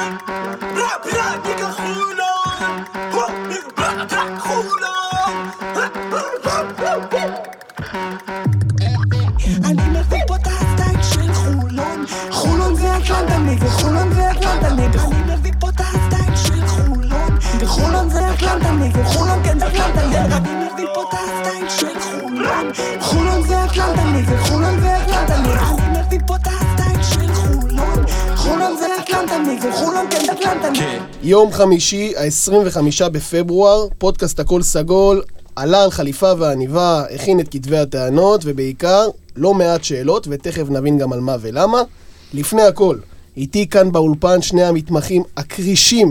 Rap, rap, nigga, כן יום חמישי, ה-25 בפברואר, פודקאסט הכל סגול, עלה על חליפה ועניבה, הכין את כתבי הטענות, ובעיקר, לא מעט שאלות, ותכף נבין גם על מה ולמה. לפני הכל, איתי כאן באולפן שני המתמחים הכרישים.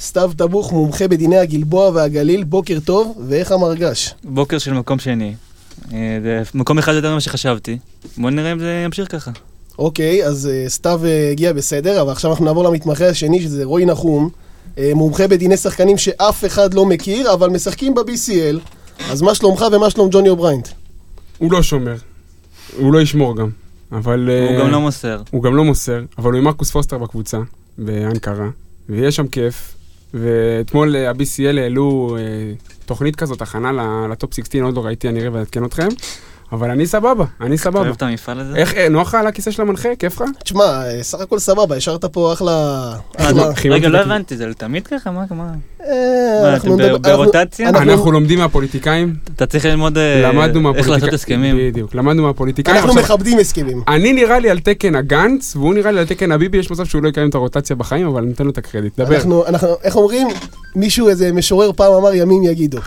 סתיו טבוך, מומחה בדיני הגלבוע והגליל, בוקר טוב, ואיך המרגש? בוקר של מקום שני. אה, זה מקום אחד יותר ממה שחשבתי. בוא נראה אם זה ימשיך ככה. אוקיי, אז אה, סתיו אה, הגיע בסדר, אבל עכשיו אנחנו נעבור למתמחה השני, שזה רועי נחום, אה, מומחה בדיני שחקנים שאף אחד לא מכיר, אבל משחקים ב-BCL. אז מה שלומך ומה שלום ג'וני אובריינט? הוא לא שומר. הוא לא ישמור גם. אבל... הוא גם לא מוסר. הוא גם לא מוסר, אבל הוא עם מרקוס פוסטר בקבוצה, באנקרה, ויש שם כיף. ואתמול ה-BCL העלו תוכנית כזאת, הכנה ל top 16, עוד לא ראיתי, אני אראה ואעדכן אתכם. אבל אני סבבה, אני אתה סבבה. אוהב את המפעל הזה? איך, אה, נוח לך על הכיסא של המנחה? כיף לך? תשמע, אה, סך הכל סבבה, השארת פה אחלה... חיממתי רגע, לא. הבנתי, זה לתמיד ככה? מה? מה? אה, מה, אנחנו ברוטציה? אנחנו- לומדים מהפוליטיקאים, אתה צריך ללמוד אה, איך. לעשות הסכמים. בדיוק, למדנו מהפוליטיקאים. אנחנו מכבדים הסכמים. אני נראה לי על תקן הגנץ, והוא נראה לי על תקן הביבי, יש מצב שהוא לא יקיים את הרוטציה בחיים, אבל ניתן לו את הקרדיט. דבר. אנחנו, איך אומרים? מישהו, איזה משורר פעם אמר ימים יגידו.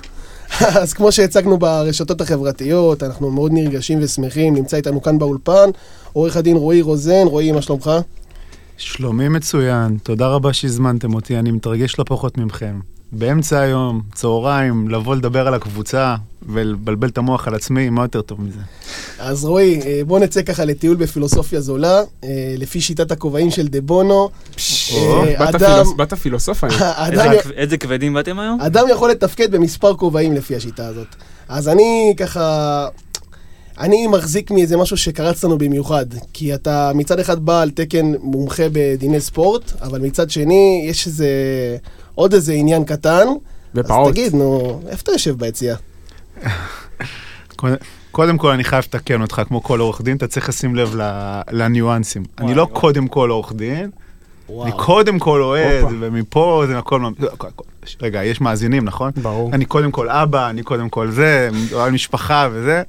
אז כמו שהצגנו ברשתות החברתיות, אנחנו מאוד נרגשים ושמחים, נמצא איתנו כאן באולפן, עורך הדין רועי רוזן, רועי, מה שלומך? שלומי מצוין, תודה רבה שהזמנתם אותי, אני מתרגש לא פחות מכם. באמצע היום, צהריים, לבוא לדבר על הקבוצה ולבלבל את המוח על עצמי, מה יותר טוב מזה? אז רועי, אה, בוא נצא ככה לטיול בפילוסופיה זולה, אה, לפי שיטת הכובעים של דה בונו. אה, באת אדם- פילוס- באת פילוסוף היום. איזה כבדים באתם היום? אדם יכול לתפקד במספר כובעים לפי השיטה הזאת. אז אני ככה... אני מחזיק מאיזה משהו שקרץ לנו במיוחד, כי אתה מצד אחד בא על תקן מומחה בדיני ספורט, אבל מצד שני יש איזה... עוד איזה עניין קטן. בפעוט. אז תגיד, נו, איפה אתה יושב ביציאה? קודם- כל אני חייב לתקן אותך, כמו כל עורך דין, אתה צריך לשים לב ל- לניואנסים. אני לא קודם כל עורך דין, אני קודם כל אוהד. ומפה זה הכל... רגע, יש מאזינים, נכון? ברור. אני קודם כל אבא, אני קודם כל זה, על משפחה וזה.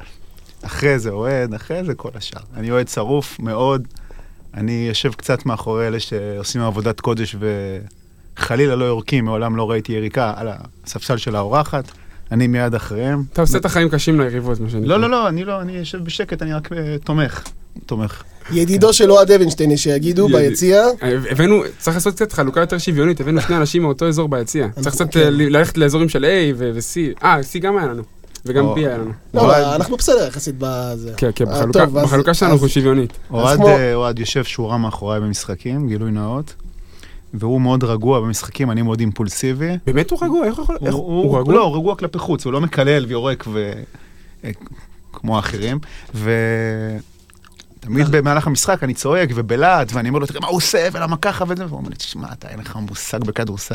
אחרי זה אוהד, אחרי זה כל השאר. אני אוהד שרוף מאוד. אני יושב קצת מאחורי אלה שעושים עבודת קודש וחלילה לא יורקים, מעולם לא ראיתי יריקה על הספסל של האורחת. אני מיד אחריהם. אתה עושה את החיים קשים ליריבות, מה שנקרא. לא, לא, לא, אני לא, אני יושב בשקט, אני רק אה, תומך. תומך. ידידו של אוהד אבנשטיין, יש שיגידו. ביציאה. אה, הבאנו, צריך לעשות קצת חלוקה יותר שוויונית, הבאנו שני אנשים מאותו אזור ביציע. צריך קצת כן. אה, ללכת לאזורים של A ו- ו-C. אה, C גם היה לנו. וגם. B היה לנו. לא, אנחנו בסדר יחסית בזה. כן, כן, בחלוקה- שלנו אנחנו שוויונית. אוהד יושב שורה מאחוריי במשחקים, גילוי נאות. והוא מאוד רגוע במשחקים, אני מאוד אימפולסיבי. באמת הוא רגוע? איך הוא יכול... איך הוא, הוא הוא, רגוע? לא, הוא רגוע כלפי חוץ, הוא לא מקלל ויורק ו... אה, כמו האחרים. ו... תמיד במהלך המשחק אני צועק ובלהט, ואני אומר לו, תראה מה הוא עושה, ולמה ככה וזה, והוא אומר לי, תשמע, אתה אין לך מושג בכדורסל.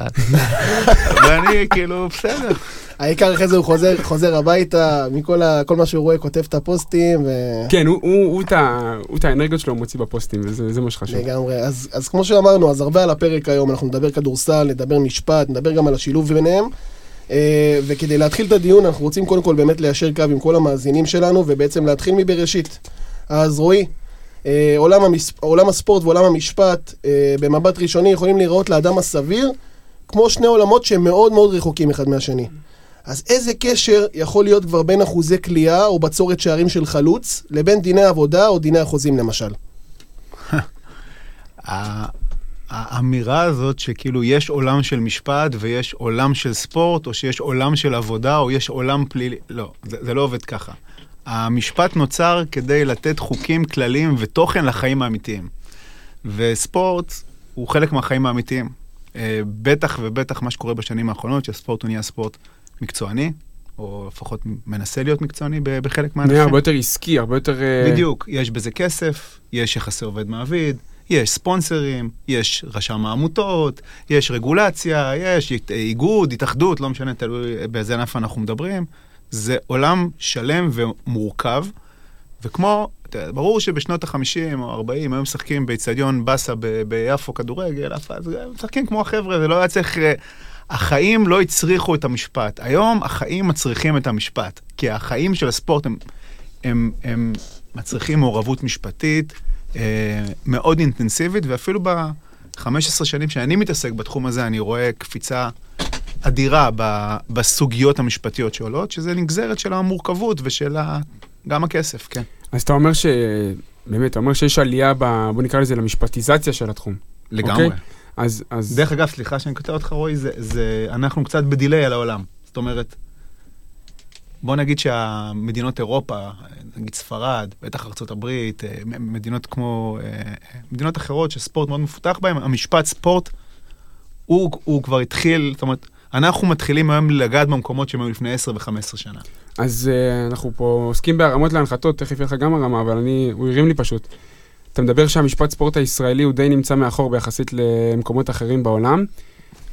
ואני כאילו, בסדר. העיקר אחרי זה הוא חוזר, חוזר הביתה, מכל ה, כל מה שהוא רואה כותב את הפוסטים, ו... כן, הוא- הוא הוא את ה- הוא את האנרגיות שלו מוציא בפוסטים, וזה זה מה שחשוב. לגמרי. אז, אז כמו שאמרנו, אז הרבה על הפרק היום, אנחנו נדבר כדורסל, נדבר משפט, נדבר גם על השילוב ביניהם. אה, וכדי להתחיל את הדיון, אנחנו רוצים קודם כל באמת ליישר קו עם כל המאזינים שלנו, ובעצם להתחיל מבראשית. אז רועי, אה, עולם, המס... עולם הספורט ועולם המשפט, אה, במבט ראשוני, יכולים להיראות לאדם הסביר כמו שני עולמות שהם מאוד מאוד רחוקים אחד מהשני. אז איזה קשר יכול להיות כבר בין אחוזי כליאה או בצורת שערים של חלוץ, לבין דיני עבודה או דיני החוזים למשל? האמירה הזאת שכאילו יש עולם של משפט ויש עולם של ספורט, או שיש עולם של עבודה, או יש עולם פלילי, לא, זה, זה לא עובד ככה. המשפט נוצר כדי לתת חוקים, כללים ותוכן לחיים האמיתיים. וספורט הוא חלק מהחיים האמיתיים. אה, בטח ובטח מה שקורה בשנים האחרונות, שהספורט הוא נהיה ספורט מקצועני, או לפחות מנסה להיות מקצועני בחלק מהאנשים. נהיה הרבה יותר עסקי, הרבה יותר... אה, בדיוק, יש בזה כסף, יש יחסי עובד מעביד, יש ספונסרים, יש רשם העמותות, יש רגולציה, יש איגוד, התאחדות, לא משנה, תלוי באיזה ענף אנחנו מדברים. זה עולם שלם ומורכב, וכמו, ברור שבשנות ה-50 או 40 היו משחקים באיצטדיון באסה ב- ביפו כדורגל, אז משחקים כמו החבר'ה, זה לא היה צריך... אה, החיים לא הצריכו את המשפט. היום החיים מצריכים את המשפט, כי החיים של הספורט הם, הם, הם מצריכים מעורבות משפטית אה, מאוד אינטנסיבית, ואפילו ב-15 שנים שאני מתעסק בתחום הזה, אני רואה קפיצה אדירה ב- בסוגיות המשפטיות שעולות, שזה נגזרת של המורכבות ושל ה... גם הכסף, כן. אז אתה אומר ש... באמת, אתה אומר שיש עלייה ב... בוא נקרא לזה למשפטיזציה של התחום. לגמרי. אוקיי? אז... אז... דרך אגב, סליחה שאני קוטע אותך, רועי, זה, זה, אנחנו קצת בדיליי על העולם. זאת אומרת, בוא נגיד שהמדינות אירופה, נגיד ספרד, בטח ארה"ב, מדינות כמו, אה, מדינות אחרות שספורט מאוד מפותח בהן, המשפט ספורט, הוא, הוא כבר התחיל, זאת אומרת, אנחנו מתחילים היום לגעת במקומות שהם היו לפני 10 ו-15 שנה. אז uh, אנחנו פה עוסקים בהרמות להנחתות, תכף יהיה לך גם הרמה, אבל אני, הוא הרים לי פשוט. אתה מדבר שהמשפט ספורט הישראלי הוא די נמצא מאחור ביחסית למקומות אחרים בעולם.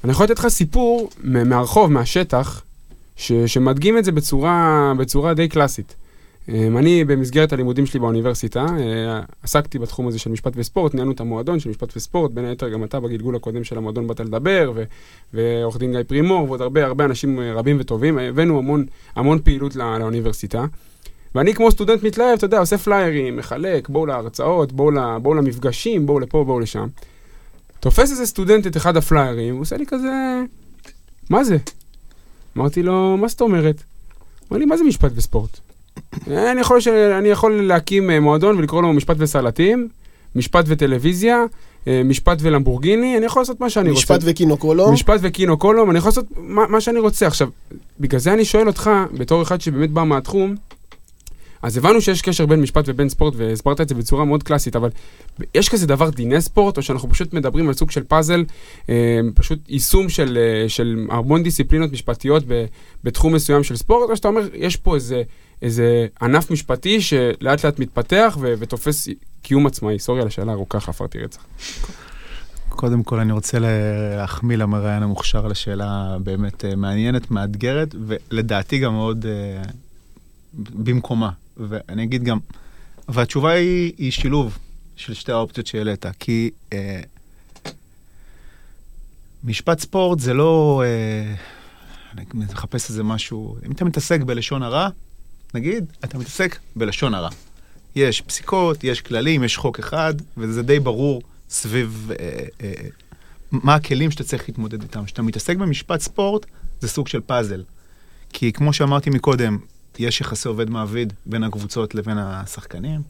אני יכול לתת לך סיפור מהרחוב, מהשטח, ש- שמדגים את זה בצורה, בצורה די קלאסית. אמ, אני במסגרת הלימודים שלי באוניברסיטה, אה, עסקתי בתחום הזה של משפט וספורט, ניהלנו את המועדון של משפט וספורט, בין היתר גם אתה בגלגול הקודם של המועדון באת לדבר, ועורך דין גיא פרימור, ועוד הרבה הרבה אנשים אה, רבים וטובים, הבאנו המון, המון פעילות לא, לאוניברסיטה. ואני כמו סטודנט מתלהב, אתה יודע, עושה פליירים, מחלק, בואו להרצאות, בואו, ל- בואו למפגשים, בואו לפה, בואו לשם. תופס איזה סטודנט את אחד הפליירים, הוא עושה לי כזה, מה זה? אמרתי לו, מה זאת אומרת? הוא אומר לי, מה זה משפט וספורט? "אה, אני יכול, ש... אני יכול להקים אה, מועדון ולקרוא לו משפט וסלטים, משפט וטלוויזיה, אה, משפט ולמבורגיני, אני יכול לעשות מה שאני רוצה. משפט וקינוקולו. משפט וקינו קולום, אני יכול לעשות מה, מה שאני רוצה. עכשיו, בגלל זה אני שואל אותך, בתור אחד שבאמת בא מהתחום, אז הבנו שיש קשר בין משפט ובין ספורט, והסברת את זה בצורה מאוד קלאסית, אבל יש כזה דבר דיני ספורט, או שאנחנו פשוט מדברים על סוג של פאזל, אה, פשוט יישום של, של המון דיסציפלינות משפטיות בתחום מסוים של ספורט, או שאתה אומר, יש פה איזה, איזה ענף משפטי שלאט לאט מתפתח ו, ותופס קיום עצמאי. סורי על השאלה הארוכה, חפרתי רצח. קודם כל, אני רוצה להחמיא למראיין המוכשר על השאלה באמת אה, מעניינת, מאתגרת, ולדעתי גם מאוד אה, במקומה. ואני אגיד גם, והתשובה היא, היא שילוב של שתי האופציות שהעלית, כי אה, משפט ספורט זה לא... אה, אני מחפש איזה משהו, אם אתה מתעסק בלשון הרע, נגיד, אתה מתעסק בלשון הרע. יש פסיקות, יש כללים, יש חוק אחד, וזה די ברור סביב אה, אה, מה הכלים שאתה צריך להתמודד איתם. כשאתה מתעסק במשפט ספורט, זה סוג של פאזל. כי כמו שאמרתי מקודם, יש יחסי עובד מעביד בין הקבוצות לבין השחקנים.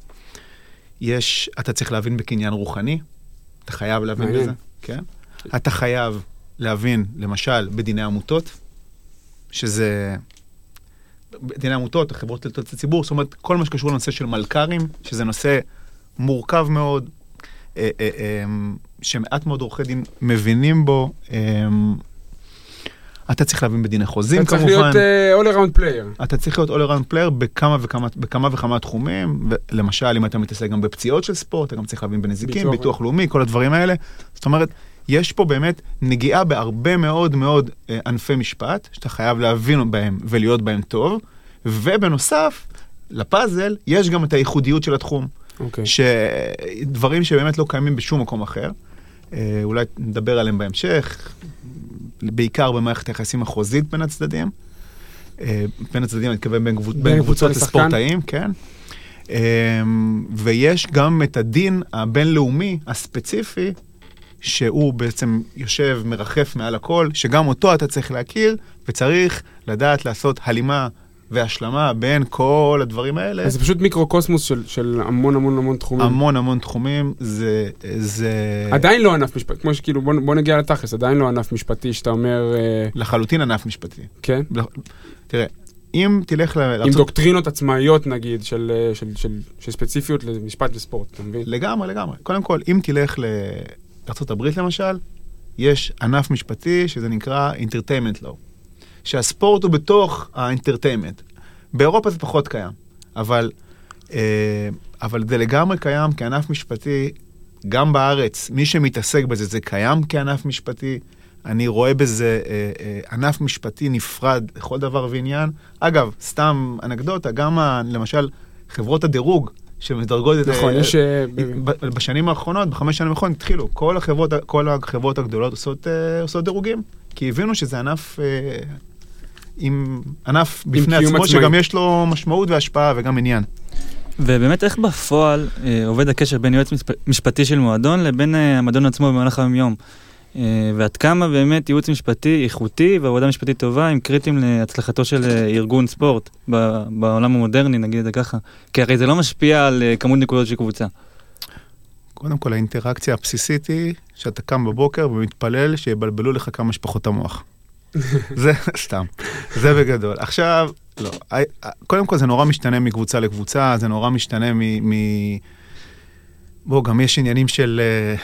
יש, אתה צריך להבין בקניין רוחני, אתה חייב להבין מעניין. בזה, כן? אתה חייב להבין, למשל, בדיני עמותות, שזה... דיני עמותות, החברות לתועלת הציבור, זאת אומרת, כל מה שקשור לנושא של מלכ"רים, שזה נושא מורכב מאוד, אה, אה, אה, שמעט מאוד עורכי דין מבינים בו. אתה צריך להבין בדיני חוזים אתה צריך כמובן. להיות uh, all around player. אתה צריך להיות all around player בכמה וכמה, בכמה וכמה תחומים, למשל אם אתה מתעסק גם בפציעות של ספורט, אתה גם צריך להבין בנזיקים, ביטוח לאומי, כל הדברים האלה. זאת אומרת, יש פה באמת נגיעה בהרבה מאוד מאוד אה, ענפי משפט, שאתה חייב להבין בהם ולהיות בהם טוב, ובנוסף, לפאזל, יש גם את הייחודיות של התחום. אוקיי. שדברים שבאמת לא קיימים בשום מקום אחר. אה, אולי נדבר עליהם בהמשך, בעיקר במערכת היחסים החוזית בין הצדדים. אה, בין הצדדים, אני מתכוון בין, קבוצ... בין בין קבוצות לשחקן. הספורטאים, כן. ויש גם את הדין הבינלאומי הספציפי, שהוא בעצם יושב, מרחף מעל הכל, שגם אותו אתה צריך להכיר, וצריך לדעת לעשות הלימה והשלמה בין כל הדברים האלה. אז זה פשוט מיקרו-קוסמוס של, של המון המון המון תחומים. המון המון תחומים, זה... זה... עדיין לא ענף משפטי, כמו שכאילו, בוא, בוא נגיע לתכלס, עדיין לא ענף משפטי שאתה אומר, אה, לחלוטין ענף משפטי. כן? תראה, אם תלך עם לארצות... דוקטרינות עצמאיות נגיד, של, אה, של, של, של ספציפיות למשפט וספורט, אתה מבין? לגמרי, לגמרי. קודם כל, אם תלך לארה"ב למשל, יש ענף משפטי שזה נקרא Entertainment Law, שהספורט הוא בתוך האינטרטיימנט. באירופה זה פחות קיים, אבל, אה, אבל זה לגמרי קיים כענף משפטי גם בארץ, מי שמתעסק בזה, זה קיים כענף משפטי. אני רואה בזה אה, אה, ענף משפטי נפרד לכל דבר ועניין. אגב, סתם אנקדוטה, גם ה, למשל חברות הדירוג שמדרגות את... נכון, אה, יש... אה, בשנים האחרונות, בחמש שנים האחרונות, התחילו, כל החברות, כל החברות הגדולות עושות, אה, עושות דירוגים, כי הבינו שזה ענף, עם ענף בפני קיום עצמו, עצמאי. שגם יש לו משמעות והשפעה וגם עניין. ובאמת איך בפועל אה, עובד הקשר בין יועץ משפ- משפטי של מועדון לבין המועדון עצמו במהלך היום-יום? אה, ועד כמה באמת ייעוץ משפטי איכותי ועבודה משפטית טובה הם קריטיים להצלחתו של אה, ארגון ספורט בעולם המודרני, נגיד את זה ככה. כי הרי זה לא משפיע על אה, כמות נקודות של קבוצה. קודם כל, האינטראקציה הבסיסית היא שאתה קם בבוקר ומתפלל שיבלבלו לך כמה שפחות המוח. זה סתם, זה בגדול. עכשיו, לא, קודם כל זה נורא משתנה מקבוצה לקבוצה, זה נורא משתנה מ... מ... בוא, גם יש עניינים של... אה,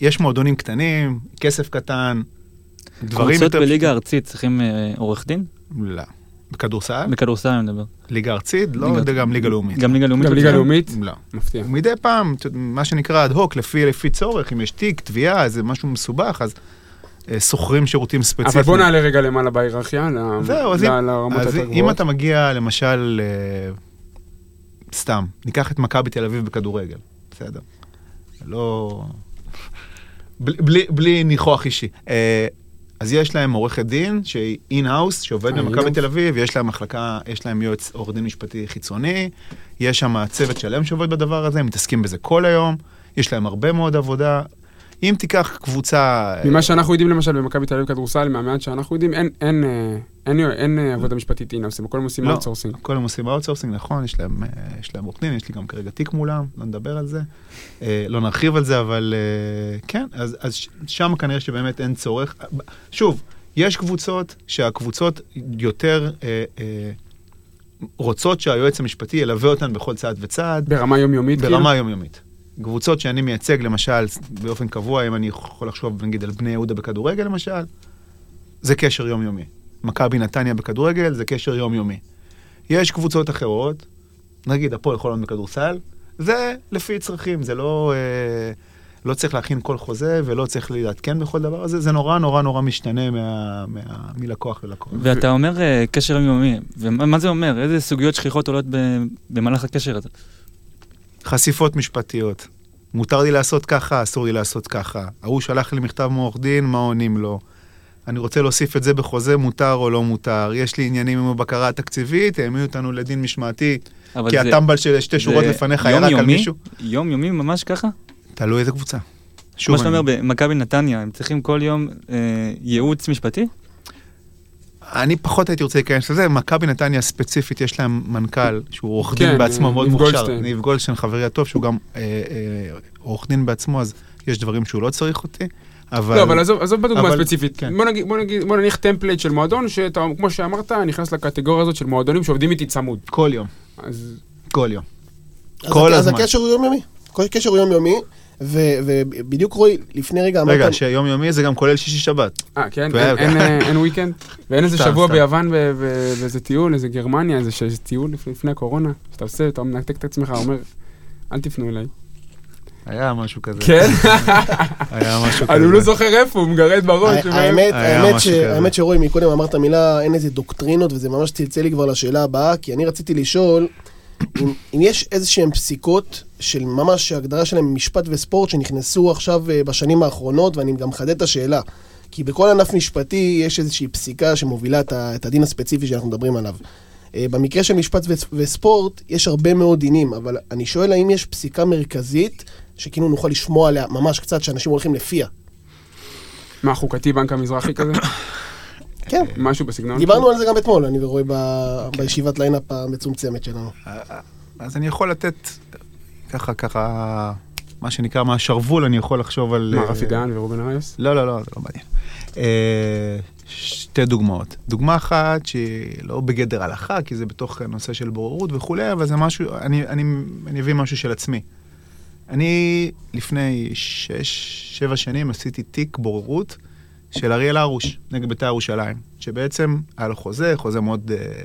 יש מועדונים קטנים, כסף קטן, דברים קבוצות יותר... בליגה הארצית צריכים אה, עורך דין? לא. בכדורסל? בכדורסל אני מדבר. ליגה ארצית? לא, ליגה- זה גם ליגה לאומית. גם ליגה לאומית? גם ליגה לאומית, לא. מפתיע. מדי פעם, מה שנקרא אד הוק, לפי, לפי צורך, אם יש תיק, תביעה, איזה משהו מסובך, אז אה, שוכרים שירותים ספציפיים. אבל בוא נעלה רגע למעלה בהיררכיה, ל- זהו, אז, ל- אם, לרמות אז אם. אתה מגיע, למשל, אה, סתם, ניקח את מכבי תל אביב בכדורגל, בסדר. לא... בלי, בלי, בלי ניחוח אישי. אה, אז יש להם עורכת דין שהיא in-house, שעובד אה, במכבי. תל אביב, יש להם מחלקה, יש להם יועץ עורך דין משפטי חיצוני, יש שם צוות שלם שעובד בדבר הזה, הם מתעסקים בזה כל היום, יש להם הרבה מאוד עבודה. אם תיקח קבוצה... ממה שאנחנו יודעים למשל במכבי תל אביב כדורסל, מהמעט שאנחנו יודעים, אין- אין, אה, אין אין, אה, עבודה משפטית הנה עושים, הכל הם עושים לא. outsourcing. כל הם עושים outsourcing, נכון, יש להם, אה, יש להם עורך דין, יש לי גם כרגע תיק מולם, לא נדבר על זה. אה, לא נרחיב על זה, אבל אה, כן, אז, אז שם כנראה שבאמת אין צורך. שוב, יש קבוצות שהקבוצות יותר אה, אה, רוצות שהיועץ המשפטי ילווה אותן בכל צעד וצעד, ברמה יומיומית, כאילו? ברמה יומיומית. קבוצות שאני מייצג, למשל, באופן קבוע, אם אני יכול לחשוב, נגיד, על בני יהודה בכדורגל, למשל, זה קשר יומיומי. מכבי נתניה בכדורגל, זה קשר יומיומי. יש קבוצות אחרות, נגיד הפועל חולון בכדורסל, זה לפי צרכים, זה לא... אה, לא צריך להכין כל חוזה ולא צריך לעדכן בכל דבר הזה, זה נורא נורא נורא משתנה מה, מה, מלקוח ללקוח. ואתה אומר אה, קשר יומיומי, ומה מה זה אומר? איזה סוגיות שכיחות עולות במהלך הקשר הזה? חשיפות משפטיות. מותר לי לעשות ככה, אסור לי לעשות ככה. ההוא שלח לי מכתב מעורך דין, מה עונים לו? אני רוצה להוסיף את זה בחוזה, מותר או לא מותר. יש לי עניינים עם הבקרה התקציבית, העמידו אותנו לדין משמעתי, כי הטמבל של שתי שורות לפניך ירק על יומיומי? מישהו. יומיומי ממש ככה? תלוי איזה קבוצה. כמו שאתה אומר, במכבי נתניה, הם צריכים כל יום אה, ייעוץ משפטי? אני פחות הייתי רוצה להיכנס לזה, מכבי נתניה ספציפית, יש להם מנכ"ל שהוא עורך דין כן, בעצמו מאוד מוכשר. ניב גולדשטיין, חברי הטוב, שהוא גם אה, אה, עורך דין בעצמו, אז יש דברים שהוא לא צריך אותי. אבל... לא, אבל עזוב, עזוב בדוגמה אבל- הספציפית. כן. בוא נגיד, בוא נגיד, בוא נניח template של מועדון, שאתה, כמו שאמרת, נכנס לקטגוריה הזאת של מועדונים שעובדים איתי צמוד. כל יום, אז כל יום. אז כל אז הזמן. הקשר הוא יומיומי. כל קשר הוא יומיומי, ו- ובדיוק רועי, לפני רגע אמרת... רגע, שיום יומי זה גם כולל שישי שבת. אה, כן? ו- אין- אין, אה, אין וויקנד? ואין איזה סתם, שבוע סתם. ביוון באיזה טיול, איזה גרמניה, איזה ש- טיול לפני- לפני הקורונה, שאתה עושה, אתה מנתק את עצמך, אומר, אל תפנו אליי. היה משהו כזה. כן? היה משהו כזה. אני לא זוכר איפה, הוא מגרד בראש. האמת, שרועי, מקודם אמרת מילה, אין איזה דוקטרינות, וזה ממש צלצל לי כבר לשאלה הבאה, כי אני רציתי לשאול, אם, אם יש איזה שהן פסיקות של ממש הגדרה שלהם משפט וספורט שנכנסו עכשיו אה, בשנים האחרונות, ואני גם מחדד את השאלה. כי בכל ענף משפטי יש איזושהי פסיקה שמובילה את, ה, את הדין הספציפי שאנחנו מדברים עליו. אה, במקרה של משפט וספורט, יש הרבה מאוד דינים, אבל אני שואל האם יש פסיקה מרכזית, שכאילו נוכל לשמוע עליה ממש קצת, שאנשים הולכים לפיה. מה, חוקתי בנק המזרחי כזה? כן. משהו בסגנון? דיברנו על זה גם אתמול, אני ורואה ב- בישיבת lineup המצומצמת שלנו. אז אני יכול לתת ככה, ככה, מה שנקרא, מהשרוול, אני יכול לחשוב על... מה, אה, רפי דהן ורובן אריוס? לא, לא, לא, זה לא מעניין. אה, שתי דוגמאות. דוגמה אחת שהיא לא בגדר הלכה, כי זה בתוך נושא של בוררות וכולי, אבל זה משהו, אני, אני, אני אביא משהו של עצמי. אני לפני שש, שבע שנים עשיתי תיק בוררות של אריאל הרוש נגד בית"ר ירושלים, שבעצם היה לו חוזה, חוזה מאוד, אה,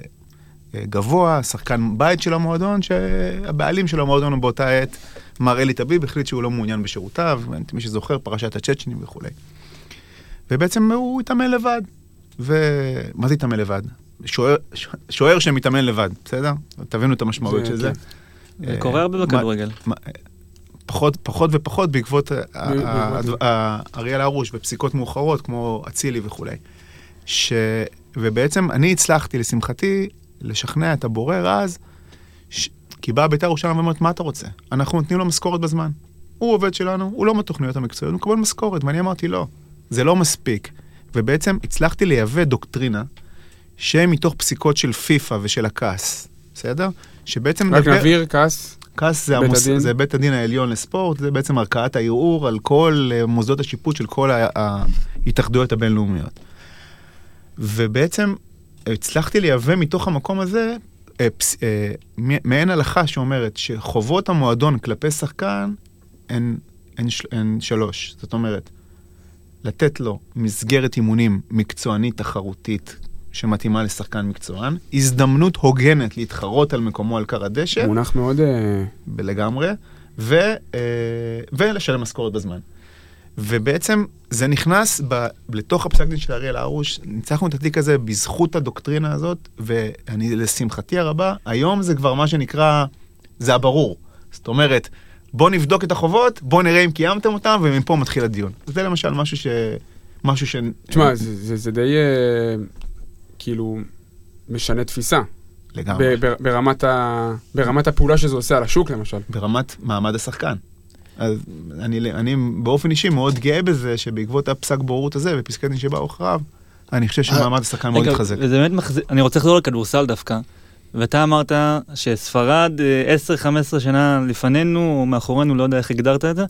גבוה, שחקן בית של המועדון, שהבעלים של המועדון באותה עת, מר אלי טביב, החליט שהוא לא מעוניין בשירותיו, מי שזוכר, פרשת הצ'צ'נים וכולי. ובעצם הוא התאמן לבד. ומה זה התאמן לבד? שוער, שוער שמתאמן לבד, בסדר? תבינו את המשמעות זה, של זה. זה אה, קורה הרבה מה- בכדורגל. פחות, פחות ופחות בעקבות זה. אריאל הרוש ופסיקות מאוחרות כמו אצילי וכולי. ש... ובעצם אני הצלחתי, לשמחתי, לשכנע את הבורר אז, ש... כי באה בית"ר ירושלים ואומרת, מה אתה רוצה? אנחנו נותנים לו משכורת בזמן. הוא עובד שלנו, הוא לא מהתוכניות המקצועיות, הוא מקבל משכורת, ואני אמרתי, לא, זה לא מספיק. ובעצם הצלחתי לייבא דוקטרינה שמתוך פסיקות של פיפ"א ושל הכעס, בסדר? שבעצם רק נבהיר, כעס. כעס זה, בית המוס... הדין. זה בית הדין העליון לספורט, זה בעצם ערכאת הערעור על כל אה, מוסדות השיפוט של כל ההתאחדויות הבינלאומיות. ובעצם הצלחתי לייבא מתוך המקום הזה אה, פס... אה, מעין הלכה שאומרת שחובות המועדון כלפי שחקן הן, הן. הן שלוש. זאת אומרת, לתת לו מסגרת אימונים מקצוענית תחרותית שמתאימה לשחקן מקצוען, הזדמנות הוגנת להתחרות על מקומו על כר הדשא. מונח מאוד... אה, לגמרי, ו, ולשלם משכורת בזמן. ובעצם זה נכנס ב, לתוך הפסק דין של אריאל הרוש, ניצחנו את התיק הזה בזכות הדוקטרינה הזאת, ואני, לשמחתי הרבה, היום זה כבר מה שנקרא, זה הברור. זאת אומרת, בוא נבדוק את החובות, בוא נראה אם קיימתם אותם, ומפה מתחיל הדיון. זה למשל משהו ש... משהו ש... תשמע, זה- זה זה די אה, כאילו משנה תפיסה. לגמרי. ב- ב- ברמת ה- ברמת הפעולה שזה עושה על השוק, למשל. ברמת מעמד השחקן. אז אני, אני באופן אישי מאוד גאה בזה שבעקבות הפסק בוררות הזה ופסקי דין שבאו אחריו, אני חושב שמעמד השחקן מאוד התחזק. וזה באמת מחזיר, אני רוצה לחזור לכדורסל דווקא. ואתה אמרת שספרד אה, 10-15 שנה לפנינו או מאחורינו, לא יודע איך הגדרת את זה,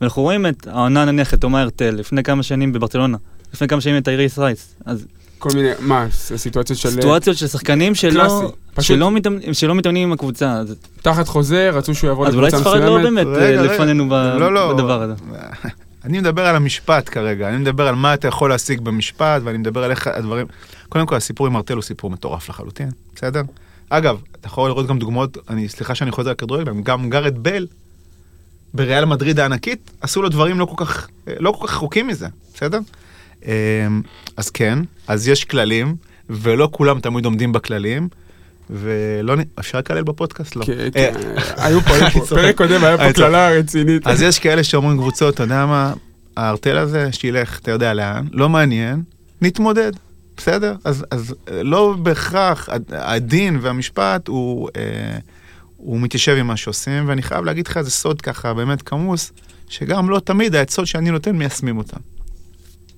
ואנחנו רואים את העונה נניח את תומא הרטל לפני כמה שנים בברצלונה, לפני כמה שנים את אייריס רייס. אז כל מיני, מה, סיטואציות של... סיטואציות של שחקנים שלא, קלאסי. פשוט- שלא, מתאמנים, שלא מתאמנים עם הקבוצה, תחת חוזה, רצו שהוא יעבור אז אולי לקבוצה ספרד לא מסוימת. באמת רגע, אה, רגע. לפנינו ב- לא, לא. בדבר הזה. אני מדבר על המשפט כרגע, אני מדבר על מה אתה יכול להשיג במשפט, ואני מדבר על איך הדברים... קודם כל, הסיפור עם ארטל הוא סיפור מטורף לחלוטין, בסדר? אגב, אתה יכול לראות גם דוגמאות, אני, סליחה שאני חוזר לכדורגל, גם גארד בל, בריאל מדריד הענקית, עשו לו דברים לא כל כך, לא כל כך רחוקים מזה, בסדר? אמ, אז כן, אז יש כללים, ולא כולם תמיד עומדים בכללים, ולא, נ- אפשר לקלל בפודקאסט? לא. כן, אה, כן, היו פה. פרק קודם היה פה. קללה רצינית. אז יש כאלה שאומרים קבוצות, אתה יודע מה, הארטל הזה, שילך, אתה יודע לאן, לא מעניין, נתמודד, בסדר? אז, אה, לא בהכרח הד- הדין והמשפט הוא, אה, הוא מתיישב עם מה שעושים, ואני חייב להגיד לך איזה סוד ככה באמת כמוס, שגם לא תמיד העצות שאני נותן מיישמים אותן.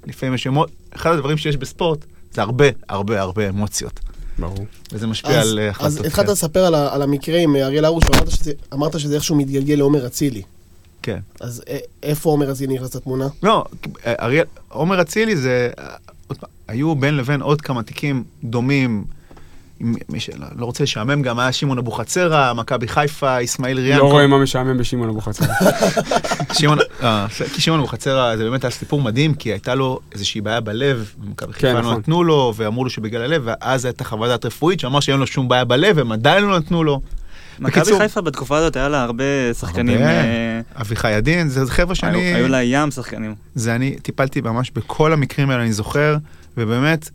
לפעמים יש אמוציות, אחד הדברים שיש בספורט זה הרבה הרבה הרבה אמוציות, ברור. וזה משפיע אז, על אה, אז החלטות. התחלת לספר על, על המקרה עם אה, אריאל הרוש, ואמרת שזה, אמרת שזה איכשהו מתגלגל לעומר אצילי. כן. אז א- איפה עומר אצילי נכנס לתמונה? לא, אריאל, עומר אצילי זה, אה, עוד פעם, היו בין לבין עוד כמה תיקים דומים. מי שלא לא רוצה לשעמם גם היה שמעון אבוחצירא, מכבי חיפה, אסמאעיל ריאן. לא רואה מה משעמם בשמעון אבוחצירא. שמעון, אה, כי שמעון אבוחצירא זה באמת היה סיפור מדהים, כי הייתה לו איזושהי בעיה בלב, במכבי חיפה לא נכון. נתנו לו, ואמרו לו שבגלל הלב, ואז הייתה חוות דעת רפואית שאמר שאין לו שום בעיה בלב, הם עדיין לא נתנו לו. מכבי חיפה בתקופה הזאת היה לה הרבה שחקנים. אה, אביחי עדין, זה חבר'ה שאני... היו היו לה ים שחקנים. זה אני טיפלתי ממש בכל המקרים האלה, אני זוכר, ובאמת,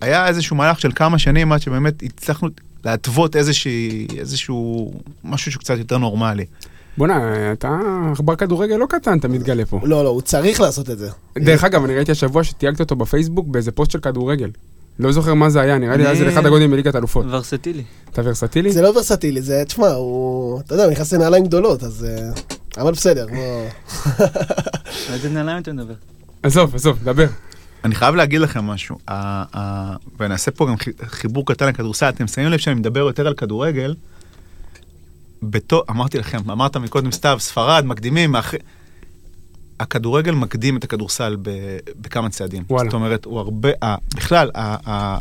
היה איזשהו מהלך של כמה שנים עד שבאמת הצלחנו להתוות איזושהי, איזשהו, משהו שהוא קצת יותר נורמלי. בואנה, אתה עכבר כדורגל לא קטן, אתה מתגלה פה. לא, לא, הוא צריך לעשות את זה. דרך אגב, אני ראיתי השבוע שתייגת אותו בפייסבוק באיזה פוסט של כדורגל. לא זוכר מה זה היה, נראה לי אני- היה זה לאחד הגודלים בליגת אלופות. ורסטילי. אתה ורסטילי? זה לא ורסטילי, זה, תשמע, הוא, אתה יודע, הוא נכנס לנעליים גדולות, אז... אה, אבל בסדר, בוא... איזה נעליים אתה מדבר? עזוב, עזוב, דבר. אני חייב להגיד לכם משהו, ה- ה- ואני אעשה פה גם חי- חיבור קטן לכדורסל, אתם שמים לב שאני מדבר יותר על כדורגל, בתו, אמרתי לכם, אמרת מקודם סתיו, ספרד, מקדימים, מאח... הכדורגל מקדים את הכדורסל ב, בכמה צעדים. וואלה. זאת אומרת, הוא הרבה, ה, בכלל, ה, ה,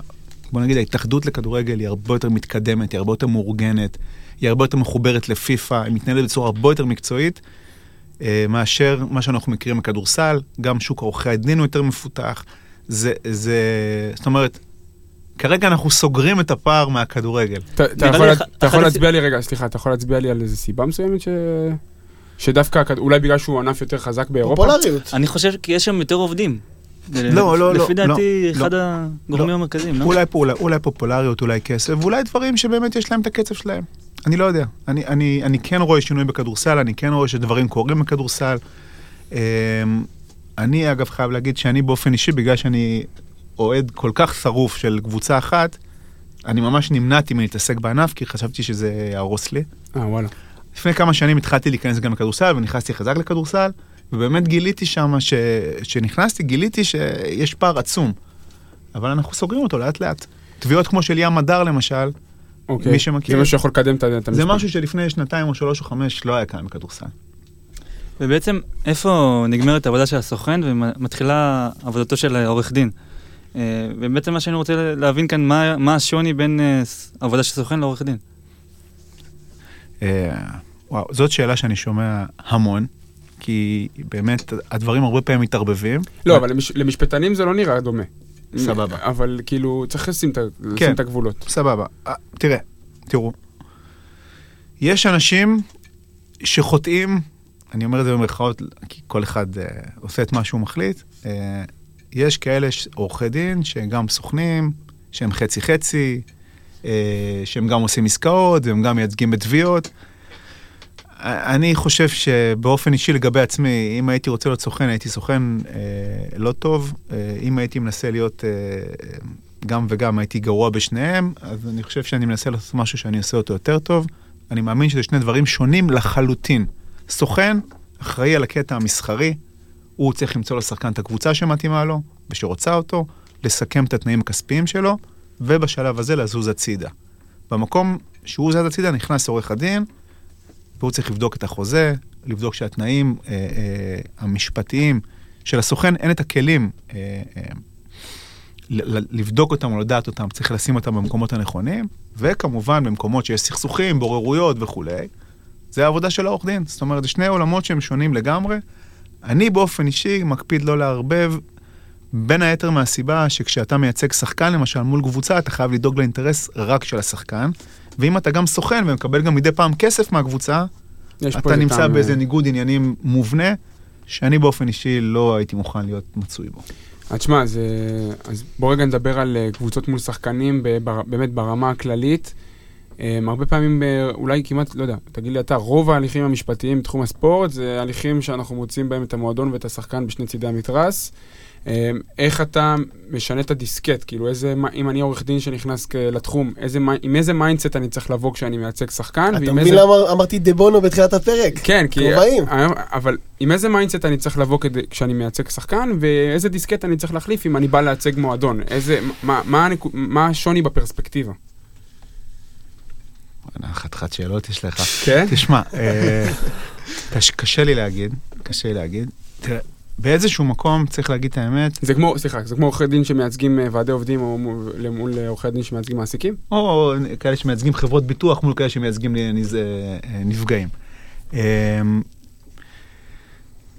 בוא נגיד, ההתאחדות לכדורגל היא הרבה יותר מתקדמת, היא הרבה יותר מאורגנת, היא הרבה יותר מחוברת לפיפ"א, היא מתנהלת בצורה הרבה יותר מקצועית. אה, מאשר מה שאנחנו מכירים בכדורסל, גם שוק עורכי הדין הוא יותר מפותח. זה, זה, זאת אומרת, כרגע אנחנו סוגרים את הפער מהכדורגל. אתה יכול להצביע לי, רגע, סליחה, אתה יכול להצביע לי על איזה סיבה מסוימת ש... שדווקא, אולי בגלל שהוא ענף יותר חזק באירופה? פופולריות. אני חושב כי יש שם יותר עובדים. לא, לא, לא, לפי דעתי, לא, אחד לא. הגורמים המרכזיים, לא? פה- אולי, אולי פופולריות, אולי כסף, ואולי דברים שבאמת יש להם את הקצב שלהם. אני לא יודע. אני, אני, אני כן רואה שינוי בכדורסל, אני כן רואה שדברים קורים בכדורסל. אמ, אני אגב חייב להגיד שאני באופן אישי, בגלל שאני אוהד כל כך שרוף של קבוצה אחת, אני ממש נמנעתי מלהתעסק בענף, כי חשבתי שזה יהרוס לי. אה, וואלה. לפני כמה שנים התחלתי להיכנס גם לכדורסל, ונכנסתי חזק לכדורסל, ובאמת גיליתי שם, ש... שנכנסתי, גיליתי שיש פער עצום. אבל אנחנו סוגרים אותו לאט לאט. תביעות כמו של ים מדר למשל, אוקיי. מי שמכיר- זה משהו שיכול לקדם את ה- את זה. משהו שלפני שנתיים או שלוש או חמש לא היה קיים בכדורסל. ובעצם, איפה נגמרת העבודה של הסוכן ומתחילה עבודתו של העורך דין? אה, ובעצם מה שאני רוצה להבין כאן, מה, מה השוני בין אה, עבודה של סוכן לעורך דין? אה, וואו, זאת שאלה שאני שומע המון, כי באמת הדברים הרבה פעמים מתערבבים. לא, אבל למש- למשפטנים זה לא נראה דומה. סבבה. אבל כאילו, צריך לשים כן. את הגבולות. סבבה. אה, תראה, תראו, יש אנשים שחוטאים, אני אומר את זה במרכאות, כי כל אחד אה, עושה את מה שהוא מחליט. אה, יש כאלה עורכי דין שהם גם סוכנים, שהם חצי-חצי, אה, שהם גם עושים עסקאות והם גם מייצגים בתביעות. אני חושב שבאופן אישי לגבי עצמי, אם הייתי רוצה להיות סוכן, הייתי סוכן אה, לא טוב. אה, אם הייתי מנסה להיות אה, גם וגם, הייתי גרוע בשניהם, אז אני חושב שאני מנסה לעשות משהו שאני עושה אותו יותר טוב. אני מאמין שזה שני דברים שונים לחלוטין. סוכן אחראי על הקטע המסחרי, הוא צריך למצוא לשחקן את הקבוצה שמתאימה לו ושרוצה אותו, לסכם את התנאים הכספיים שלו, ובשלב הזה לזוז הצידה. במקום שהוא זז הצידה נכנס עורך הדין, והוא צריך לבדוק את החוזה, לבדוק שהתנאים אה, אה, המשפטיים של הסוכן, אין את הכלים אה, אה, לבדוק אותם או לדעת אותם, צריך לשים אותם במקומות הנכונים, וכמובן במקומות שיש סכסוכים, בוררויות וכולי, זה העבודה של העורך דין. זאת אומרת, זה שני עולמות שהם שונים לגמרי. אני באופן אישי מקפיד לא לערבב, בין היתר מהסיבה שכשאתה מייצג שחקן למשל מול קבוצה, אתה חייב לדאוג לאינטרס רק של השחקן, ואם אתה גם סוכן ומקבל גם מדי פעם כסף מהקבוצה, אתה נמצא טעם, באיזה אה, ניגוד עניינים מובנה, שאני באופן אישי לא הייתי מוכן להיות מצוי בו. אז תשמע, אז, אה, אז בוא רגע נדבר על אה, קבוצות מול שחקנים בבר- באמת ברמה הכללית. אה, הרבה פעמים, אה, אולי כמעט, לא יודע, תגיד לי אתה, רוב ההליכים המשפטיים בתחום הספורט זה הליכים שאנחנו מוצאים בהם את המועדון ואת השחקן בשני צידי המתרס. אה, איך אתה משנה את הדיסקט? כאילו, איזה, אם אני עורך דין שנכנס לתחום, איזה, מי- עם איזה mindset אני צריך לבוא כשאני מייצג שחקן? אתה מבין איזה- למה אמרתי דבונו בתחילת הפרק? כן, כי... כובעים. אבל עם איזה mindset אני צריך לבוא כדי, כשאני מייצג שחקן, ואיזה דיסקט אני צריך להחליף אם אני בא לייצג מועדון? איזה, מה, מה, הנקו, מה השוני בפרספקטיבה? חתיכת שאלות יש לך. כן? תשמע, אה, קש- קשה לי להגיד, קשה לי להגיד. תראה, באיזשהו מקום צריך להגיד את האמת, זה כמו, סליחה, זה כמו עורכי דין שמייצגים אה, ועדי עובדים או מול- אה, עורכי דין שמייצגים מעסיקים? או כאלה שמייצגים חברות ביטוח מול כאלה שמייצגים נז- אה, נפגעים. אה,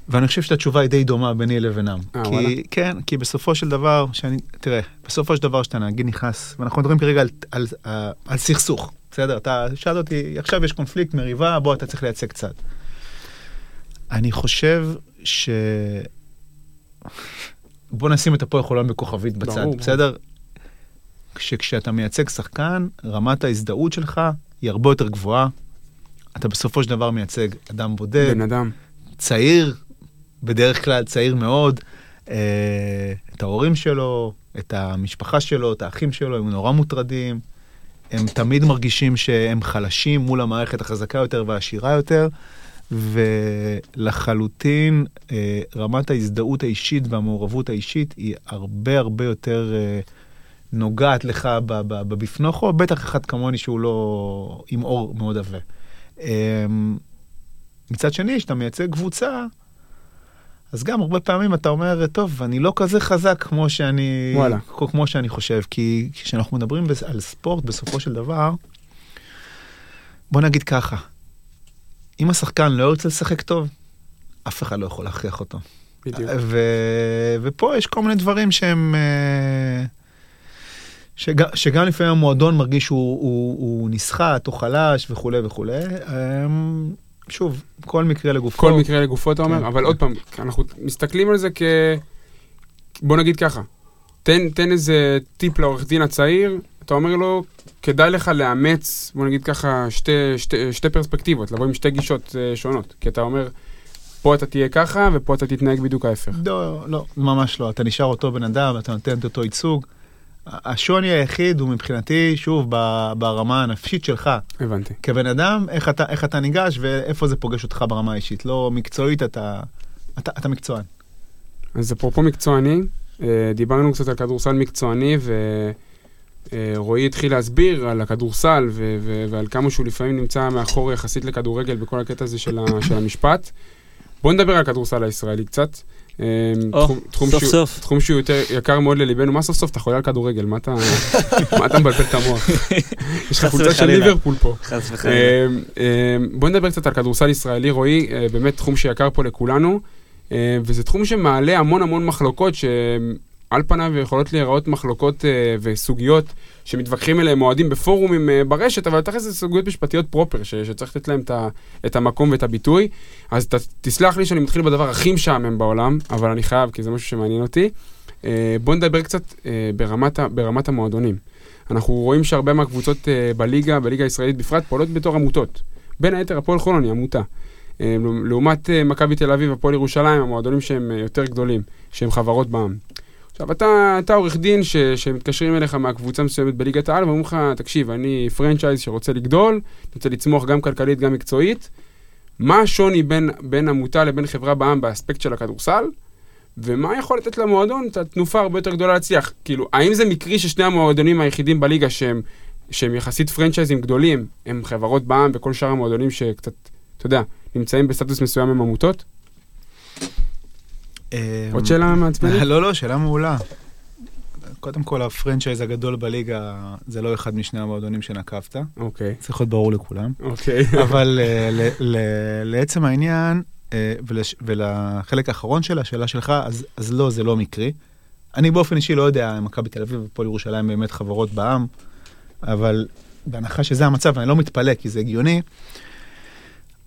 ואני חושב שהתשובה היא די דומה ביני לבינם. אה, וואלה. כי, כן, כי בסופו של דבר, שאני, תראה, בסופו של דבר שאתה נגיד נכנס, ואנחנו מדברים כרגע על, על, על, על סכסוך, בסדר? אתה שאלת אותי, עכשיו יש קונפליקט, מריבה, בוא, אתה צריך לייצג קצת. אני חושב ש... בוא נשים את הפועל חולון בכוכבית בצד, ברור. בסדר? שכשאתה מייצג שחקן, רמת ההזדהות שלך היא הרבה יותר גבוהה. אתה בסופו של דבר מייצג אדם בודד, בן אדם. צעיר, בדרך כלל צעיר מאוד, אה, את ההורים שלו, את המשפחה שלו, את האחים שלו, הם נורא מוטרדים. הם תמיד מרגישים שהם חלשים מול המערכת החזקה יותר והעשירה יותר, ולחלוטין אה, רמת ההזדהות האישית והמעורבות האישית היא הרבה הרבה יותר אה, נוגעת לך בבפנוכו, בטח אחד כמוני שהוא לא עם אור מאוד עבה. אה, מצד שני, כשאתה מייצג קבוצה, אז גם הרבה פעמים אתה אומר, טוב, אני לא כזה חזק כמו שאני, וואלה. כמו שאני חושב, כי כשאנחנו מדברים על ספורט, בסופו של דבר, בוא נגיד ככה, אם השחקן לא ירצה לשחק טוב, אף אחד לא יכול להכריח אותו. בדיוק. ו... ופה יש כל מיני דברים שהם, אה, שג, שגם לפעמים המועדון מרגיש שהוא הוא, הוא נסחט או חלש וכולי וכולי. אמ, שוב, כל מקרה לגופו. כל מקרה לגופו אתה אומר, כן. אבל עוד פעם, אנחנו מסתכלים על זה כ... בוא נגיד ככה, תן, תן איזה טיפ לעורך דין הצעיר, אתה אומר לו, כדאי לך לאמץ, בוא נגיד ככה, שתי, שתי, שתי פרספקטיבות, לבוא עם שתי גישות אה, שונות. כי אתה אומר, פה אתה תהיה ככה, ופה אתה תתנהג בדיוק ההפך. לא, לא, ממש לא. אתה נשאר אותו בן אדם, אתה נותן את אותו ייצוג. השוני היחיד הוא מבחינתי, שוב, ברמה הנפשית שלך. הבנתי. כבן אדם, איך אתה, איך אתה ניגש ואיפה זה פוגש אותך ברמה האישית. לא מקצועית, אתה, אתה, אתה מקצוען. אז אפרופו מקצועני, אה, דיברנו קצת על כדורסל מקצועני, ורועי התחיל להסביר על הכדורסל ו- ו- ועל כמה שהוא לפעמים נמצא מאחור יחסית לכדורגל בכל הקטע הזה של, ה- של המשפט. בואו נדבר על הכדורסל הישראלי קצת. אה, או, תחום- תחום סוף שהוא- סוף. תחום שהוא יותר יקר מאוד לליבנו. מה סוף סוף? אתה חולה על כדורגל, מה אתה מה אתה מבלבל את המוח? יש לך חולצה של וחלילה. ליברפול פה. חס וחלילה. אה, אה, בוא נדבר קצת על כדורסל ישראלי, רועי, אה, באמת תחום שיקר פה לכולנו, אה, וזה תחום שמעלה המון המון מחלוקות שעל פניו יכולות להיראות מחלוקות אה, וסוגיות שמתווכחים עליהן אוהדים בפורומים אה, ברשת, אבל תכף זה סוגיות משפטיות פרופר, ש- שצריך לתת להם ה- את המקום ואת הביטוי. אז ת, תסלח לי שאני מתחיל בדבר הכי משעמם בעולם, אבל אני חייב, כי זה משהו שמעניין אותי. אה, בוא נדבר קצת אה, ברמת, ברמת המועדונים. אנחנו רואים שהרבה מהקבוצות אה, בליגה, בליגה הישראלית בפרט, פועלות בתור עמותות. בין היתר הפועל חולון היא עמותה. אה, לעומת אה, מכבי תל אביב, הפועל ירושלים, המועדונים שהם אה, יותר גדולים, שהם חברות בעם. עכשיו, אתה, אתה עורך דין ש, שמתקשרים אליך מהקבוצה מסוימת בליגת העל, ואומרים לך, תקשיב, אני פרנצ'ייז שרוצה לגדול, רוצה לצמוח גם כלכלית, גם מקצועית. מה השוני בין, בין עמותה לבין חברה בעם באספקט של הכדורסל? ומה יכול לתת למועדון את התנופה הרבה יותר גדולה להצליח? כאילו, האם זה מקרי ששני המועדונים היחידים בליגה שהם, שהם יחסית פרנצ'ייזים גדולים, הם חברות בעם וכל שאר המועדונים שקצת, אתה יודע, נמצאים בסטטוס מסוים עם עמותות? עוד שאלה מעצבנת? לא, לא, שאלה מעולה. קודם כל, הפרנצ'ייז הגדול בליגה זה לא אחד משני המועדונים שנקבת. אוקיי, צריך להיות ברור לכולם. אוקיי. אבל אה, ל- ל- לעצם העניין, אה, ולש- ולחלק האחרון של השאלה שלך, אז, אז לא, זה לא מקרי. אני באופן אישי לא יודע אם מכבי תל אביב ופועל ירושלים באמת חברות בעם, אבל בהנחה שזה המצב, אני לא מתפלא, כי זה הגיוני,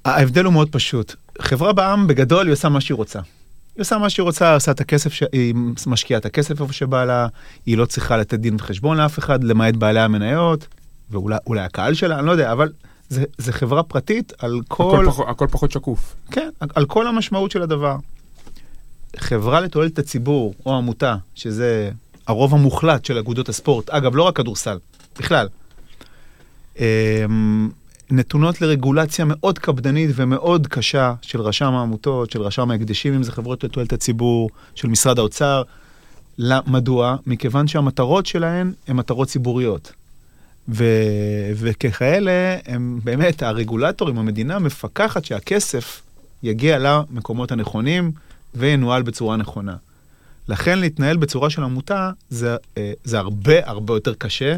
ההבדל הוא מאוד פשוט. חברה בעם, בגדול, היא עושה מה שהיא רוצה. היא עושה מה שהיא רוצה, עושה את הכסף, ש... היא משקיעה את הכסף איפה שבא לה, היא לא צריכה לתת דין וחשבון לאף אחד, למעט בעלי המניות, ואולי אולי הקהל שלה, אני לא יודע, אבל זה, זה חברה פרטית על כל, הכל פחות- הכל פחות שקוף. כן, על כל המשמעות של הדבר. חברה לתועלת הציבור, או עמותה, שזה הרוב המוחלט של אגודות הספורט, אגב, לא רק כדורסל, בכלל, אמ, נתונות לרגולציה מאוד קפדנית ומאוד קשה של רשם העמותות, של רשם ההקדשים, אם זה חברות לתועלת הציבור, של משרד האוצר. מדוע? מכיוון שהמטרות שלהן הן מטרות ציבוריות. ו... וככאלה, הם באמת, הרגולטורים, המדינה מפקחת שהכסף יגיע למקומות הנכונים וינוהל בצורה נכונה. לכן להתנהל בצורה של עמותה זה, אה, זה הרבה הרבה יותר קשה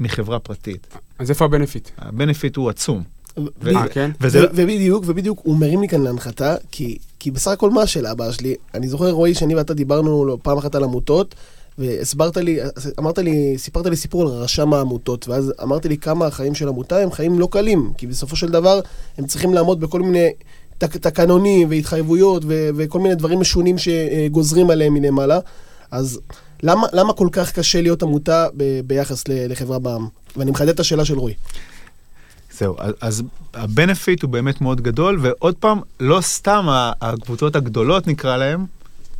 מחברה פרטית. אז איפה הבנפיט? הבנפיט הוא עצום. ו- אה, כן? וזה, ו- ובדיוק, ובדיוק, הוא מרים לי כאן להנחתה, כי, כי בסך הכל מה השאלה הבאה שלי? אני זוכר, רועי, שאני ואתה דיברנו לא- פעם אחת על עמותות, והסברת לי, אמרת לי, סיפרת לי סיפור על רשם העמותות, ואז אמרתי לי כמה החיים של עמותה הם חיים לא קלים, כי בסופו של דבר הם צריכים לעמוד בכל מיני תק, תקנונים והתחייבויות ו- וכל מיני דברים משונים שגוזרים עליהם מלמעלה. אז למה, למה כל כך קשה להיות עמותה ב- ביחס ל- לחברה בעם? ואני מחדד את השאלה של רועי. זהו, אז- אז הבנפיט הוא באמת מאוד גדול, ועוד פעם, לא סתם הקבוצות הגדולות נקרא להן,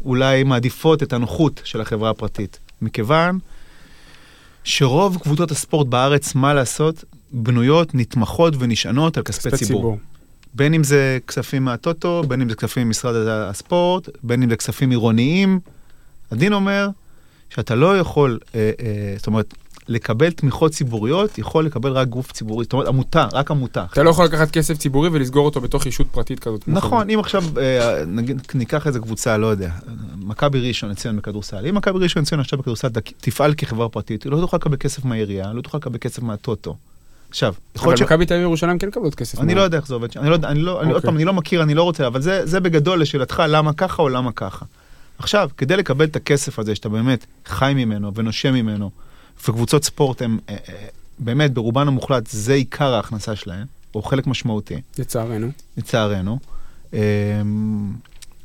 אולי מעדיפות את הנוחות של החברה הפרטית. מכיוון שרוב קבוצות הספורט בארץ, מה לעשות, בנויות, נתמכות ונשענות על כספי ציבור. בין אם זה כספים מהטוטו, בין אם זה כספים ממשרד הספורט, בין אם זה כספים עירוניים. הדין אומר שאתה לא יכול, אה, אה, זאת אומרת, לקבל תמיכות ציבוריות, יכול לקבל רק גוף ציבורי, זאת אומרת, עמותה, רק עמותה. אתה לא יכול לקחת כסף ציבורי ולסגור אותו בתוך ישות פרטית כזאת. נכון, אם עכשיו, אה, נגיד, ניקח איזה קבוצה, לא יודע, מכבי ראשון לציון בכדורסל, אם מכבי ראשון לציון עכשיו בכדורסל תפעל כחברה פרטית, היא לא תוכל לקבל כסף מהעירייה, לא תוכל לקבל כסף מהטוטו. עכשיו, יכול אבל להיות ש... מכבי תל אביב ירושלים כן מקבלות כסף. אני לא יודע איך זה עובד שם, אני לא אני לא, אני עוד אוקיי. פעם, אני לא מכיר, אני לא רוצה, אבל זה בגדול לשאלתך למה ככה או למה ככה. עכשיו, כדי לקבל את הכסף הזה שאתה באמת חי ממנו ונושם ממנו, וקבוצות ספורט הם אה, אה, באמת ברובן המוחלט זה עיקר ההכנסה שלהם, או חלק משמעותי, לצערנו. לצערנו. אה,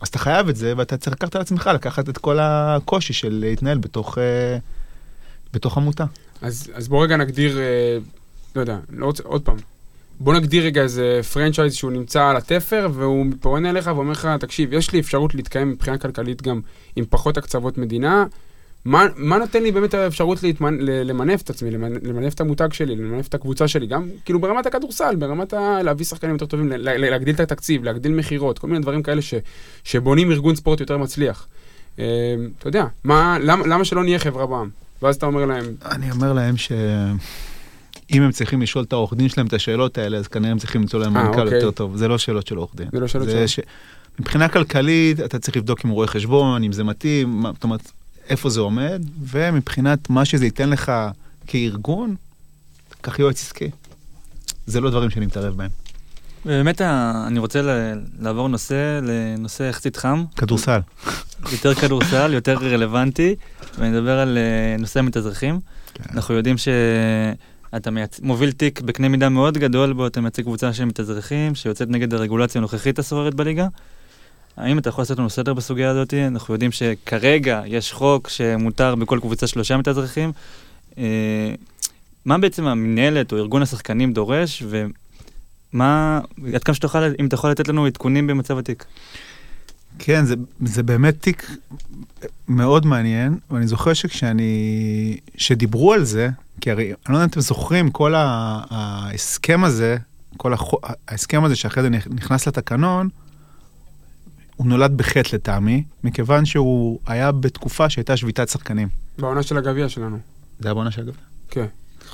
אז אתה חייב את זה ואתה צריך לקחת על עצמך לקחת את כל הקושי של להתנהל בתוך, אה, בתוך עמותה. אז, אז בוא רגע נגדיר, לא יודע, לא רוצה, עוד פעם. בוא נגדיר רגע איזה פרנצ'ייז שהוא נמצא על התפר, והוא פונה אליך ואומר לך, תקשיב, יש לי אפשרות להתקיים מבחינה כלכלית גם עם פחות הקצוות מדינה. מה, מה נותן לי באמת האפשרות להתמנ... למנף את עצמי, למנ... למנף את המותג שלי, למנף את הקבוצה שלי, גם כאילו ברמת הכדורסל, ברמת ה... להביא שחקנים יותר טובים, ל- ל- להגדיל את התקציב, להגדיל מכירות, כל מיני דברים כאלה ש... שבונים ארגון ספורט יותר מצליח. אה, אתה יודע, מה, למה, למה שלא נהיה חברה בעם? ואז אתה אומר להם, אני אומר להם שאם הם צריכים לשאול את העורך דין שלהם את השאלות האלה, אז כנראה הם צריכים למצוא להם אה, מנכ"ל אוקיי. יותר טוב. זה לא שאלות של עורך דין. זה לא שאלות של- ש... מבחינה כלכלית, אתה צריך לבדוק עם רואה חשבון, אם זה מתאים, מה, זאת אומרת, איפה זה עומד, ומבחינת מה שזה ייתן לך כארגון, קח יועץ עסקי. זה לא דברים שאני מתערב בהם. ובאמת, ה- אני רוצה ל- לעבור נושא לנושא יחסית חם, כדורסל. יותר כדורסל, יותר רלוונטי, ואני אדבר על אה, נושא המתאזרחים. כן. אנחנו יודעים שאתה מייצ... מוביל תיק בקנה מידה מאוד גדול בו אתה מייצג קבוצה של מתאזרחים שיוצאת נגד הרגולציה הנוכחית השוררת בליגה. האם אתה יכול לעשות לנו סדר בסוגיה הזאת? אנחנו יודעים שכרגע יש חוק שמותר בכל קבוצה שלושה מתאזרחים. אה, מה בעצם המנהלת או ארגון השחקנים דורש, ומה, עד כמה שתוכל, אם אתה יכול לתת לנו עדכונים במצב התיק. כן, זה, זה באמת תיק מאוד מעניין, ואני זוכר שכשאני, שדיברו על זה, כי הרי, אני לא יודע אם אתם זוכרים, כל ההסכם הזה, כל החו, ההסכם הזה שאחרי זה נכנס לתקנון, הוא נולד בחטא לטעמי, מכיוון שהוא היה בתקופה שהייתה שביתת שחקנים. בעונה של הגביע שלנו. זה היה בעונה של אגב. כן.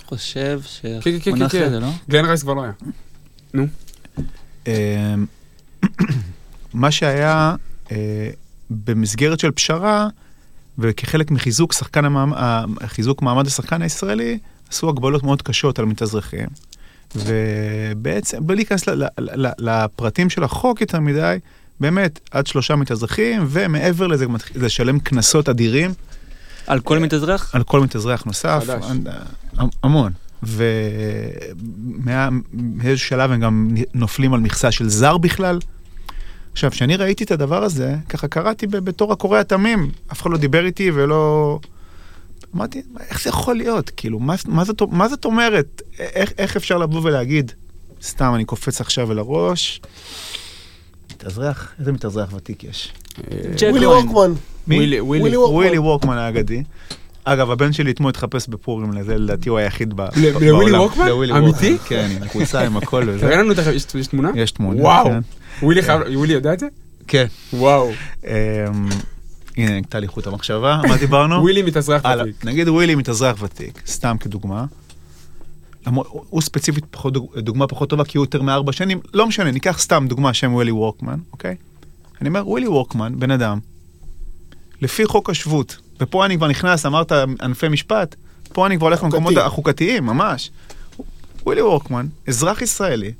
חושב כן, כן, אחרי כן. זה, לא? גלן רייס כבר לא היה. אמ, מה שהיה אה, במסגרת של פשרה, וכחלק מחיזוק שחקן המעמ... ה- חיזוק מעמד השחקן הישראלי, עשו הגבלות מאוד קשות על מתאזרחים. ובעצם, בלי להיכנס ל- ל- ל- לפרטים של החוק יותר מדי, באמת, עד שלושה מתאזרחים, ומעבר לזה מתחיל לשלם קנסות אדירים על כל מתאזרח? על כל מתאזרח נוסף, חדש. המ- המון. ומאיזשהו שלב הם גם נופלים על מכסה של זר בכלל. עכשיו, כשאני ראיתי את הדבר הזה, ככה קראתי ב- בתור הקורא התמים, אף אחד לא דיבר איתי ולא... אמרתי, איך זה יכול להיות? כאילו, מה, מה, זאת, מה זאת אומרת? איך, איך אפשר לבוא ולהגיד, סתם, אני קופץ עכשיו אל הראש, מתאזרח? איזה מתאזרח ותיק יש? ג'ק ווילי. וורקמן. מי? ווילי, ווילי. ווילי וורקמן. ווילי וורקמן האגדי. אגב, הבן שלי אתמול התחפש בפורים לזה, לדעתי הוא היחיד בעולם. לווילי? לווילי אמיתי? כן, עם חולצה, עם הכל תראה וזה. לנו, תכף, יש תמונה? יש תמונה. וואו. כן. ווילי חייב, ווילי יודע את זה? כן. וואו. אמ, הנה, נקטע לי חוט המחשבה, מה דיברנו? ווילי מתאזרח. ותיק. נגיד ווילי מתאזרח ותיק, סתם כדוגמה. הוא ספציפית פחות, דוגמה פחות טובה כי הוא יותר מארבע שנים, לא משנה, ניקח סתם דוגמה שם ווילי וורקמן, אוקיי? אני אומר, ווילי וורקמן, בן אדם, לפי חוק השבות, ופה אני כבר נכנס, אמרת ענפי משפט, פה אני כבר הולך. למקומות החוקתיים, ממש. ווילי וורקמן, אזרח ישראלי,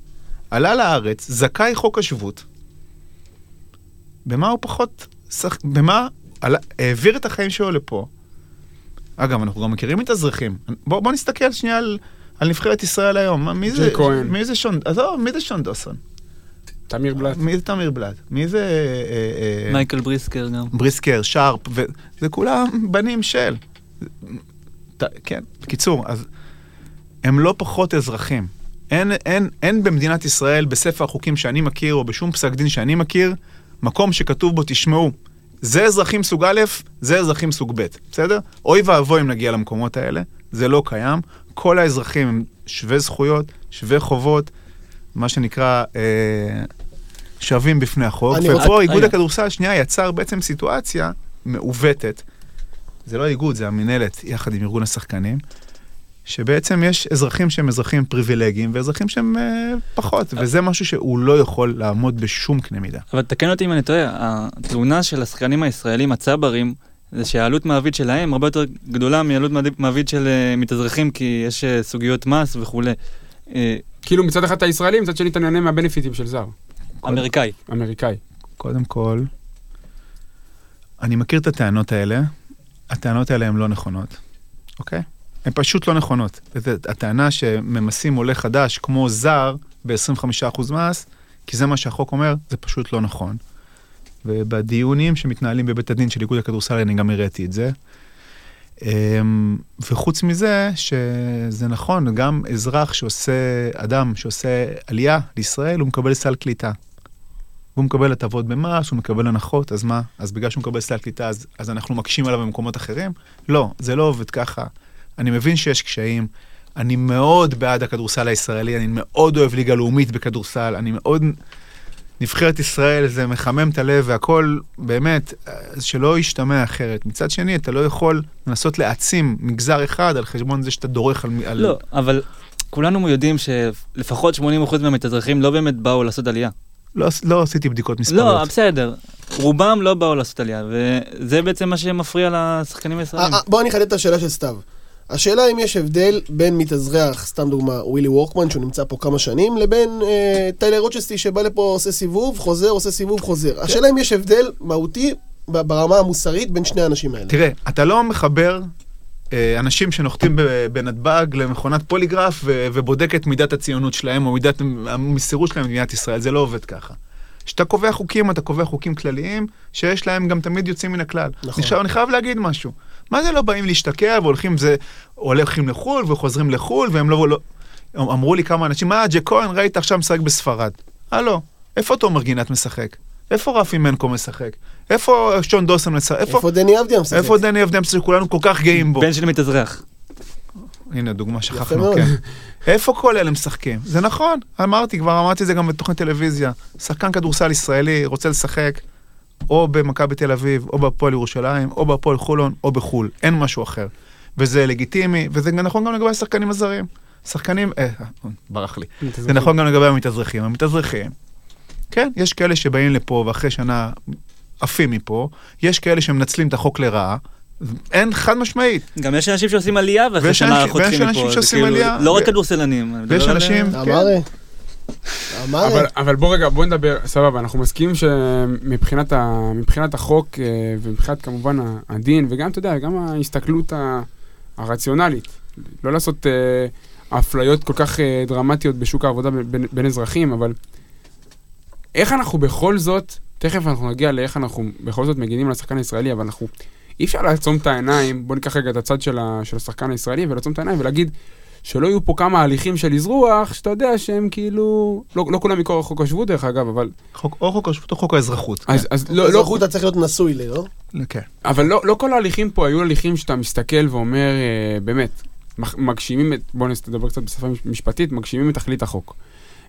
עלה לארץ, זכאי חוק השבות. במה הוא פחות, שח... במה עלה... העביר את החיים שלו לפה. אגב, אנחנו גם מכירים מתאזרחים. בוא, בוא נסתכל שנייה על, על נבחרת ישראל היום. מי זה. מי זה שון, עזוב, מי זה שון דוסון? תמיר בלאט. מי זה תמיר בלאט? מי זה אה, אה, מייקל בריסקר גם. בריסקר, שרפ, וזה כולם בנים של. כן, בקיצור, אז הם לא פחות אזרחים. אין, אין, אין במדינת ישראל, בספר החוקים שאני מכיר, או בשום פסק דין שאני מכיר, מקום שכתוב בו, תשמעו, זה אזרחים סוג א', זה אזרחים סוג ב', בסדר? אוי ואבוי אם נגיע למקומות האלה, זה לא קיים. כל האזרחים הם שווי זכויות, שווי חובות, מה שנקרא אה, שווים בפני החוק. ופה רוצה- איגוד. הכדורסל שנייה יצר בעצם סיטואציה מעוותת. זה לא האיגוד, זה המינהלת יחד עם ארגון השחקנים. שבעצם יש אזרחים שהם אזרחים פריבילגיים ואזרחים שהם אה, פחות, וזה משהו שהוא לא יכול לעמוד בשום קנה מידה. אבל תקן אותי אם אני טועה, התלונה של השחקנים הישראלים, הצברים, זה שהעלות מעביד שלהם הרבה יותר גדולה מעלות מעביד- מעביד של אה, מתאזרחים, כי יש אה, סוגיות מס וכולי. אה, כאילו מצד אחד אתה ישראלי, מצד שני אתה נהנה מהבנפיטים של זר. אמריקאי. אמריקאי. קודם כל, אני מכיר את הטענות האלה, הטענות האלה הן לא נכונות, אוקיי? הן פשוט לא נכונות. זה- הטענה שממסים עולה חדש כמו זר ב-25% מס, כי זה מה שהחוק אומר, זה פשוט לא נכון. ובדיונים שמתנהלים בבית הדין של איגוד הכדורסל, אני גם הראיתי את זה. אמ, וחוץ מזה, שזה נכון, גם אזרח שעושה, אדם שעושה עלייה לישראל, הוא מקבל סל קליטה. הוא מקבל הטבות במס, הוא מקבל הנחות, אז מה? אז בגלל שהוא מקבל סל קליטה, אז, אז אנחנו מקשים עליו במקומות אחרים? לא, זה לא עובד ככה. אני מבין שיש קשיים. אני מאוד בעד הכדורסל הישראלי, אני מאוד אוהב ליגה לאומית בכדורסל, אני מאוד... נבחרת ישראל זה מחמם את הלב והכל, באמת, שלא ישתמע אחרת. מצד שני, אתה לא יכול לנסות להעצים מגזר אחד על חשבון זה שאתה דורך על... לא, אבל כולנו יודעים שלפחות 80% מהמתאזרחים לא באמת באו לעשות עלייה. לא, לא עשיתי בדיקות מספריות. לא, בסדר. רובם לא באו לעשות עלייה, וזה בעצם מה שמפריע לשחקנים הישראלים. אה, אה, בוא אני אחדד את השאלה של סתיו. השאלה אם יש הבדל בין מתאזרח, סתם דוגמה, ווילי וורקמן, שהוא נמצא פה כמה שנים, לבין אה, טיילר רוצ'סטי שבא לפה, עושה סיבוב, חוזר, עושה סיבוב, חוזר. השאלה אם יש הבדל מהותי ברמה המוסרית בין שני האנשים האלה. תראה, אתה לא מחבר אנשים שנוחתים בנתב"ג למכונת פוליגרף ובודק את מידת הציונות שלהם או מידת המסירות שלהם במדינת ישראל, זה לא עובד ככה. כשאתה קובע חוקים, אתה קובע חוקים כלליים, שיש להם גם תמיד יוצאים מן הכלל. נכון. עכשיו, אני חייב להגיד משהו. מה זה לא באים להשתקע והולכים זה, הולכים לחו"ל וחוזרים לחו"ל, והם לא, לא... אמרו לי כמה אנשים, מה, ג'ק כהן, ראית עכשיו משחק בספרד. הלו, איפה תומר גינת משחק? איפה רפי מנקו משחק? איפה שון דוסון משחק? איפה, דני אבדיה משחק? איפה דני אבדם שכולנו כל כך גאים בו? בן של מתאזרח. הנה, דוגמה שכחנו. כן. איפה כל אלה משחקים? זה נכון, אמרתי, כבר אמרתי את זה גם בתוכנית טלוויזיה. שחקן כדורסל ישראלי רוצה לשחק או במכבי תל אביב, או בהפועל ירושלים, או בהפועל חולון, או בחו"ל. אין משהו אחר. וזה לגיטימי, וזה גם נכון גם לגבי השחקנים הזרים. שחקנים, אה, ברח לי. זה נכון גם לגבי המתאזרחים. המתאזרחים, כן, יש כאלה שבאים לפה ואחרי שנה עפים מפה, יש כאלה שמנצלים את החוק לרעה. אין חד משמעית. גם יש אנשים שעושים עלייה ואחרי ויש שנה אנשים- חותכים ויש מפה. אנשים זה שעושים כאילו עלייה, לא רק כדורסלנים. ויש על- אנשים-. אבל, אבל בוא רגע, בוא נדבר, סבבה, אנחנו מסכימים שמבחינת ה, החוק אה, ומבחינת כמובן הדין, וגם, אתה יודע, גם ההסתכלות הרציונלית, לא לעשות אה, אפליות כל כך אה, דרמטיות בשוק העבודה בין- בין אזרחים, אבל איך אנחנו בכל זאת, תכף אנחנו נגיע לאיך אנחנו בכל זאת מגינים על השחקן הישראלי, אבל אנחנו, אי אפשר לעצום את העיניים, בוא ניקח רגע את הצד של, ה, של השחקן הישראלי ולעצום את העיניים ולהגיד, שלא יהיו פה כמה הליכים של אזרוח, שאתה יודע שהם כאילו, לא, לא כולם מכורח חוק השבות דרך אגב, אבל, חוק, או חוק השבות או חוק האזרחות. אז, אז לא, לא, לא, אזרחות אתה צריך להיות נשוי לי, לא? כן. אבל לא, לא כל ההליכים פה היו הליכים שאתה מסתכל ואומר, אה, באמת, מגשימים את, בוא נדבר קצת בשפה מש- משפטית, מגשימים את תכלית החוק.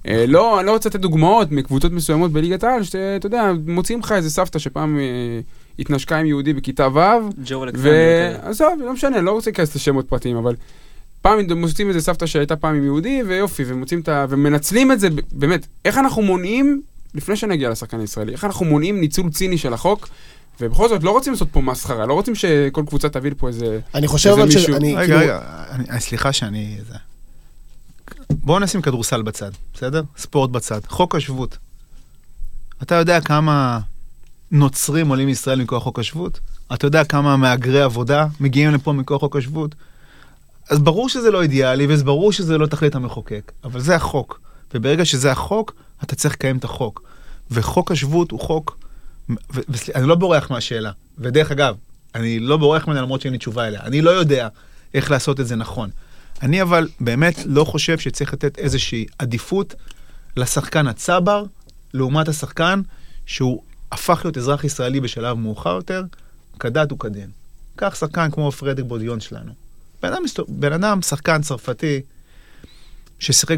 אה, לא, אני לא רוצה לתת דוגמאות מקבוצות מסוימות בליגת העל, שאתה יודע, מוצאים לך איזה סבתא שפעם אה, התנשקה עם יהודי בכיתה ו', ג'ו אלכסנדר. כן. ועזוב, לא משנה, לא רוצה להיכנס לשמות פרטיים, אבל פעם מוצאים איזה סבתא שהייתה פעם עם יהודי, ויופי, ומוצאים את ה... ומנצלים את זה, באמת, איך אנחנו מונעים, לפני שנגיע לשחקן הישראלי, איך אנחנו מונעים ניצול ציני של החוק, ובכל זאת לא רוצים לעשות פה מסחרה, לא רוצים שכל קבוצה תביא לפה איזה... אני חושב איזה אבל מישהו- שאני, רגע, כאילו, רגע, אני, אה, סליחה שאני... זה. בואו נשים כדורסל בצד, בסדר? ספורט בצד. חוק השבות. אתה יודע כמה נוצרים עולים לישראל מכוח חוק השבות? אתה יודע כמה מהגרי עבודה מגיעים לפה מכוח חוק השבות? אז ברור שזה לא אידיאלי, וברור שזה לא תכלית המחוקק, אבל זה החוק. וברגע שזה החוק, אתה צריך לקיים את החוק. וחוק השבות הוא חוק... ו- וסל- אני לא בורח מהשאלה. ודרך אגב, אני לא בורח ממנה למרות שאין לי תשובה אליה. אני לא יודע איך לעשות את זה נכון. אני אבל באמת לא חושב שצריך לתת איזושהי עדיפות לשחקן הצבר, לעומת השחקן שהוא הפך להיות אזרח ישראלי בשלב מאוחר יותר, כדת וכדין. קח שחקן כמו פרדריק בודיון שלנו. בן אדם, בן אדם שחקן צרפתי, ששיחק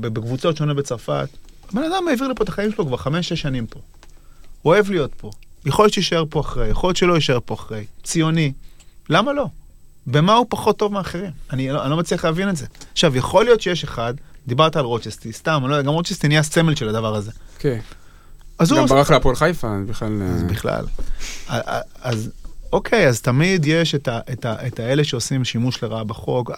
בקבוצות שונות בצרפת, הבן אדם העביר לפה את החיים שלו כבר חמש-שש שנים פה. הוא אוהב להיות פה. יכול להיות שיישאר פה אחרי, יכול להיות שלא יישאר פה אחרי. ציוני. למה לא? במה הוא פחות טוב מאחרים? אני לא, אני לא מצליח להבין את זה. עכשיו, יכול להיות שיש אחד, דיברת על רוצ'סטי, סתם, לא יודע, גם רוצ'סטי נהיה סמל של הדבר הזה. כן. אז הוא... גם ברח להפועל חיפה, אז בכלל... אז אה, בכלל. א- א- אז אוקיי, אז תמיד יש את, ה, את, ה, את האלה שעושים שימוש לרעה בחוק.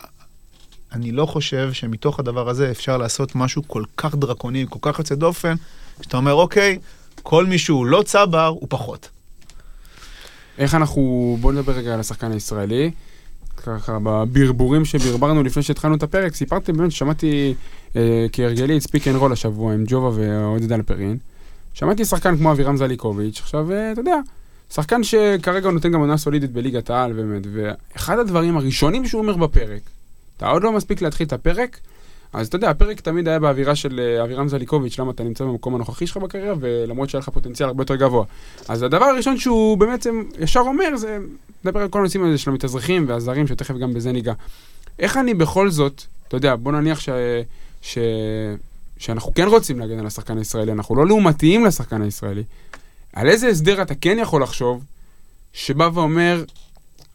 אני לא חושב שמתוך הדבר הזה אפשר לעשות משהו כל כך דרקוני, כל כך יוצא דופן, שאתה אומר, אוקיי, כל מי שהוא לא צבר, הוא פחות. איך אנחנו... בוא נדבר רגע על השחקן הישראלי. ככה בברבורים שברברנו לפני שהתחלנו את הפרק, סיפרתי באמת ששמעתי אה, כהרגלי את Speak and Roll השבוע עם ג'ובה ועודד אלפרין. שמעתי שחקן כמו אבירם זליקוביץ', עכשיו, אה, אתה יודע, שחקן שכרגע נותן גם עונה סולידית בליגת העל, באמת, ואחד הדברים הראשונים שהוא אומר בפרק, אתה עוד לא מספיק להתחיל את הפרק, אז אתה יודע, הפרק תמיד היה באווירה של אה, אבירם זליקוביץ', למה אתה נמצא במקום הנוכחי שלך בקריירה, ולמרות שהיה לך פוטנציאל הרבה יותר גבוה. אז הדבר הראשון שהוא בעצם ישר אומר, זה לדבר על כל הנושאים האלה של המתאזרחים והזרים, שתכף גם בזה ניגע. איך אני בכל זאת, אתה יודע, בוא נניח ש... ש... שאנחנו כן רוצים להגן על השחקן הישראלי, אנחנו לא לעומתיים לשחקן הישראלי, על איזה הסדר אתה כן יכול לחשוב, שבא ואומר,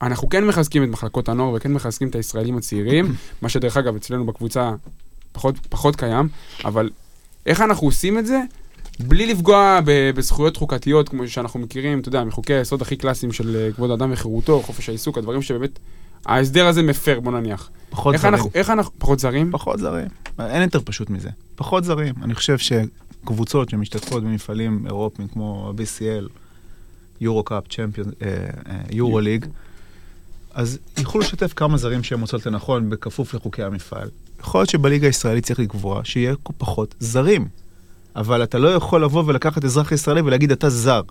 אנחנו כן מחזקים את מחלקות הנוער וכן מחזקים את הישראלים הצעירים, מה שדרך אגב אצלנו בקבוצה פחות, פחות קיים, אבל איך אנחנו עושים את זה בלי לפגוע ב- בזכויות חוקתיות, כמו שאנחנו מכירים, אתה יודע, מחוקי היסוד הכי קלאסיים של אה, כבוד האדם וחירותו, חופש העיסוק, הדברים שבאמת, ההסדר הזה מפר, בוא נניח. פחות איך זרים. אנחנו, איך אנחנו, פחות זרים? פחות זרים. אין יותר פשוט מזה. פחות זרים. אני חושב שקבוצות שמשתתפות במפעלים אירופיים כמו ה-BCL, יורו קאפ, צ'מפיון, יורו ליג, אז יוכלו לשתף כמה זרים שהם מוצאות לנכון בכפוף לחוקי המפעל. יכול להיות שבליגה הישראלית צריך לקבוע שיהיה פחות זרים. אבל אתה לא יכול לבוא ולקחת אזרח ישראלי ולהגיד אתה זר.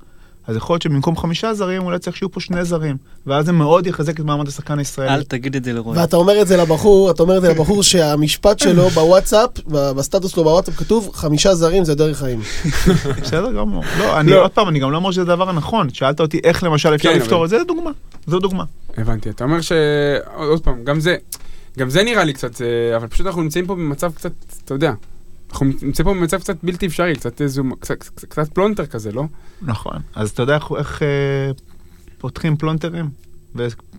אז יכול להיות שבמקום חמישה זרים אולי צריך שיהיו פה שני זרים. ואז זה מאוד יחזק את מעמד השחקן הישראלי. אל תגיד את זה לרועי. ואתה אומר את זה לבחור, אתה אומר את זה לבחור שהמשפט שלו בוואטסאפ, בסטטוס שלו בוואטסאפ כתוב חמישה זרים זה דרך חיים. בסדר גמור. לא, אני לא. עוד פעם, אני גם לא אומר שזה הדבר הנכון. שאלת אותי איך למשל אפשר כן, לפתור את זה, זו דוגמה. זו דוגמה. הבנתי, אתה אומר ש... עוד פעם, גם זה, גם זה נראה לי קצת, אה, אבל פשוט אנחנו נמצאים פה במצב קצת, אתה יודע, אנחנו נמצאים פה במצב קצת בלתי אפשרי, קצת איזו, קצת, קצת, פלונטר כזה, לא? נכון. אז אתה יודע איך- איך אה, פותחים פלונטרים?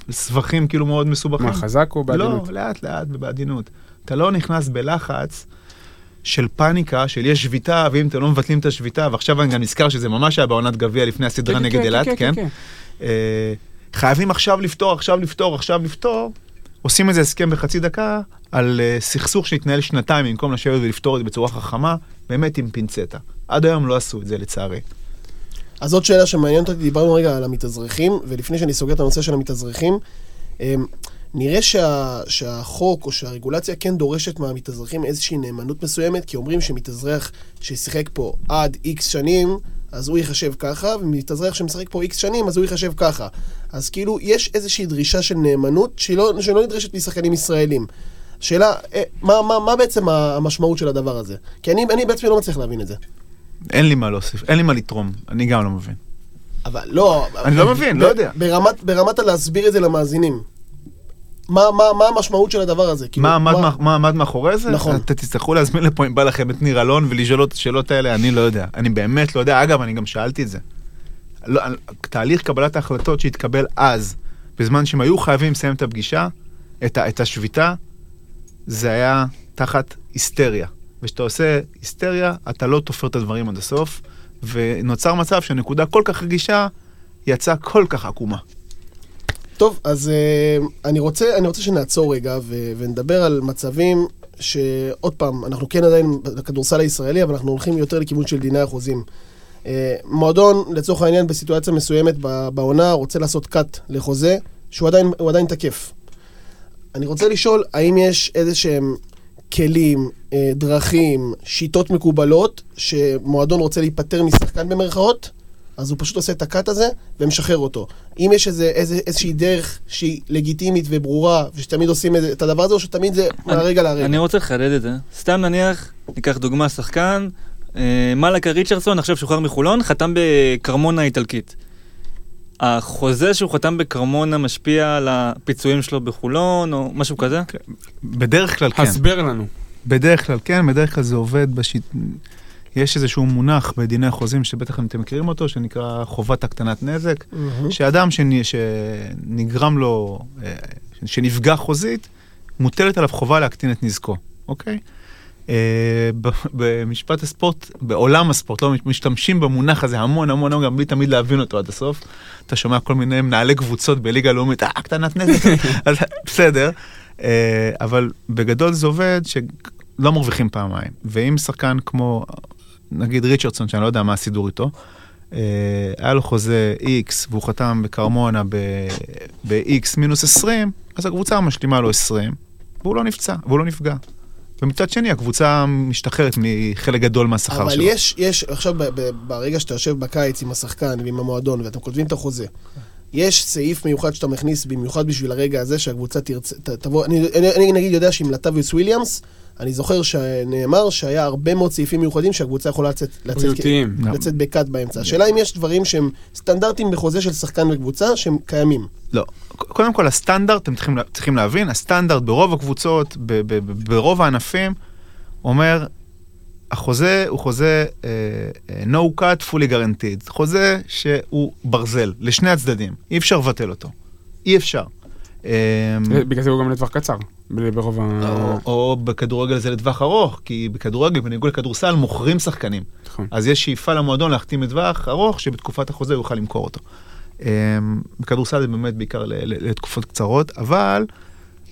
וסבכים כאילו מאוד מסובכים? מה, חזק או בעדינות? לא, לאט לאט ובעדינות. אתה לא נכנס בלחץ של פאניקה, של יש שביתה, ואם אתם לא מבטלים את השביתה, ועכשיו אני גם נזכר שזה ממש היה בעונת גביע לפני הסדרה כן, נגד כן, אילת, כן, כן? כן. אה, חייבים עכשיו לפתור, עכשיו לפתור, עכשיו לפתור. עושים איזה הסכם בחצי דקה על אה, סכסוך שהתנהל שנתיים במקום לשבת ולפתור את זה בצורה חכמה, באמת עם פינצטה. עד היום לא עשו את זה לצערי. אז זאת שאלה שמעניינת אותי, דיברנו רגע על המתאזרחים, ולפני שאני סוגר את הנושא של המתאזרחים, אמ, נראה שה, שהחוק או שהרגולציה כן דורשת מהמתאזרחים איזושהי נאמנות מסוימת, כי אומרים שמתאזרח ששיחק פה עד איקס שנים, אז הוא ייחשב ככה, ומתאזרח שמשחק פה איקס שנים, אז הוא ייחשב ככה. אז כאילו, יש איזושהי דרישה של נאמנות שלא, שלא נדרשת משחקנים ישראלים. שאלה, אה, מה, מה, מה בעצם המשמעות של הדבר הזה? כי אני, אני בעצמי לא מצליח להבין את זה. אין לי מה להוסיף, אין לי מה לתרום, אני גם לא מבין. אבל לא... אני לא מבין, לא יודע. ברמת, ברמת הלהסביר את זה למאזינים. מה, מה, מה המשמעות של הדבר הזה? כאילו, מה עמד מאח- מה עמד מאחורי זה? נכון. אתם תצטרכו להזמין לפה אם בא לכם את ניר אלון ולשאול את השאלות האלה, אני לא יודע. אני באמת לא יודע. אגב, אני גם שאלתי את זה. לא, תהליך קבלת ההחלטות שהתקבל אז, בזמן שהם היו חייבים לסיים את הפגישה, את, ה, את השביתה, זה היה תחת היסטריה. וכשאתה עושה היסטריה, אתה לא תופר את הדברים עד הסוף, ונוצר מצב שנקודה כל כך רגישה, יצאה כל כך עקומה. טוב, אז uh, אני, רוצה, אני רוצה שנעצור רגע ו- ונדבר על מצבים שעוד פעם, אנחנו כן עדיין בכדורסל הישראלי, אבל אנחנו הולכים יותר לכיוון של דיני החוזים. Uh, מועדון, לצורך העניין, בסיטואציה מסוימת בעונה, רוצה לעשות קאט לחוזה, שהוא עדיין, עדיין תקף. אני רוצה לשאול, האם יש איזה שהם כלים, אה, דרכים, שיטות מקובלות, שמועדון רוצה להיפטר משחקן במרכאות, אז הוא פשוט עושה את הקאט הזה ומשחרר אותו. אם יש איזה, איזה, איזושהי דרך שהיא לגיטימית וברורה, ושתמיד עושים את, את הדבר הזה, או שתמיד זה מהרגע להרגע. אני רוצה לחדד את זה. סתם נניח, ניקח דוגמה שחקן, אה, מלאקה ריצ'רסון עכשיו שוחרר מחולון, חתם בקרמונה האיטלקית. החוזה שהוא חתם בקרמונה משפיע על הפיצויים שלו בחולון, או משהו כזה? בדרך כלל כן. הסבר לנו. בדרך כלל כן, בדרך כלל זה עובד בשיט... יש איזשהו מונח בדיני החוזים שבטח אתם מכירים אותו, שנקרא חובת הקטנת נזק, מהמם. שאדם שנ... שנגרם לו, אה, שנפגע חוזית, מוטלת עליו חובה להקטין את נזקו, אוקיי? ב- במשפט הספורט, בעולם הספורט, לא משתמשים במונח הזה המון המון המון, גם בלי תמיד להבין אותו עד הסוף. אתה שומע כל מיני מנהלי קבוצות בליגה הלאומית, אה, הקטנת נזק, אז בסדר. אה, אבל בגדול זה עובד שלא מרוויחים פעמיים. ואם שחקן כמו, נגיד ריצ'רדסון, שאני לא יודע מה הסידור איתו, אה, היה לו חוזה X והוא חתם בקרמונה ב-X מינוס 20, אז הקבוצה משלימה לו 20, והוא לא נפצע, והוא לא נפגע. ומצד שני, הקבוצה משתחררת מחלק גדול מהשכר אבל שלו. יש, יש, עכשיו ב- ב- ברגע שאתה יושב בקיץ עם השחקן ועם המועדון ואתם כותבים את החוזה, יש סעיף מיוחד שאתה מכניס במיוחד בשביל הרגע הזה שהקבוצה תרצה, ת- תבוא, אני, אני, אני נגיד יודע שעם לטביוס וויליאמס, אני זוכר שנאמר שהיה הרבה מאוד סעיפים מיוחדים שהקבוצה יכולה לצאת, לצאת. גם. לצאת בקאט באמצע. השאלה אם יש דברים שהם סטנדרטים בחוזה של שחקן וקבוצה שהם קיימים. לא. קודם כל, הסטנדרט, אתם צריכים, צריכים להבין, הסטנדרט ברוב הקבוצות, ב, ב, ב, ברוב הענפים, אומר, החוזה הוא חוזה uh, no cut fully guaranteed. חוזה שהוא ברזל, לשני הצדדים. אי אפשר לבטל אותו. אי אפשר. אה, בגלל זה הוא גם לטווח קצר, ברוב ה... או, בכדורגל זה לטווח ארוך, כי בכדורגל, בניגוד לכדורסל, מוכרים שחקנים. נכון. אז יש שאיפה למועדון להחתים לטווח ארוך, שבתקופת החוזה הוא יוכל למכור אותו. אמ, בכדורסל זה באמת בעיקר לתקופות קצרות, אבל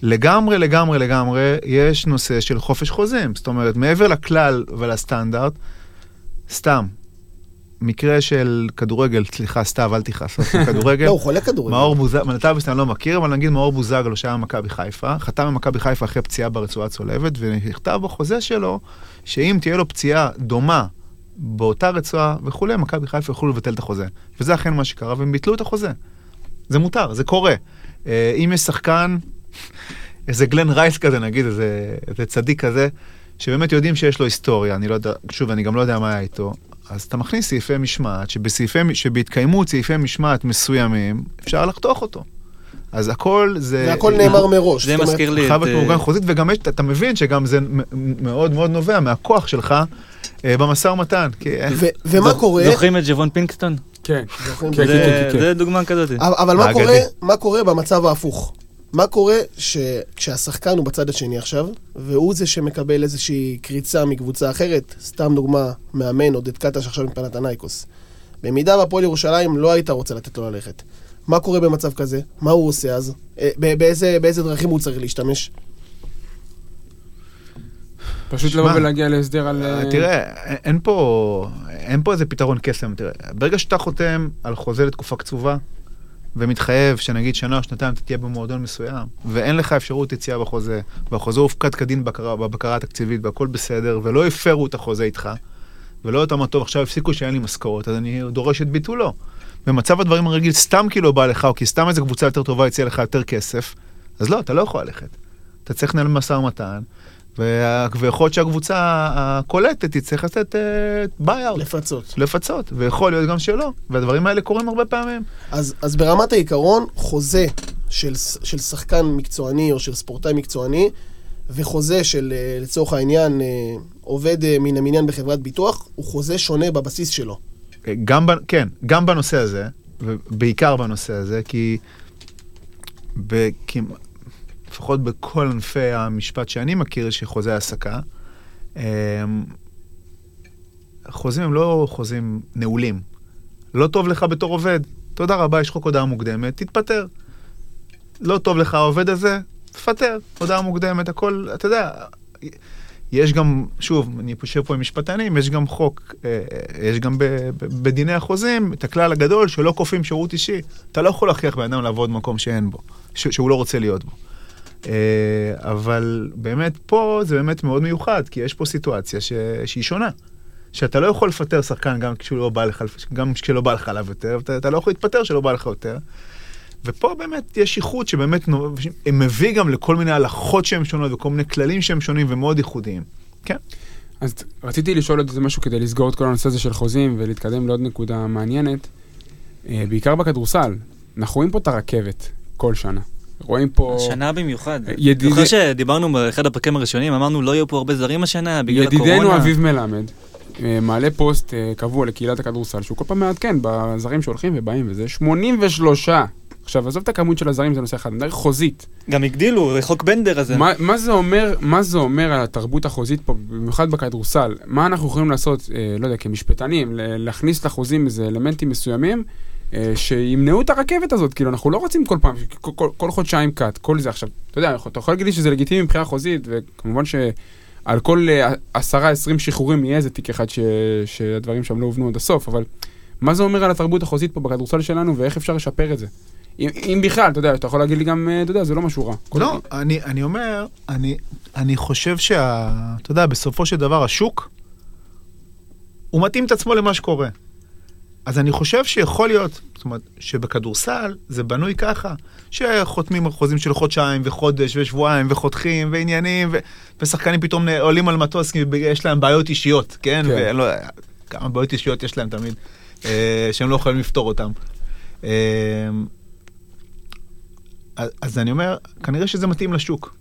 לגמרי, לגמרי, לגמרי, יש נושא של חופש חוזים. זאת אומרת, מעבר לכלל ולסטנדרט, סתם, מקרה של כדורגל, סליחה, סתיו, אל תכעס, אבל כדורגל. לא, הוא חולה כדורגל. מאור בוזגלו, מלטביס אני לא מכיר, אבל נגיד מאור בוזגלו שהיה במכבי חיפה, חתם במכבי חיפה אחרי פציעה ברצועה הצולבת, ונכתב בחוזה שלו, שאם תהיה לו פציעה דומה באותה רצועה וכולי, מכבי חיפה יוכלו לבטל את החוזה. וזה אכן מה שקרה, והם ביטלו את החוזה. זה מותר, זה קורה. אה, אם יש שחקן, איזה גלן רייס כזה נגיד, איזה, איזה צדיק כזה, שבאמת יודעים שיש לו היסטוריה, אני לא יודע, שוב, אני גם לא יודע מה היה איתו, אז אתה מכניס סעיפי משמעת, שבסעיפי, שבהתקיימות סעיפי משמעת מסוימים, אפשר לחתוך אותו. אז הכל זה... והכל נאמר מראש. זה מזכיר לי חייב את... להיות מאורגן חוזית, וגם יש, אתה מבין שגם זה מאוד מאוד נובע מהכוח שלך אה, במשא ומתן. ומה קורה? זוכרים את ג'וון פינקסטון? כן. כן, זה- כן, כן. זה דוגמה כזאת. אבל מה קורה במצב ההפוך? מה קורה ש- כשהשחקן הוא בצד השני עכשיו, והוא זה שמקבל איזושהי קריצה מקבוצה אחרת, סתם דוגמה, מאמן עודד קטש עכשיו עם פנתנייקוס. במידה והפועל ירושלים לא היית רוצה לתת לו ללכת. מה קורה במצב כזה? מה הוא עושה אז? אה, באיזה, באיזה דרכים הוא צריך להשתמש? פשוט לבוא ולהגיע להסדר על... אה, אה, תראה, אין- אין פה, אין פה איזה פתרון קסם. תראה, ברגע שאתה חותם על חוזה לתקופה קצובה, ומתחייב שנגיד שנה או שנתיים אתה תהיה במועדון מסוים, ואין לך אפשרות יציאה בחוזה, והחוזה הופקד כדין בבקרה, בבקרה התקציבית והכל בסדר, ולא הפרו את החוזה איתך, ולא אותם טוב, עכשיו הפסיקו שאין לי משכורת, אז אני דורש את ביטולו. במצב הדברים הרגיל, סתם כי לא בא לך, או כי סתם איזה קבוצה יותר טובה יציע לך יותר כסף, אז לא, אתה לא יכול ללכת. אתה צריך לנהל משא ומתן, ויכול להיות שהקבוצה הקולטת תצטרך לתת buyout, לפצות. לפצות, ויכול להיות גם שלא, והדברים האלה קורים הרבה פעמים. אז, אז ברמת העיקרון, חוזה של, של שחקן מקצועני או של ספורטאי מקצועני, וחוזה של, אה, לצורך העניין, אה, עובד אה, מן המניין בחברת ביטוח, הוא חוזה שונה בבסיס שלו. גם, כן, גם בנושא הזה, ובעיקר בנושא הזה, כי בכמ- לפחות בכל ענפי המשפט שאני מכיר, יש חוזי העסקה, אמ, חוזים הם לא חוזים נעולים. לא טוב לך בתור עובד, תודה רבה, יש חוק הודעה מוקדמת, תתפטר. לא טוב לך העובד הזה, תפטר, הודעה מוקדמת, הכל, אתה יודע, יש גם, שוב, אני יושב פה עם משפטנים, יש גם חוק, אה, אה, יש גם בדיני החוזים את הכלל הגדול שלא כופים שירות אישי. אתה לא יכול להכריח בן אדם לעבוד במקום שאין בו, שהוא לא רוצה להיות בו. אה, אבל באמת פה זה באמת מאוד מיוחד, כי יש פה סיטואציה ש, שהיא שונה. שאתה לא יכול לפטר שחקן גם כשהוא לא בא לך, גם כשלא בא לך עליו יותר, אתה, אתה לא יכול להתפטר כשלא בא לך יותר. ופה באמת יש איחוד שבאמת נו- מביא גם לכל מיני הלכות שהן שונות וכל מיני כללים שהם שונים ומאוד ייחודיים. כן. אז רציתי לשאול עוד איזה משהו כדי לסגור את כל הנושא הזה של חוזים ולהתקדם לעוד נקודה מעניינת. אה, בעיקר בכדורסל, אנחנו רואים פה את הרכבת כל שנה. רואים פה... השנה במיוחד. ידידי- זוכר שדיברנו באחד הפרקים הראשונים, אמרנו לא יהיו פה הרבה זרים השנה בגלל הקורונה. ידידנו אביב מלמד אה, מעלה פוסט אה, קבוע לקהילת הכדורסל, שהוא כל פעם מעדכן בזרים שהולכים ובאים וזה, 83. עכשיו, עזוב את הכמות של הזרים, זה נושא אחד, אני מדבר חוזית. גם הגדילו, חוק בנדר הזה. מה, מה זה אומר, מה זה אומר על התרבות החוזית פה, במיוחד בכדורסל? מה אנחנו יכולים לעשות, אה, לא יודע, כמשפטנים, להכניס לחוזים איזה אלמנטים מסוימים, אה, שימנעו את הרכבת הזאת, כאילו, אנחנו לא רוצים כל פעם, כל, כל, כל חודשיים קאט, כל זה עכשיו, אתה יודע, אתה יכול להגיד לי שזה לגיטימי מבחינה חוזית, וכמובן שעל כל אה, עשרה, עשרים שחרורים יהיה איזה תיק אחד ש, שהדברים שם לא הובנו עד הסוף, אבל מה זה אומר על התרבות החוזית פה בכדורסל שלנו, ואיך אפשר לשפר את זה? אם, אם בכלל, אתה יודע, אתה יכול להגיד לי גם, אה, אתה יודע, זה לא משהו רע. לא, אני, אני אומר, אני, אני חושב שה... אתה יודע, בסופו של דבר השוק, הוא מתאים את עצמו למה שקורה. אז אני חושב שיכול להיות, זאת אומרת, שבכדורסל זה בנוי ככה, שחותמים על חוזים של חודשיים וחודש ושבועיים וחותכים ועניינים, ו... ושחקנים פתאום עולים על מטוס כי יש להם בעיות אישיות, כן? כן. לא יודע, כמה בעיות אישיות יש להם תמיד, אה, שהם לא יכולים לפתור אותם. אה, אז אז אני אומר, כנראה שזה מתאים לשוק.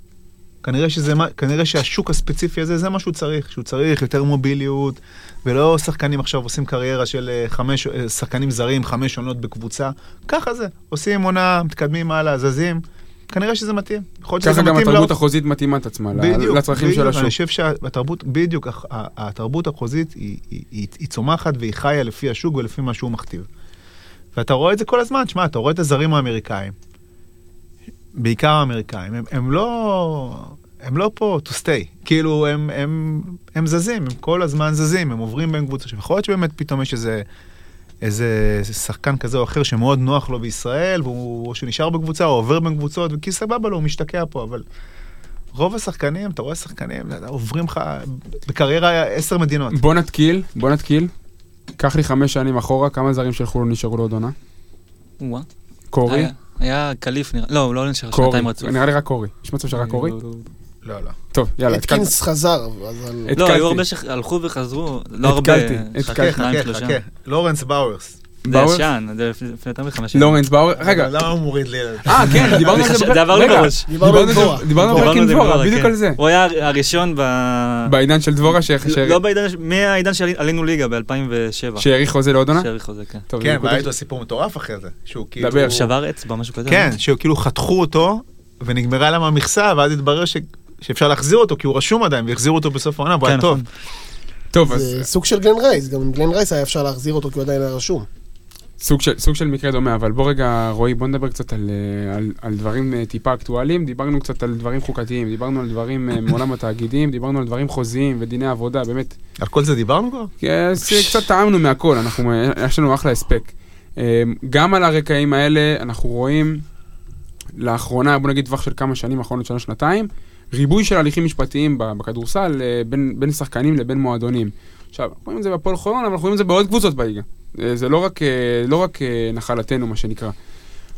כנראה, שזה, כנראה שהשוק הספציפי הזה, זה מה שהוא צריך, שהוא צריך יותר מוביליות, ולא שחקנים עכשיו עושים קריירה של אה, חמש, אה, שחקנים זרים, חמש עונות בקבוצה, ככה זה, עושים עונה, מתקדמים הלאה, זזים, כנראה שזה מתאים. ככה גם מתאים התרבות לאופ- החוזית מתאימה את עצמה, בדיוק, לצרכים של בדיוק, השוק. אני חושב שהתרבות, בדיוק, התרבות החוזית היא, היא, היא, היא צומחת והיא חיה לפי השוק ולפי מה שהוא מכתיב. ואתה רואה את זה כל הזמן, תשמע, אתה רואה את הזרים האמריקאים, בעיקר האמריקאים, הם, הם לא... הם לא פה to stay, כאילו הם, הם, הם זזים, הם כל הזמן זזים, הם עוברים בין קבוצות. עכשיו, יכול להיות שבאמת פתאום יש איזה, איזה שחקן כזה או אחר שמאוד נוח לו בישראל, והוא או שנשאר בקבוצה או עובר בין קבוצות, כי סבבה לו, הוא משתקע פה, אבל רוב השחקנים, אתה רואה שחקנים, עוברים לך בקריירה עשר מדינות. בוא נתקיל, בוא נתקיל. קח לי חמש שנים אחורה, כמה זרים של חולון נשארו לעוד עונה? קורי? היה- קליף נראה, לא, הוא לא נשאר. שנתיים רצוף. נראה לי רק קורי. יש מצב שרק קורי? לא, לא. טוב, יאללה, התקלתי. אטקינס חזר, את- לא. היו הרבה שהלכו וחזרו, לא הרבה, התקלתי, התקלתי. חכה, חכה. חכה. לורנס באוורס. זה? ישן, זה לפני יותר מחמש שנים. לורנס באואר, רגע, למה הוא מוריד לי? אה כן, דיברנו על זה זה עבר לי בראש. דיברנו על זה דבורה, בדיוק כן. על זה. הוא היה הראשון ב... בעידן של דבורה, ש- ש- לא בעידן, מהעידן שעלינו ליגה ב-2007. שהאריך חוזה לעוד עונה? שהאריך חוזה, כן. טוב, כן, והיה איתו סיפור מטורף אחרי זה. שהוא כאילו... דבר. שבר אצבע, משהו כזה. כן, שכאילו חתכו אותו, ונגמרה להם המכסה, ואז התברר. שאפשר להחזיר אותו, כי הוא רשום עדיין, והחזירו אותו בסוף העונה, והוא היה כן, טוב. נכון. טוב, אז זה סוג של גלן רייס, גם גלן רייס היה אפשר להחזיר אותו כי הוא עדיין היה רשום. סוג של, סוג של מקרה דומה, אבל בוא רגע, רועי, בוא נדבר קצת על, אה, על, על דברים אה, טיפה אקטואליים. דיברנו קצת על דברים חוקתיים, דיברנו על דברים אה, מעולם התאגידים, דיברנו על דברים חוזיים ודיני עבודה, באמת. על כל זה דיברנו כבר? אז קצת טעמנו מהכל, אנחנו, יש לנו אחלה הספק. גם על הרקעים האלה אנחנו רואים לאחרונה, בוא נגיד טווח של כמה שנים אחרונות, שנה, שנתיים, ריבוי של הליכים משפטיים בכדורסל בין, בין שחקנים לבין מועדונים. עכשיו, אנחנו רואים את זה בפועל חולון, אבל אנחנו רואים את זה בעוד קבוצות בליגה. אה, זה לא רק, אה, לא רק אה, נחלתנו, מה שנקרא.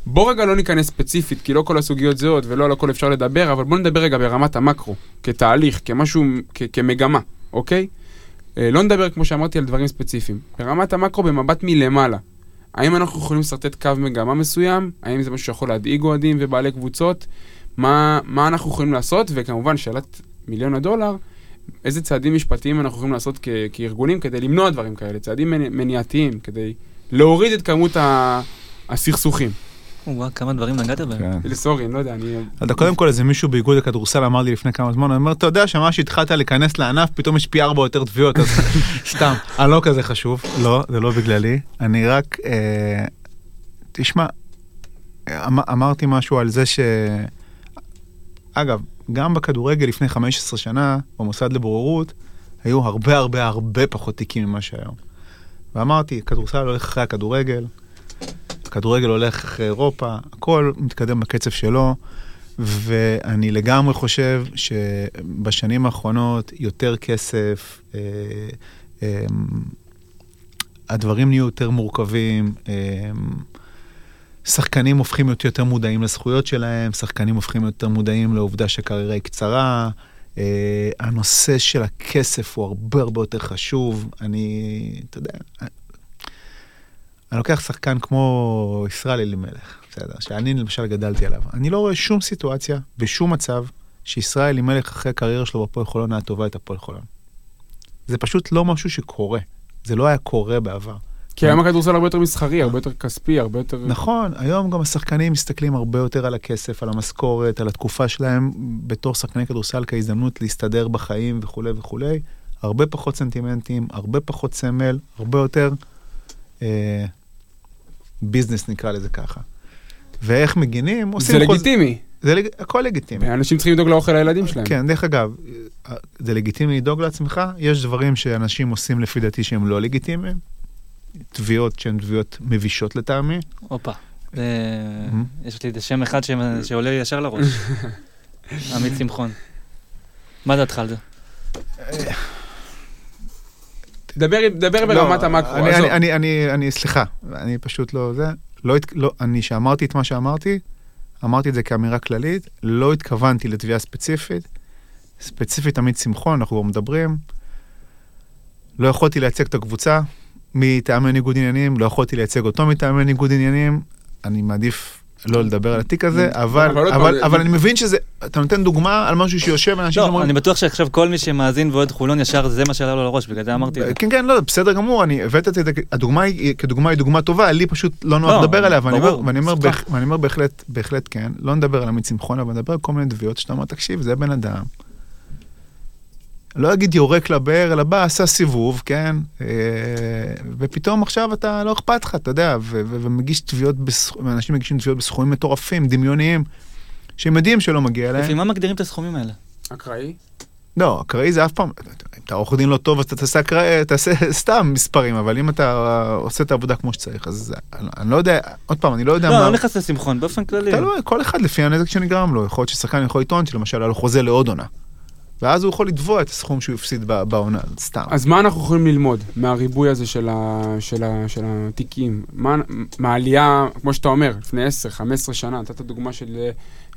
בוא רגע לא ניכנס ספציפית, כי לא כל הסוגיות זהות ולא על הכל אפשר לדבר, אבל בוא נדבר רגע ברמת המקרו, כתהליך, כמשהו, כ- כמגמה, אוקיי? לא נדבר, כמו שאמרתי, על דברים ספציפיים. ברמת המקרו, במבט מלמעלה. האם אנחנו יכולים לשרטט קו מגמה מסוים? האם זה משהו שיכול להדאיג אוהדים ובעלי קבוצות? מה, מה אנחנו יכולים לעשות? וכמובן, שאלת מיליון הדולר, איזה צעדים משפטיים אנחנו יכולים לעשות כ- כארגונים כדי למנוע דברים כאלה? צעדים מני- מניעתיים, כדי להוריד את כמות ה- הסכסוכים. וואו, כמה דברים נגעת בהם. סורי, אני לא יודע, אני... אתה קודם כל איזה מישהו באיגוד הכדורסל אמר לי לפני כמה זמן, הוא אומר, אתה יודע שממש שהתחלת להיכנס לענף, פתאום יש פי ארבע יותר תביעות, אז סתם, אני לא כזה חשוב, לא, זה לא בגללי, אני רק, אה, תשמע, אמ, אמרתי משהו על זה ש... אגב, גם בכדורגל לפני 15 שנה, במוסד לבוררות, היו הרבה הרבה הרבה פחות תיקים ממה שהיום. ואמרתי, כדורסל הולך אחרי הכדורגל, הכדורגל הולך אחרי אירופה, הכל מתקדם בקצב שלו, ואני לגמרי חושב שבשנים האחרונות יותר כסף, אה, אה, הדברים נהיו יותר מורכבים, אה, שחקנים הופכים להיות יותר מודעים לזכויות שלהם, שחקנים הופכים יותר מודעים לעובדה שקריירה היא קצרה. Uh, הנושא של הכסף הוא הרבה הרבה יותר חשוב. אני, אתה יודע, אני לוקח שחקן כמו ישראל אלימלך, בסדר, שאני למשל גדלתי עליו. אני לא רואה שום סיטואציה, בשום מצב, שישראל אלימלך אחרי הקריירה שלו בפועל חולון היה תובע את הפועל חולון. זה פשוט לא משהו שקורה. זה לא היה קורה בעבר. כי היום הכדורסל הרבה יותר מסחרי, הרבה יותר כספי, הרבה יותר... נכון, היום גם השחקנים מסתכלים הרבה יותר על הכסף, על המשכורת, על התקופה שלהם בתור שחקני כדורסל כהזדמנות להסתדר בחיים וכולי וכולי. הרבה פחות סנטימנטים, הרבה פחות סמל, הרבה יותר אה, ביזנס נקרא לזה ככה. ואיך מגינים? עושים זה חוז- לגיטימי. זה לג... הכל לגיטימי. אנשים צריכים לדאוג לאוכל לילדים שלהם. כן, דרך אגב, אה, זה לגיטימי לדאוג לעצמך, יש דברים שאנשים עושים לפי דעתי שהם לא לגיטימיים, תביעות שהן תביעות מבישות לטעמי, הופה. אה, יש לי איזה שם אחד שעולה לי ישר לראש. עמית שמחון. מה דעתך על זה? דבר דבר ברמת המקרו, לא, אני, עזוב. אני, אני, אני, אני, סליחה, אני פשוט לא, זה, לא, לא, אני שאמרתי את מה שאמרתי, אמרתי את זה כאמירה כללית, לא התכוונתי לתביעה ספציפית, ספציפית עמית שמחון, אנחנו כבר מדברים, לא יכולתי לייצג את הקבוצה מטעמי ניגוד עניינים, לא יכולתי לייצג אותו מטעמי ניגוד עניינים, אני מעדיף לא לדבר על התיק הזה, אבל, אבל אבל, אני מבין שזה, אתה נותן דוגמה על משהו שיושב, אנשים לא, שאומרים, אני בטוח שעכשיו כל מי שמאזין ואוהד חולון ישר זה מה שעלה לו לראש, בגלל זה אמרתי את זה. כן, כן, לא, בסדר גמור, אני הבאת את זה, הדוגמה היא, כדוגמה היא דוגמה טובה, לי פשוט לא נוח לא, לדבר עליה, ואני אומר בהחלט, בהחלט כן, לא נדבר על עמית שמחון, אבל נדבר על כל מיני תביעות שאתה אומר, תקשיב, זה בן אדם. לא אגיד יורק לבאר, אלא בא, עשה סיבוב, כן? אה, ופתאום עכשיו אתה, לא אכפת לך, אתה יודע, ו- ו- ומגיש תביעות, בסכ- אנשים מגישים תביעות בסכומים מטורפים, דמיוניים, שהם יודעים שלא מגיע להם. לפי מה מגדירים את הסכומים האלה? אקראי? לא, אקראי זה אף פעם, אם אתה עורך דין לא טוב אז אתה תעשה אקראי, תעשה סתם מספרים, אבל אם אתה עושה את העבודה כמו שצריך, אז אני, אני לא יודע, עוד פעם, אני לא יודע לא, מה, לא נכנס לשמחון, באופן כללי. תלוי, כל אחד לפי הנזק שנגרם לו, יכול להיות ששחקן יכול לטעון שלמשל היה לו חוזה לעוד עונה. ואז הוא יכול לתבוע את הסכום שהוא הפסיד בעונה, סתם. אז מה אנחנו יכולים ללמוד מהריבוי הזה של, ה, של, ה, של התיקים? מה, מהעלייה, כמו שאתה אומר, לפני 10-15 שנה, נתת דוגמה של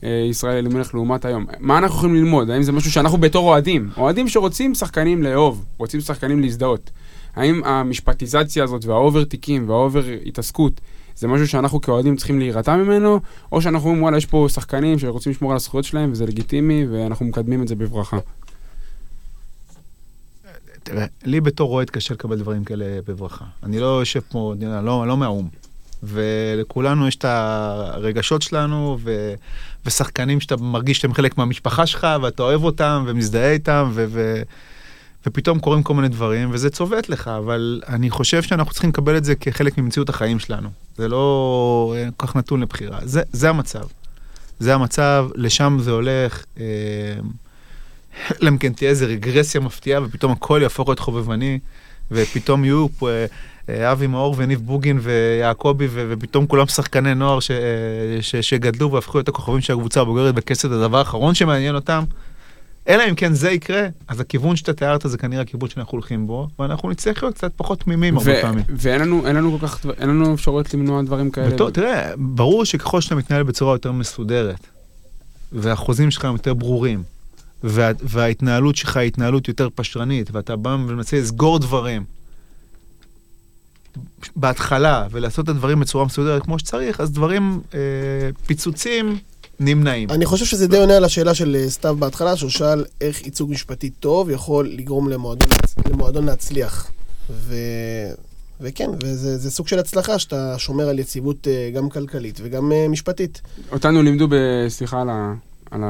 אה, ישראל אלימלך לעומת היום. מה אנחנו יכולים ללמוד? האם זה משהו שאנחנו בתור אוהדים, אוהדים שרוצים שחקנים לאהוב, רוצים שחקנים להזדהות. האם המשפטיזציה הזאת והאובר תיקים והאובר התעסקות זה משהו שאנחנו כאוהדים צריכים להירתע ממנו, או שאנחנו אומרים וואלה יש פה שחקנים שרוצים לשמור על הזכויות שלהם וזה לגיטימי ואנחנו מקדמים את זה בברכה. תראה, לי בתור אוהד קשה לקבל דברים כאלה בברכה. אני לא יושב פה, אני לא, לא מהאו"ם. ולכולנו יש את הרגשות שלנו, ו, ושחקנים שאתה מרגיש שאתם חלק מהמשפחה שלך, ואתה אוהב אותם, ומזדהה איתם, ו, ו, ופתאום קורים כל מיני דברים, וזה צובט לך, אבל אני חושב שאנחנו צריכים לקבל את זה כחלק ממציאות החיים שלנו. זה לא אה, כל כך נתון לבחירה. זה, זה המצב. זה המצב, לשם זה הולך. אה, אלא אם כן תהיה איזה רגרסיה מפתיעה ופתאום הכל יהפוך להיות חובבני ופתאום יהיו פה אה, אה, אבי מאור וניב בוגין ויעקבי ופתאום כולם שחקני נוער ש- אה, ש- שגדלו והפכו להיות הכוכבים של הקבוצה הבוגרת בכסף, הדבר האחרון שמעניין אותם. אלא אם כן זה יקרה, אז הכיוון שאתה תיארת זה כנראה הכיוון שאנחנו הולכים בו, ואנחנו נצטרך להיות קצת פחות תמימים הרבה פעמים. ואין לנו, לנו כל כך, אין לנו אפשרויות למנוע דברים כאלה. וטוב, תראה, ברור שככל שאתה מתנהל בצורה יותר מסודרת, והחוזים שלך הם יותר ברורים, וה, וההתנהלות שלך היא התנהלות יותר פשרנית, ואתה בא ומנסה לסגור דברים בהתחלה, ולעשות את הדברים בצורה מסודרת כמו שצריך, אז דברים, אה, פיצוצים, נמנעים. אני חושב שזה די עונה על השאלה של אה, סתיו בהתחלה, שהוא שאל איך ייצוג משפטי טוב יכול לגרום למועדון, למועדון להצליח. ו... וכן, וזה זה סוג של הצלחה שאתה שומר על יציבות אה, גם כלכלית וגם אה, משפטית. אותנו לימדו, ב- סליחה על ה... על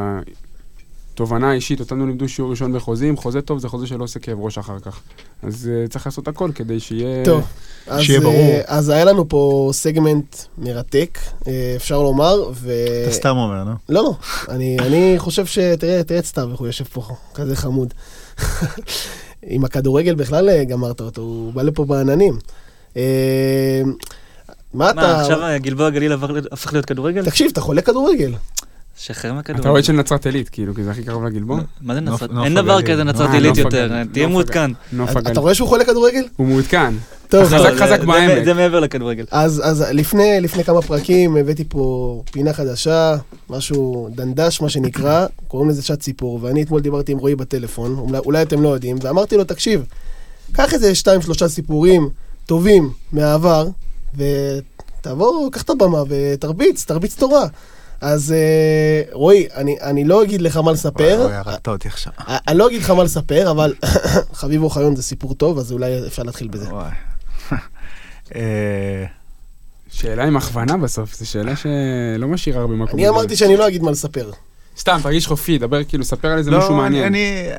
התובנה האישית, אותנו לימדו שיעור ראשון בחוזים, חוזה טוב זה חוזה שלא עושה כאב ראש אחר כך. אז uh, צריך לעשות הכל כדי שיהיה... טוב, אז, שיהיה אה, ברור. אז היה לנו פה סגמנט מרתק, אה, אפשר לומר, ו... אתה סתם אומר, לא? לא, לא, אני, אני חושב ש... תראה, תראה את סתיו, איך הוא יושב פה, כזה חמוד. עם הכדורגל בכלל גמרת אותו, הוא בא לפה בעננים. אה, מה אתה... מה, עכשיו גלבוע גליל הפך להיות כדורגל? תקשיב, אתה חולה כדורגל. שחרר מהכדורגל. אתה אוהד של נצרת עילית, כאילו, כי זה הכי קרוב לגלבוע. מה זה נצרת? אין דבר. כזה נצרת אה, עילית יותר. תהיה מעודכן. אתה רואה שהוא חולה כדורגל? הוא מעודכן. טוב, חזק, לא, זה- חזק זה- בעמק. זה מעבר לכדורגל. אז, אז לפני, כמה פרקים הבאתי פה פינה חדשה, משהו דנדש מה שנקרא, קוראים לזה שעת סיפור, ואני אתמול דיברתי עם רועי בטלפון, אולי, אולי אתם לא יודעים, ואמרתי לו, תקשיב, קח איזה שתיים שלושה סיפורים טובים מהעבר, ותבוא, קח את הבמה ותרביץ, תרביץ תורה. אז אה, רועי, אני, אני לא אגיד לך מה לספר, וואי, הרגת אותי עכשיו. אה, אני לא אגיד לך מה לספר, אבל חביב אוחיון זה סיפור טוב, אז אולי אפשר להתחיל בזה. וואי. אה, שאלה עם הכוונה בסוף, זו שאלה שלא משאירה הרבה מקום. אני אמרתי שאני לא אגיד מה לספר. סתם, תרגיש חופשי, דבר כאילו, ספר על איזה לא, משהו אני- מעניין. אני...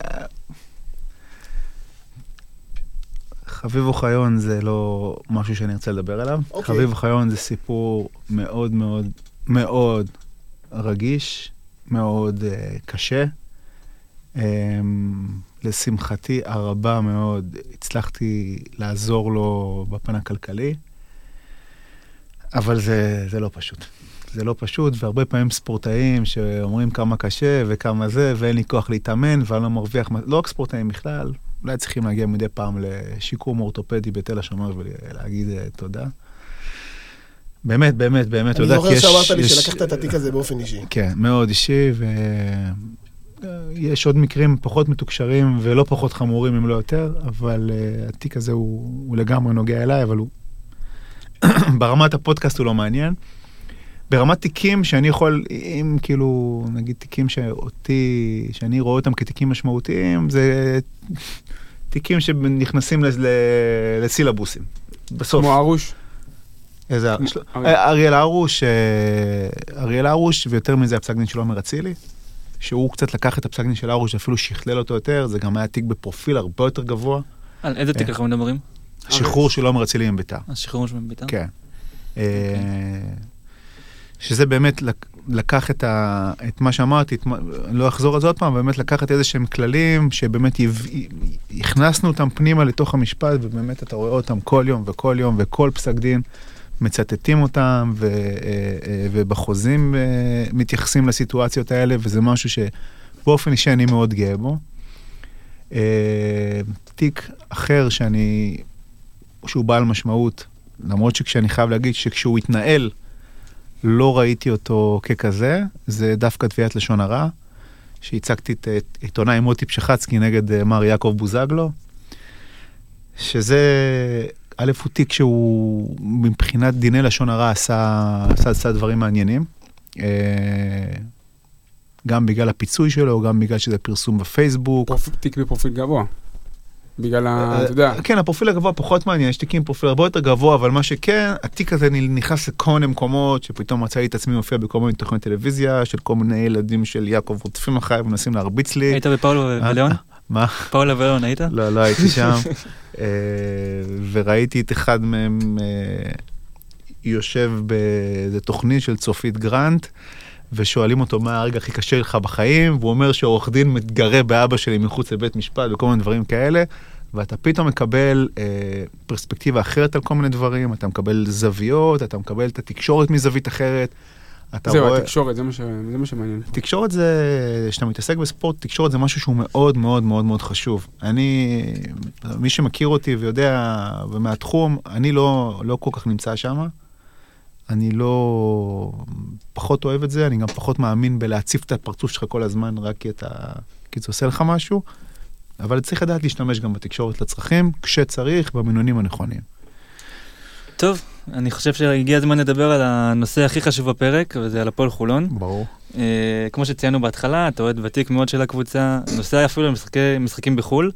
חביב אוחיון זה לא משהו שאני ארצה לדבר עליו. אוקיי. חביב אוחיון זה סיפור מאוד מאוד מאוד רגיש, מאוד uh, קשה. Um, לשמחתי הרבה מאוד הצלחתי לעזור לו בפן הכלכלי. אבל זה, זה לא פשוט. זה לא פשוט, והרבה פעמים ספורטאים שאומרים כמה קשה וכמה זה, ואין לי כוח להתאמן ואני לא מרוויח, לא רק ספורטאים בכלל, אולי צריכים להגיע מדי פעם לשיקום אורתופדי בתל השומר ולהגיד אה, תודה. באמת, באמת, באמת, אני תודה. זוכר כי יש- שאמרת לי יש- שלקחת את התיק הזה באופן אישי. כן, מאוד אישי, ויש עוד מקרים פחות מתוקשרים ולא פחות חמורים, אם לא יותר, אבל uh, התיק הזה הוא, הוא לגמרי נוגע אליי, אבל הוא... ברמת הפודקאסט הוא לא מעניין. ברמת תיקים שאני יכול, אם כאילו, נגיד תיקים שאותי, שאני רואה אותם כתיקים משמעותיים, זה תיקים שנכנסים לסילבוסים. בסוף. כמו ארוש. איזה... אריאל. אה, אריאל הרוש, אה, אריאל הרוש, ויותר מזה הפסק דין של עומר אצילי, שהוא קצת לקח את הפסק דין של הרוש ואפילו שכלל אותו יותר, זה גם היה תיק בפרופיל הרבה יותר גבוה. על איזה תיק כן. אנחנו מדברים? שחרור של עומר אצילי עם ביתר. השחרור של בית"ר? כן. אה, שזה באמת לק- לקח את, ה, את מה שאמרתי, את לא אחזור על זה עוד פעם, באמת לקחת איזה שהם כללים שבאמת יב, הכנסנו אותם פנימה לתוך המשפט, ובאמת אתה רואה אותם כל יום וכל יום וכל פסק דין, מצטטים אותם, ו, אה, אה, ובחוזים אה, מתייחסים לסיטואציות האלה, וזה משהו שבאופן אישי אני מאוד גאה בו. תיק אחר שאני, שהוא בעל משמעות, למרות שכשאני חייב להגיד שכשהוא התנהל, לא ראיתי אותו ככזה, זה דווקא תביעת לשון הרע, שהצגתי את עיתונאי מוטי פשחצקי נגד מר יעקב בוזגלו, שזה, א', הוא תיק שהוא מבחינת דיני לשון הרע עשה, עשה, עשה דברים מעניינים. אה, גם בגלל הפיצוי שלו, גם בגלל שזה פרסום בפייסבוק. פרופ- תיק בפרופיל גבוה. בגלל ה... אה, אתה יודע, כן, הפרופיל הגבוה פחות מעניין, יש תיקים עם פרופיל הרבה יותר גבוה, אבל מה שכן, התיק הזה נכנס לכל מיני מקומות, שפתאום מצא לי את עצמי מופיע בכל מיני תוכניות טלוויזיה, של כל מיני ילדים של יעקב רודפים אחריי ומנסים להרביץ לי. היית בפאולו אה, וליאון? מה? פאולו וליאון היית? לא, לא הייתי שם. אה, וראיתי את אחד מהם אה, יושב באיזה תוכנית של צופית גרנט, ושואלים אותו מה הרגע הכי קשה לך בחיים, והוא אומר שעורך דין מתגרה באבא שלי מחוץ לבית משפט וכל מיני דברים כאלה, ואתה פתאום מקבל אה, פרספקטיבה אחרת על כל מיני דברים, אתה מקבל זוויות, אתה מקבל את התקשורת מזווית אחרת. אתה זהו, רואה... התקשורת, זה מה ש- זה מה שמעניין. תקשורת זה, כשאתה מתעסק בספורט, תקשורת זה משהו שהוא מאוד מאוד מאוד מאוד חשוב. אני, מי שמכיר אותי ויודע, ומהתחום, אני לא, לא כל כך נמצא שם. אני לא, פחות אוהב את זה, אני גם פחות מאמין בלהציף את הפרצוף שלך כל הזמן, רק כי אתה, כי זה עושה לך משהו. אבל צריך לדעת להשתמש גם בתקשורת לצרכים, כשצריך, במינונים הנכונים. טוב, אני חושב שהגיע הזמן לדבר על הנושא הכי חשוב בפרק, וזה על הפועל חולון. ברור. אה, כמו שציינו בהתחלה, אתה אוהד ותיק מאוד של הקבוצה, נוסע אפילו למשחקי- משחקים בחו"ל.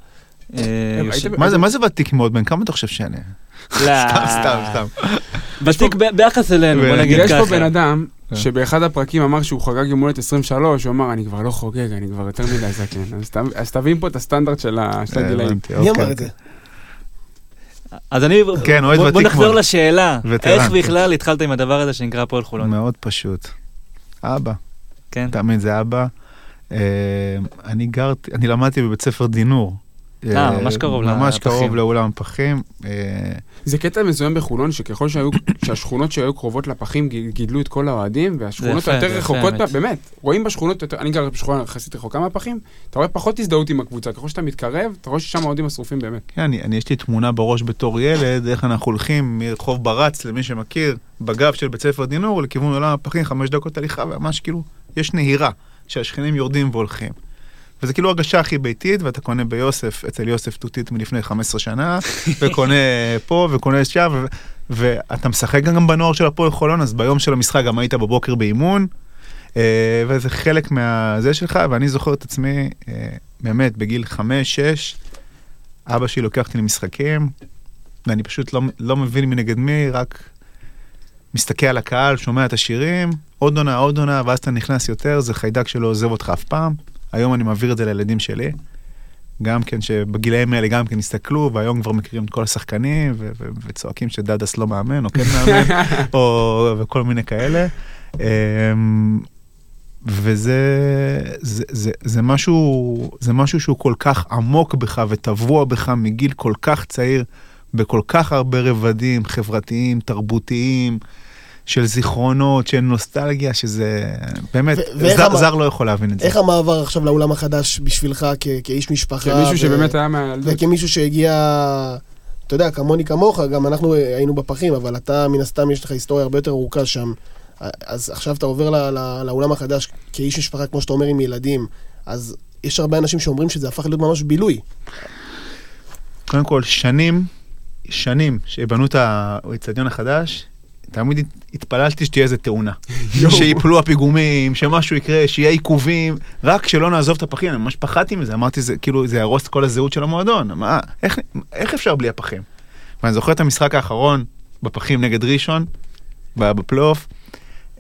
אה, יושב- מה זה, מה זה ותיק מאוד, בן כמה אתה חושב שאני? לא, סתם, סתם, סתם. ותיק ביחס אלינו, בוא נגיד יש ככה. פה בן אדם כן. שבאחד הפרקים אמר שהוא חגג יום הולדת 23, הוא אמר, אני כבר לא חוגג, אני כבר יותר מדי זקן. אז תבין פה את הסטנדרט של ה- של הגילאים. מי אוקיי. אמר את זה? אז אני, כן, אוהד בוא- בוא ותיק נחזור. לשאלה, וטרן. איך בכלל התחלת עם הדבר הזה שנקרא הפועל חולון? מאוד פשוט. אבא, כן. תמיד זה אבא. אה, אני גרתי, אני למדתי בבית ספר דינור. אה, ממש קרוב ממש לפחים. קרוב לאולם הפחים. אה, זה קטע מסוים בחולון, שככל שהיו, שהשכונות שהיו קרובות לפחים גידלו את כל האוהדים, והשכונות היותר רחוקות, האמת. באמת, רואים בשכונות יותר, אני גר בשכונה יחסית רחוקה מהפחים, אתה רואה פחות הזדהות עם הקבוצה, ככל שאתה מתקרב, אתה רואה ששם האוהדים השרופים באמת. כן, אני, אני, יש לי תמונה בראש בתור ילד, איך אנחנו הולכים מרחוב ברץ, למי שמכיר, בגב של בית ספר דינור, לכיוון עולם הפחים, חמש דקות הליכה, וממש כאילו, יש נהירה, שהשכנים יורדים והולכים. וזה כאילו הרגשה הכי ביתית, ואתה קונה ביוסף, אצל יוסף תותית מלפני 15 שנה, וקונה פה וקונה שם, ו- ואתה משחק גם בנוער של הפועל חולון, אז ביום של המשחק גם היית בבוקר באימון, אה, וזה חלק מהזה שלך, ואני זוכר את עצמי, אה, באמת, בגיל 5-6, אבא שלי לוקח אותי למשחקים, ואני פשוט לא, לא מבין מנגד מי, רק מסתכל על הקהל, שומע את השירים, עוד עונה, עוד עונה, ואז אתה נכנס יותר, זה חיידק שלא עוזב אותך אף פעם. היום אני מעביר את זה לילדים שלי. גם כן שבגילאים האלה גם כן הסתכלו, והיום כבר מכירים את כל השחקנים, ו- ו- וצועקים שדדס לא מאמן, או כן מאמן, או וכל מיני כאלה. אמ, וזה זה, זה, זה משהו זה משהו שהוא כל כך עמוק בך וטבוע בך מגיל כל כך צעיר בכל כך הרבה רבדים חברתיים תרבותיים של זיכרונות, של נוסטלגיה, שזה באמת, ו- זר, המ- זר לא יכול להבין את זה. איך המעבר עכשיו לאולם החדש בשבילך כ- כאיש משפחה? כמישהו ו- שבאמת היה מהילדות. וכמישהו שהגיע, אתה יודע, כמוני כמוך, גם אנחנו היינו בפחים, אבל אתה מן הסתם יש לך היסטוריה הרבה יותר ארוכה שם. אז עכשיו אתה עובר ל- ל- לאולם החדש כאיש משפחה, כמו שאתה אומר, עם ילדים, אז יש הרבה אנשים שאומרים שזה הפך להיות ממש בילוי. קודם כל, שנים, שנים שבנו את האיצטדיון החדש, תמיד התפללתי שתהיה איזה תאונה. שיפלו הפיגומים, שמשהו יקרה, שיהיה עיכובים, רק שלא נעזוב את הפחים, אני ממש פחדתי מזה, אמרתי, זה כאילו, זה יהרוס את כל הזהות של המועדון, מה, איך, איך אפשר בלי הפחים? ואני זוכר את המשחק האחרון בפחים נגד ראשון, בפלייאוף.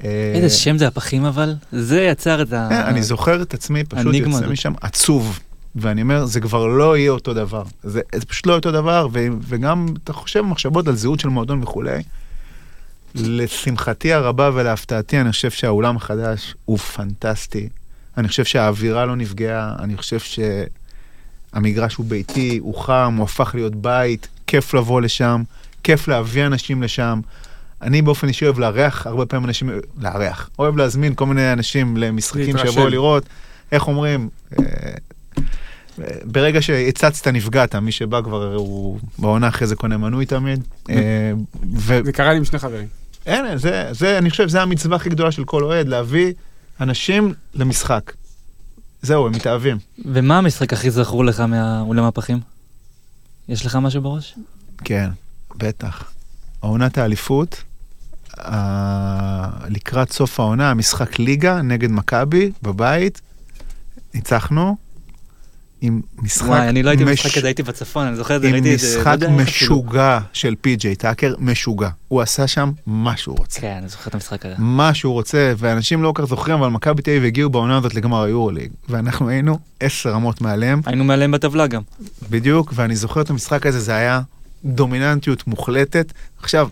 אה, איזה שם זה הפחים אבל? זה יצר את ה... כן, אני זוכר את עצמי פשוט יוצא. משם עצוב. ואני אומר, זה כבר לא יהיה אותו דבר. זה, זה פשוט לא אותו דבר, ו, וגם אתה חושב מחשבות על זהות של מועדון וכולי. לשמחתי הרבה ולהפתעתי, אני חושב שהאולם החדש הוא פנטסטי. אני חושב שהאווירה לא נפגעה, אני חושב שהמגרש הוא ביתי, הוא חם, הוא הפך להיות בית, כיף לבוא לשם, כיף להביא אנשים לשם. אני באופן אישי אוהב לארח, הרבה פעמים אנשים, לארח, אוהב להזמין כל מיני אנשים למשחקים. שיבואו לראות, איך אומרים, אה, ברגע שהצצת נפגעת, מי שבא כבר הוא בעונה אחרי זה קונה מנוי תמיד. אה, ו- זה קרה לי עם שני חברים. אין, זה, זה, אני חושב, זה המצווה הכי גדולה של כל אוהד, להביא אנשים למשחק. זהו, הם מתאהבים. ומה המשחק הכי זכור לך מהאולם הפחים? יש לך משהו בראש? כן, בטח. העונת האליפות, ה- לקראת סוף העונה, המשחק ליגה נגד מכבי בבית, ניצחנו עם משחק וואי, אני לא הייתי מש- במשחק הזה, הייתי בצפון, אני זוכר את זה, עם ראיתי את זה. לא משחק אפילו. משוגע של פי.ג'יי טאקר, משוגע. הוא עשה שם מה שהוא רוצה. כן, אני זוכר את המשחק הזה. מה שהוא רוצה, ואנשים לא כל כך זוכרים, אבל מכבי תל אביב הגיעו בעונה הזאת לגמר היורוליג, ואנחנו היינו עשר רמות מעליהם, היינו מעליהם בטבלה גם. בדיוק, ואני זוכר את המשחק הזה, זה היה דומיננטיות מוחלטת. עכשיו,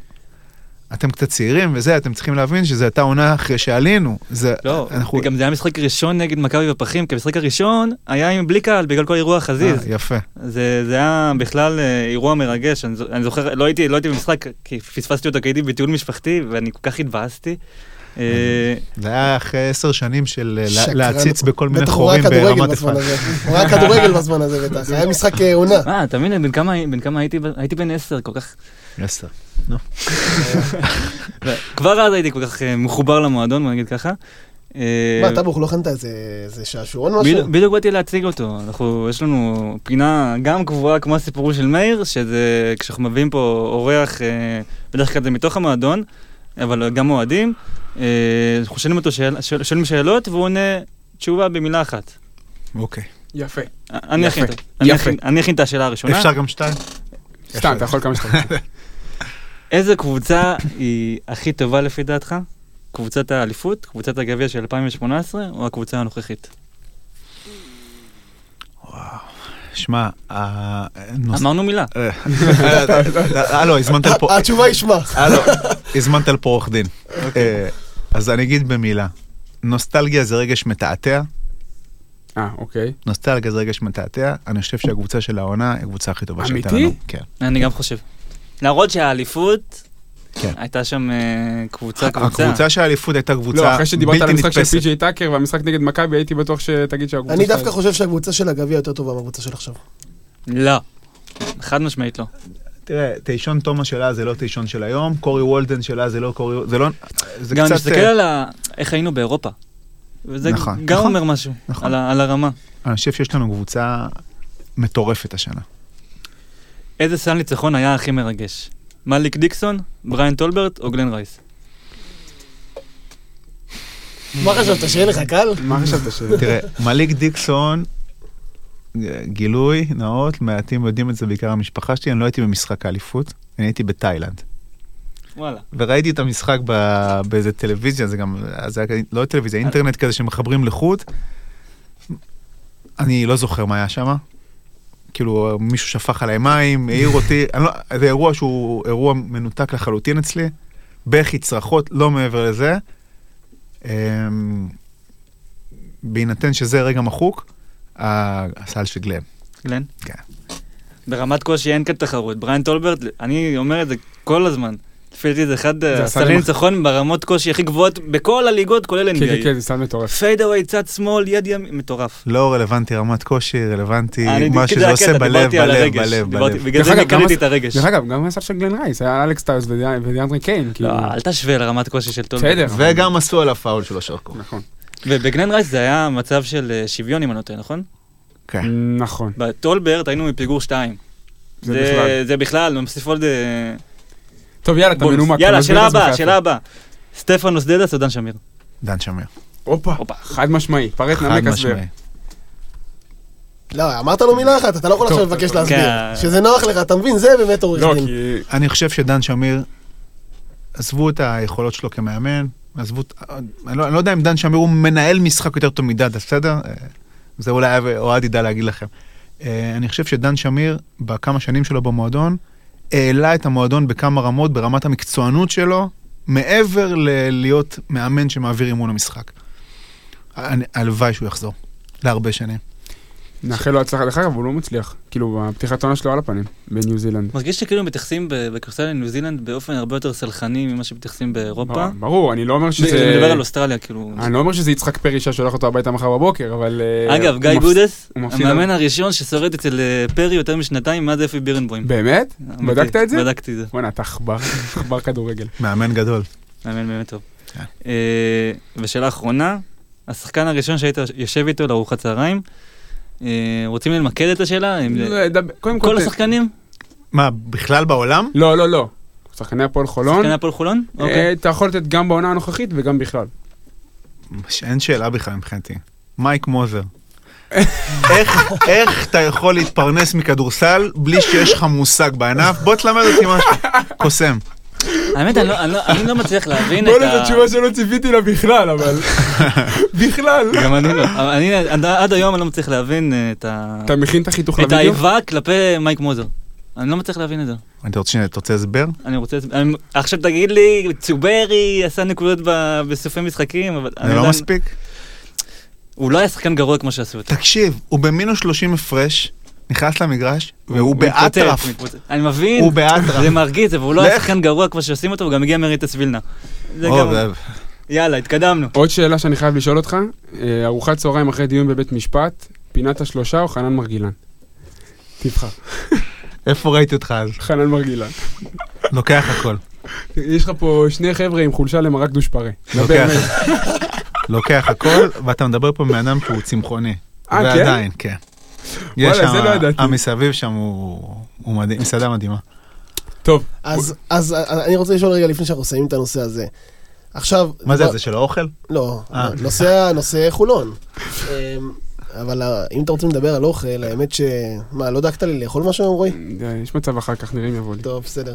אתם קצת צעירים וזה, אתם צריכים להבין שזו הייתה עונה אחרי שעלינו. זה, לא, אנחנו... גם זה היה משחק ראשון נגד מכבי בפחים, כי המשחק הראשון היה עם בלי קהל בגלל כל אירוע חזיז. אה, יפה. זה, זה היה בכלל אה, אירוע מרגש, אני, אני זוכר, לא הייתי, לא הייתי במשחק, כי פספסתי אותו, כי הייתי בטיול משפחתי, ואני כל כך התבאסתי. אה, זה היה אחרי עשר שנים של אה. להציץ בכל מיני בטח הוא ראה חורים כדורגל ברמת בזמן אפרת. הזה. הוא ראה כדורגל בזמן הזה בטח, היה משחק עונה. אה, אתה מבין, בן כמה, בן כמה הייתי, הייתי בן עשר, כל כך, עשר. כבר אז הייתי כל כך אה, מחובר למועדון, בוא נגיד ככה. אה, מה, טאבוך, לא הכנת איזה איזה שעשועון משהו? בדיוק- באתי להציג אותו, אנחנו, יש לנו פינה גם קבועה כמו הסיפור של מאיר, שזה כשאנחנו מביאים פה אורח, אה, בדרך כלל זה מתוך המועדון, אבל גם אוהדים, אנחנו שואלים אותו שואלים שאלות והוא עונה תשובה במילה אחת. אוקיי. יפה. אני אכין את השאלה הראשונה. אפשר גם שתיים? סתם, אתה יכול כמה שאתה רוצה. איזה קבוצה היא הכי טובה לפי דעתך? קבוצת האליפות, קבוצת הגביע של 2018 או הקבוצה הנוכחית? שמע, הנושא... אמרנו מילה. אה, אה, הלו, הזמנת לפה... התשובה היא שמע. הלו, הזמנת לפה עורך דין. אה, אז אני אגיד במילה, נוסטלגיה זה רגש מתעתע, אה, אוקיי. נוסטלגיה זה רגש מתעתע, אני חושב שהקבוצה של העונה היא הקבוצה הכי טובה שהייתה אמיתי? לנו. כן. אני גם חושב. להראות שהאליפות כן. הייתה שם אה, קבוצה קבוצה. הקבוצה של האליפות הייתה קבוצה לא, אחרי שדיברת על בלתי המשחק של נתפסת. פי.ג'יי טאקר והמשחק נגד מכבי, הייתי בטוח שתגיד שהקבוצה אני דווקא חושב שהקבוצה של הגביע יותר טובה מהקבוצה של עכשיו. לא. חד משמעית לא. תראה, תישון תומא שלה זה לא תישון של היום, קורי וולדן שלה זה לא קורי... זה לא... זה גם קצת... מסתכל אה, על ה- איך היינו באירופה. וזה נכון, גם נכון, אומר משהו נכון. על ה- על הרמה. אני חושב שיש לנו קבוצה מטורפת השנה. איזה סל ניצחון היה הכי מרגש? מליק דיקסון, בריין טולברט או גלן רייס? מה חשבת, שיהיה לך קל? מה חשבת ש... תראה, מליק דיקסון, גילוי נאות, מעטים יודעים את זה, בעיקר המשפחה שלי, אני לא הייתי במשחק האליפות, אני הייתי בתאילנד. וואלה. וראיתי את המשחק ב- באיזה טלוויזיה, זה גם, זה היה לא טלוויזיה, אינטרנט כזה שמחברים לחוט. אני לא זוכר מה היה שם. כאילו מישהו שפך עליי מים, העיר אותי, לא, זה אירוע שהוא אירוע מנותק לחלוטין אצלי, בכי, צרחות, לא מעבר לזה. אמ, בהינתן שזה רגע מחוק, הסל של גלם. גלן? כן. ברמת קושי אין כאן תחרות. בריין טולברט, אני אומר את זה כל הזמן. לפי דעתי זה אחד זה אה, ניצחון ברמות קושי הכי גבוהות בכל הליגות, כולל כן, כן, כן, NBA. זה סל מטורף. פיידאווי, צד שמאל, יד ימין, מטורף. לא רלוונטי רמת קושי, רלוונטי אני- מה שזה זה עושה בלב, על בלב. בלב, בלב. בגלל זה קניתי את הרגש. דרך אגב, גם הסל של גלן רייס, היה אלכס ודי- ודיאנדרי קיין, כאילו... לא, אל תשווה לרמת קושי של טולבר. בסדר. וגם עשו עליו פאול שלא שרקו. נכון. ובגלן רייס זה היה מצב של אה, שוויון, אם אני לא טועה, נכון? כן. נכון. בטולברט היינו מפיגור 2. זה בכלל. זה בכלל, מוסיף עוד... טוב, יאללה, אתה. מנומק. יאללה, שאלה הבאה. שאלה הבאה. סטפנוס דדס או דן שמיר? דן שמיר. הופה. חד משמעי. פרט נמק הסבר. משמעי. לא, אמרת לו מילה אחת, אתה לא יכול עכשיו לבקש טוב, להסביר. כן. שזה נוח לך, אתה מבין? זה באמת עורך לא, דין. אני חושב שדן שמיר, עזבו את היכולות שלו כמאמן, עזבו, את- אני לא, לא יודע אם דן שמיר הוא מנהל משחק יותר טוב מדדס, בסדר? אה, זה אולי אוהד ידע להגיד לכם. אה, אני חושב שדן שמיר, בכמה שנים שלו במועדון, העלה את המועדון בכמה רמות, ברמת המקצוענות שלו, מעבר ללהיות מאמן שמעביר אימון למשחק. הלוואי שהוא יחזור, להרבה שנים. נאחל לו הצלחה. דרך אגב, הוא לא מצליח. כאילו, בפתיחת העונה שלו על הפנים, בניו זילנד. מרגיש שכאילו מתייחסים בכדורסל לניו זילנד באופן הרבה יותר סלחני ממה שמתייחסים באירופה. ברור, אני לא אומר שזה... אני מדבר על אוסטרליה, כאילו. אני לא אומר שזה יצחק פרי ששולח אותו הביתה מחר בבוקר, אבל... אה, אגב, גיא מפסיד המאמן הראשון ששורד אצל אה, פרי יותר משנתיים מאז אפי בירנבוים. באמת? בדקת את זה? בדקתי את זה. בואנה, אתה עכבר, עכבר כדורגל. מאמן גדול. מאמן באמת טוב. כן. אה, ושאלה אחרונה, השחקן הראשון שהיית יושב איתו לארוחת צהריים, רוצים למקד את השאלה? לא, קודם כל... השחקנים? מה, בכלל בעולם? לא, לא, לא. שחקני הפועל חולון, שחקני הפועל חולון? אה, אוקיי. אתה יכול לתת גם בעונה הנוכחית וגם בכלל. אין שאלה בכלל מבחינתי. מייק מוזר. איך, איך אתה יכול להתפרנס מכדורסל בלי שיש לך מושג בענף? בוא תלמד אותי משהו. קוסם. האמת, אני לא- לא- אני לא מצליח להבין את בוא'נה, ה... זו תשובה שלא ציפיתי לה בכלל, אבל... בכלל. גם אני לא. אני עד- היום אני לא מצליח להבין את ה... אתה מכין את החיתוך את לוידאו? האיבה כלפי מייק מוזר. אני לא מצליח להבין את זה. אתה רוצה, אתה רוצה הסבר? אני רוצה... אני- עכשיו תגיד לי, צוברי עשה נקודות ב- בסופי משחקים, אבל... זה לא מספיק? הוא לא היה שחקן גרוע כמו שעשו אותו. תקשיב, הוא במינוס 30 הפרש, נכנס למגרש, והוא באטרף. אני מבין, הוא באטרף. זה מרגיז, אבל הוא לא היה. שחקן גרוע כמו שעושים אותו, הוא גם הגיע מריטס וילנה. זה גם... יאללה, התקדמנו. עוד שאלה שאני חייב לשאול אותך, אה, ארוחת צהריים אחרי דיון בבית משפט, פינת השלושה או חנן מרגילן? תבחר. איפה ראיתי אותך אז? חנן מרגילן. לוקח הכל. יש לך פה שני חבר'ה עם חולשה למרק דושפרה. לוקח. לוקח הכל, ואתה מדבר פה מבן אדם שהוא צמחוני. אה, כן? ועדיין, כן. יש זה שם, לא ידעתי. המסביב שם הוא הוא מדהים, מסעדה מדהימה. טוב, אז אז אני רוצה לשאול רגע לפני שאנחנו מסיימים את הנושא הזה. עכשיו... מה זה, זה של האוכל? לא, אה. נושא, נושא חולון. אמ, אבל אם אתם רוצים לדבר על אוכל, האמת ש... מה, לא דאגת לי לאכול משהו, רועי? אה, יש מצב אחר כך, נראה אם יבוא לי. טוב, בסדר.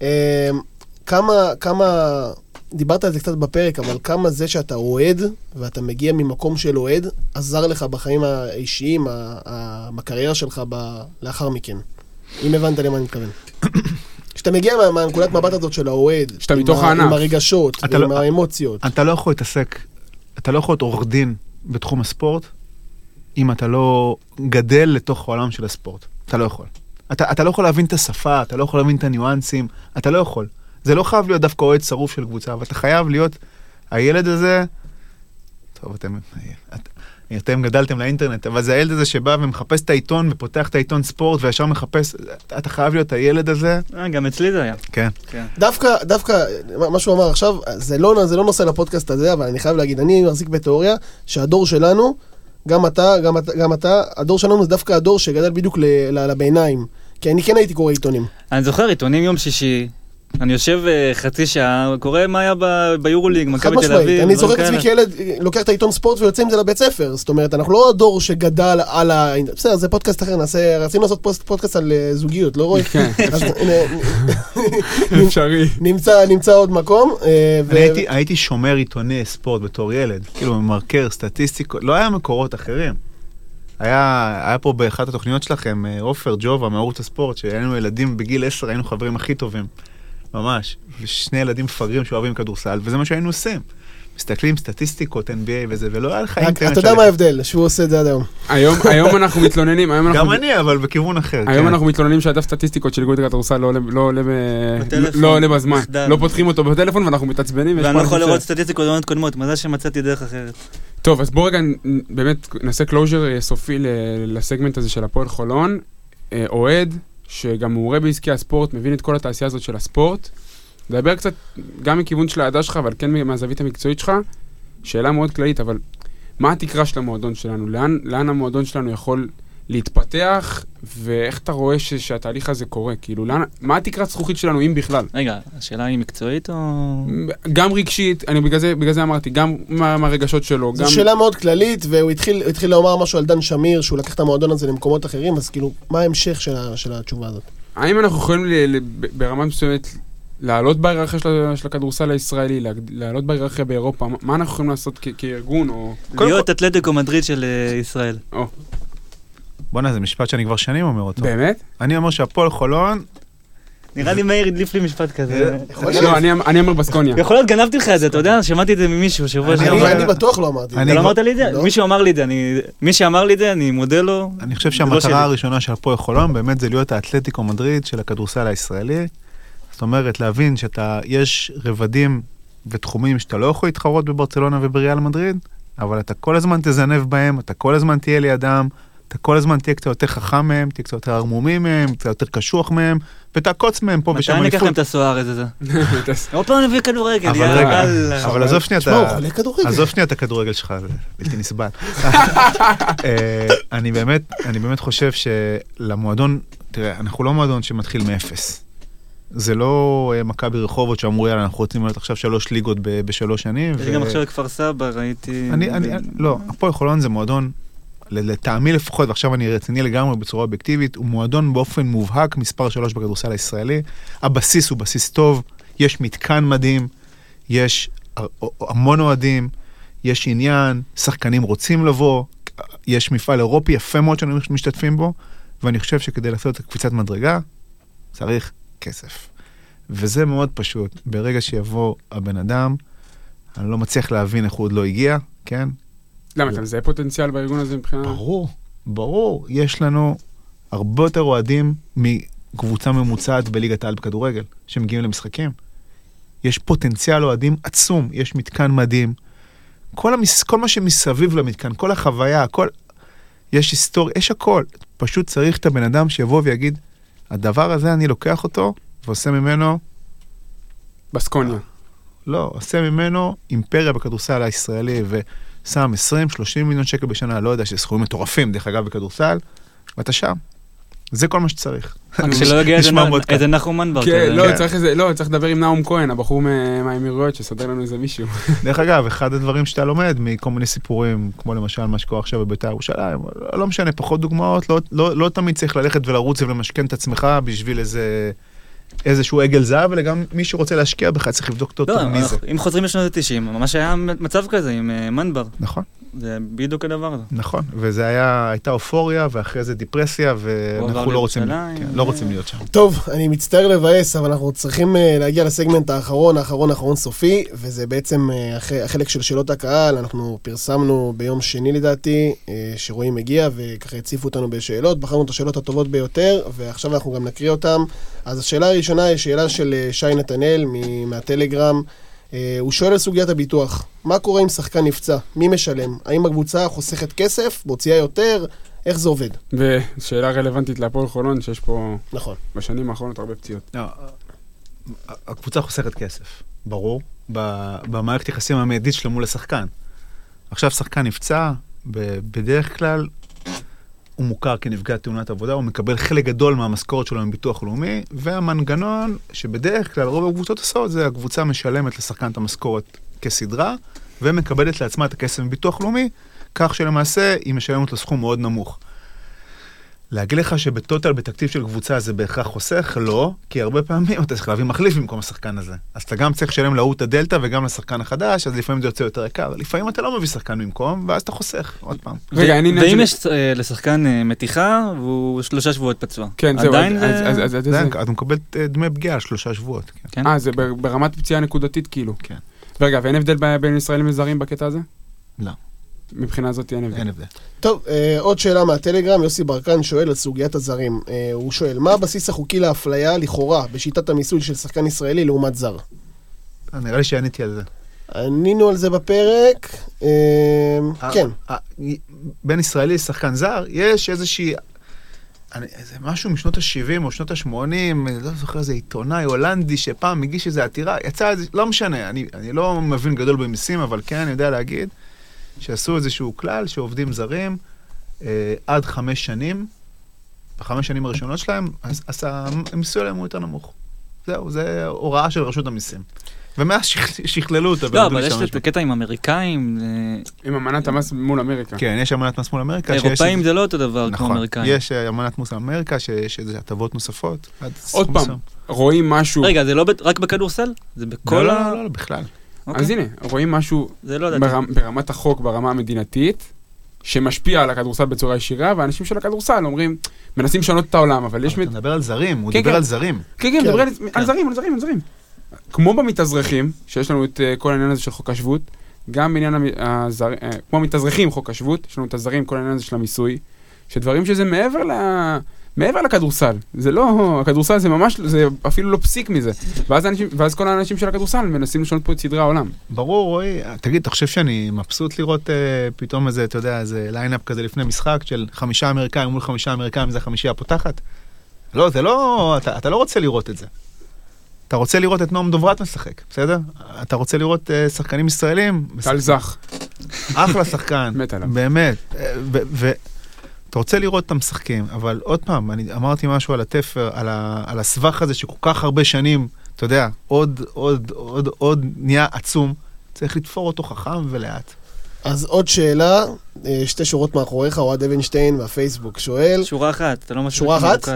אמ, כמה, כמה, דיברת על זה קצת בפרק, אבל כמה זה שאתה אוהד, ואתה מגיע ממקום של אוהד, עזר לך בחיים האישיים, בקריירה שלך ב- לאחר מכן. אם הבנת למה אני מתכוון. כשאתה מגיע מה- מהנקודת מבט הזאת של האוהד, שאתה עם מתוך ה- הענף. עם הרגשות, אתה עם לא- האמוציות. אתה לא יכול להתעסק, אתה לא יכול להיות עורך דין בתחום הספורט, אם אתה לא גדל לתוך העולם של הספורט. אתה לא יכול. אתה, אתה לא יכול להבין את השפה, אתה לא יכול להבין את הניואנסים, אתה לא יכול. זה לא חייב להיות דווקא אוהד שרוף של קבוצה, אבל אתה חייב להיות הילד הזה, טוב, אתם, את, אתם גדלתם לאינטרנט, אבל זה הילד הזה שבא ומחפש את העיתון ופותח את העיתון ספורט וישר מחפש, אתה חייב להיות הילד הזה, אה, גם אצלי זה היה. כן. כן. דווקא, דווקא, מה שהוא אמר עכשיו, זה לא, זה לא נושא לפודקאסט הזה, אבל אני חייב להגיד, אני מחזיק בתיאוריה שהדור שלנו, גם אתה, גם אתה, גם אתה, הדור שלנו זה דווקא הדור שגדל בדיוק ל- ל- לביניים. כי אני כן הייתי קורא עיתונים. אני זוכר עיתונים יום שישי, אני יושב אה, חצי שעה, קורא מה היה ביורוליג, מכבי תל. אביב. אני זוכר את. עצמי כילד, לוקח את העיתון ספורט ויוצא עם זה לבית ספר. זאת אומרת, אנחנו לא הדור שגדל על ה... בסדר, זה פודקאסט אחר, נעשה, רצינו לעשות פוסט- פודקאסט על אה, זוגיות, לא רואה? כן, אפשרי. נמצא, עוד מקום. אה, הייתי, שומר עיתוני ספורט בתור ילד, כאילו ממרקר, סטטיסטיקות, לא היה מקורות אחרים. היה, היה פה באחת התוכניות שלכם, אה, עופר ג'ובה מערוץ הספורט, שהיינו ילדים בגיל 10, היינו חברים הכי טובים, ממש. ושני ילדים מפגרים שאוהבים כדורסל, וזה מה שהיינו עושים. מסתכלים סטטיסטיקות, NBA וזה, ולא היה לך אינטרנט. אתה יודע. מה ההבדל, שהוא עושה את זה עד היום. היום היום אנחנו מתלוננים, היום אנחנו... גם אני, אבל בכיוון אחר. היום כן. אנחנו מתלוננים שהדף סטטיסטיקות של איגוד הכדורסל לא עולה- לא לא עולה בזמן. לא פותחים אותו בטלפון ואנחנו מתעצבנים. ואני יכול לראות סטטיסטיקות בעונות קודמות, מזל שמצאתי דרך אחרת. טוב, אז בואו רגע באמת נעשה closure סופי ל- לסגמנט הזה של הפועל חולון. אה, אוהד, שגם מעורה בעסקי הספורט, מבין את כל התעשייה הזאת של הספורט. נדבר קצת גם מכיוון של האהדה שלך, אבל כן מהזווית המקצועית שלך. שאלה מאוד כללית, אבל מה התקרה של המועדון שלנו? לאן, לאן המועדון שלנו יכול להתפתח, ואיך אתה רואה ש, שהתהליך הזה קורה? כאילו, לאן, מה התקרת זכוכית שלנו, אם בכלל? רגע, השאלה היא מקצועית או... גם רגשית, אני בגלל זה, בגלל זה אמרתי, גם מה- מהרגשות שלו, גם... זו שאלה מאוד כללית, והוא התחיל, התחיל לומר משהו על דן שמיר, שהוא לקח את המועדון הזה למקומות אחרים, אז כאילו, מה ההמשך של, ה- של התשובה הזאת? האם אנחנו יכולים ל, ל, ב- ברמה מסוימת לעלות בהיררכיה של, של הכדורסל הישראלי, לעלות בהיררכיה באירופה? מה, מה אנחנו יכולים לעשות כ, כארגון או... להיות אתלטיקו מדריד של אה, ישראל. בואנה, זה משפט שאני כבר שנים אומר אותו. באמת? אני אומר שהפועל חולון, נראה לי מאיר הדליף לי משפט כזה. לא, אני, אני אומר בסקוניה. יכול להיות גנבתי לך את זה, אתה יודע? שמעתי את זה ממישהו שבוע אני שעבר. אני בטוח לא אמרתי. את זה. אני אתה לא אמרת לי את זה? לא. מישהו אמר לי את זה, אני... מי שאמר לי את זה, אני מודה לו. אני חושב לא. שהמטרה הראשונה של הפועל חולון באמת זה להיות האתלטיקו מדריד של הכדורסל הישראלי. זאת אומרת, להבין שאתה, יש רבדים ותחומים שאתה לא יכול להתחרות בברצלונה ובריאל מדריד, אבל אתה כל הזמן תזנב בהם, אתה כל הזמן תהיה לידם, אתה כל הזמן תהיה קצת יותר חכם מהם, תהיה קצת יותר ערמומי מהם, קצת יותר קשוח מהם, ותעקוץ מהם פה מתי ושם אני אקח להם אליפות. את הסואר הזה? עוד פעם נביא כדורגל, אבל יאללה. רגע, אבל עזוב שנייה את תשמע, הוא ה... חולה כדורגל. עזוב שנייה את הכדורגל שלך, זה בלתי נסבל. אה, אני באמת, אני באמת חושב שלמועדון, תראה, אנחנו לא מועדון שמתחיל מאפס. זה לא אה, מכבי רחובות שאמרו יאללה אנחנו רוצים להיות עכשיו שלוש ליגות ב- בשלוש שנים. יש ו- גם עכשיו בכפר סבא, ראיתי... אני, אני, לא, הפועל חולון זה מועדון, לטעמי לפחות, ועכשיו אני רציני לגמרי בצורה אובייקטיבית, הוא מועדון באופן מובהק מספר שלוש בכדורסל הישראלי. הבסיס הוא בסיס טוב, יש מתקן מדהים, יש המון אוהדים, יש עניין, שחקנים רוצים לבוא, יש מפעל אירופי יפה מאוד שאנחנו משתתפים בו, ואני חושב שכדי לעשות קפיצת מדרגה, צריך כסף. וזה מאוד פשוט, ברגע שיבוא הבן אדם, אני לא מצליח להבין איך הוא עוד לא הגיע, כן? למה, אתה מזהה פוטנציאל בארגון הזה מבחינה... ברור, ברור. יש לנו הרבה יותר אוהדים מקבוצה ממוצעת בליגת העל בכדורגל, שמגיעים למשחקים. יש פוטנציאל אוהדים עצום, יש מתקן מדהים. כל, המס... כל מה שמסביב למתקן, כל החוויה, הכל... יש היסטוריה, יש הכל. פשוט צריך את הבן אדם שיבוא ויגיד, הדבר הזה אני לוקח אותו ועושה ממנו, בסקוניה. לא, עושה ממנו אימפריה בכדורסל הישראלי ושם 20-30 מיליון שקל בשנה, לא יודע, שסכומים מטורפים, דרך אגב, בכדורסל, ואתה שם. זה כל מה שצריך. רק שלא יגיע איזה נחום מנבר. כן. לא. צריך איזה, לא, צריך לדבר עם נאום כהן, הבחור מה- מהאמירויות, שיסדר לנו איזה מישהו. דרך אגב, אחד הדברים שאתה לומד מכל מיני סיפורים, כמו למשל מה שקורה עכשיו בבית"ר ירושלים, לא, לא משנה, פחות דוגמאות, לא, לא, לא תמיד צריך ללכת ולרוץ ולמשכן את עצמך בשביל איזה... איזשהו עגל זהב, אלא גם מי שרוצה להשקיע בך צריך לבדוק טוב לא, מי זה. אם חוזרים לשנות ה-90, ממש היה מצב כזה עם אה, מנבר. נכון, זה בדיוק הדבר הזה. נכון, וזה היה, הייתה אופוריה ואחרי זה דיפרסיה, ואנחנו לא רוצים, כן, לא רוצים להיות שם. טוב, אני מצטער לבאס, אבל אנחנו צריכים אה, להגיע לסגמנט האחרון, האחרון, האחרון סופי, וזה בעצם אה, הח- החלק של שאלות הקהל. אנחנו פרסמנו ביום שני לדעתי, שרועי מגיע, וככה הציפו אותנו בשאלות, בחרנו את השאלות הטובות ביותר, ועכשיו אנחנו גם נקריא אותן. אז השאלה הראשונה היא שאלה של אה, שי נתנאל מהטלגרם. אה, הוא שואל על סוגיית הביטוח, מה קורה אם שחקן נפצע? מי משלם? האם הקבוצה חוסכת כסף, מוציאה יותר? איך זה עובד? ושאלה רלוונטית להפועל חולון, שיש פה נכון. בשנים האחרונות הרבה פציעות. לא, הקבוצה חוסכת כסף, ברור, ב- במערכת יחסים המיידית שלו מול השחקן. עכשיו שחקן נפצע, ב- בדרך כלל הוא מוכר כנפגע תאונת עבודה, הוא מקבל חלק גדול מהמשכורת שלו מביטוח לאומי, והמנגנון שבדרך כלל רוב הקבוצות עושות זה הקבוצה משלמת לשחקן את המשכורת כסדרה, ומקבלת לעצמה את הכסף מביטוח לאומי, כך שלמעשה היא משלמת לו סכום מאוד נמוך. להגיד לך שבטוטל בתקציב של קבוצה זה בהכרח חוסך? לא, כי הרבה פעמים אתה צריך להביא מחליף במקום השחקן הזה. אז אתה גם צריך לשלם להוא את הדלתא וגם לשחקן החדש, אז לפעמים זה יוצא יותר יקר. לפעמים אתה לא מביא שחקן במקום, ואז אתה חוסך, עוד פעם. רגע, אני... ואם של- יש אה, לשחקן אה, מתיחה והוא שלושה שבועות פצוע. כן, זהו, עדיין זה... אז- אתה מקבל אה, דמי פגיעה על שלושה שבועות. כן. כן. אה, זה בר- ברמת פציעה נקודתית כאילו. כן. ורגע, ואין הבדל בין ישראלים לזרים בקטע הזה? לא. מבחינה הזאת אין הבדל. אין הבדל. טוב, אה, עוד שאלה מהטלגרם, יוסי ברקן שואל על סוגיית הזרים. אה, הוא שואל, מה הבסיס החוקי לאפליה, לכאורה, בשיטת המיסוי של שחקן ישראלי לעומת זר? נראה לי שעניתי על זה. ענינו על זה בפרק, אה, כן. אה, בין ישראלי לשחקן זר, יש איזושהי... אני, זה משהו משנות ה-70 או שנות ה-80, אני לא זוכר איזה עיתונאי הולנדי שפעם הגיש איזו עתירה, יצא איזה, לא משנה, אני, אני לא מבין גדול במיסים, אבל כן, אני יודע להגיד שעשו איזשהו כלל שעובדים זרים אה, עד חמש שנים, בחמש שנים הראשונות שלהם, אז, אז המיסוי עליהם הוא יותר נמוך. זהו, זה הוראה של רשות המיסים. ומאז שכ- שכללו אותה. לא, אבל יש את. הקטע עם אמריקאים, אה, עם אמנת המס מול אמריקה. כן, יש אמנת מס מול אמריקה. אירופאים זה לא אותו דבר כמו נכון, אמריקאים. יש אה, אמנת מוס אמריקה שיש איזה הטבות נוספות. עוד פעם. רואים משהו, רגע, זה לא רק בכדורסל? זה בכל לא, ה... לא, לא, לא, בכלל. אוקיי. אז הנה, רואים משהו לא. ברמ- ברמת החוק, ברמה המדינתית, שמשפיע על הכדורסל בצורה ישירה, ואנשים של הכדורסל אומרים, מנסים לשנות את העולם, אבל יש... אבל אתה מדבר על זרים, הוא כן, דיבר כן. על זרים. כן, כן, כן, מדבר על- כן. על זרים, על זרים, על זרים. כמו במתאזרחים, שיש לנו את אה, כל העניין הזה של חוק השבות, גם בעניין המ- הזר... אה, כמו המתאזרחים, חוק השבות, יש לנו את הזרים, כל העניין הזה של המיסוי, שדברים שזה מעבר ל... מעבר לכדורסל, זה לא, הכדורסל זה ממש, זה אפילו לא פסיק מזה. ואז, אנשים, ואז כל האנשים של הכדורסל מנסים לשנות פה את סדרי העולם. ברור, רועי, תגיד, אתה חושב שאני מבסוט לראות אה, פתאום איזה, אתה יודע, איזה lineup כזה לפני משחק של חמישה אמריקאים מול חמישה אמריקאים, זה החמישייה הפותחת? לא, זה לא, אתה, אתה לא רוצה לראות את זה. אתה רוצה לראות את נועם דוברת משחק, בסדר? אתה רוצה לראות אה, שחקנים ישראלים? טל זך. אחלה שחקן, מת עליו. באמת. אה, ו- ו- אתה רוצה לראות אותם משחקים, אבל עוד פעם, אני אמרתי משהו על התפר, על, ה- על הסבך הזה שכל כך הרבה שנים, אתה יודע, עוד, עוד, עוד, עוד נהיה עצום, צריך לתפור אותו חכם ולאט. אז עוד שאלה, אה, שתי שורות מאחוריך, אוהד אבנשטיין מהפייסבוק שואל, שורה אחת, אתה לא מספיק שורה אחת?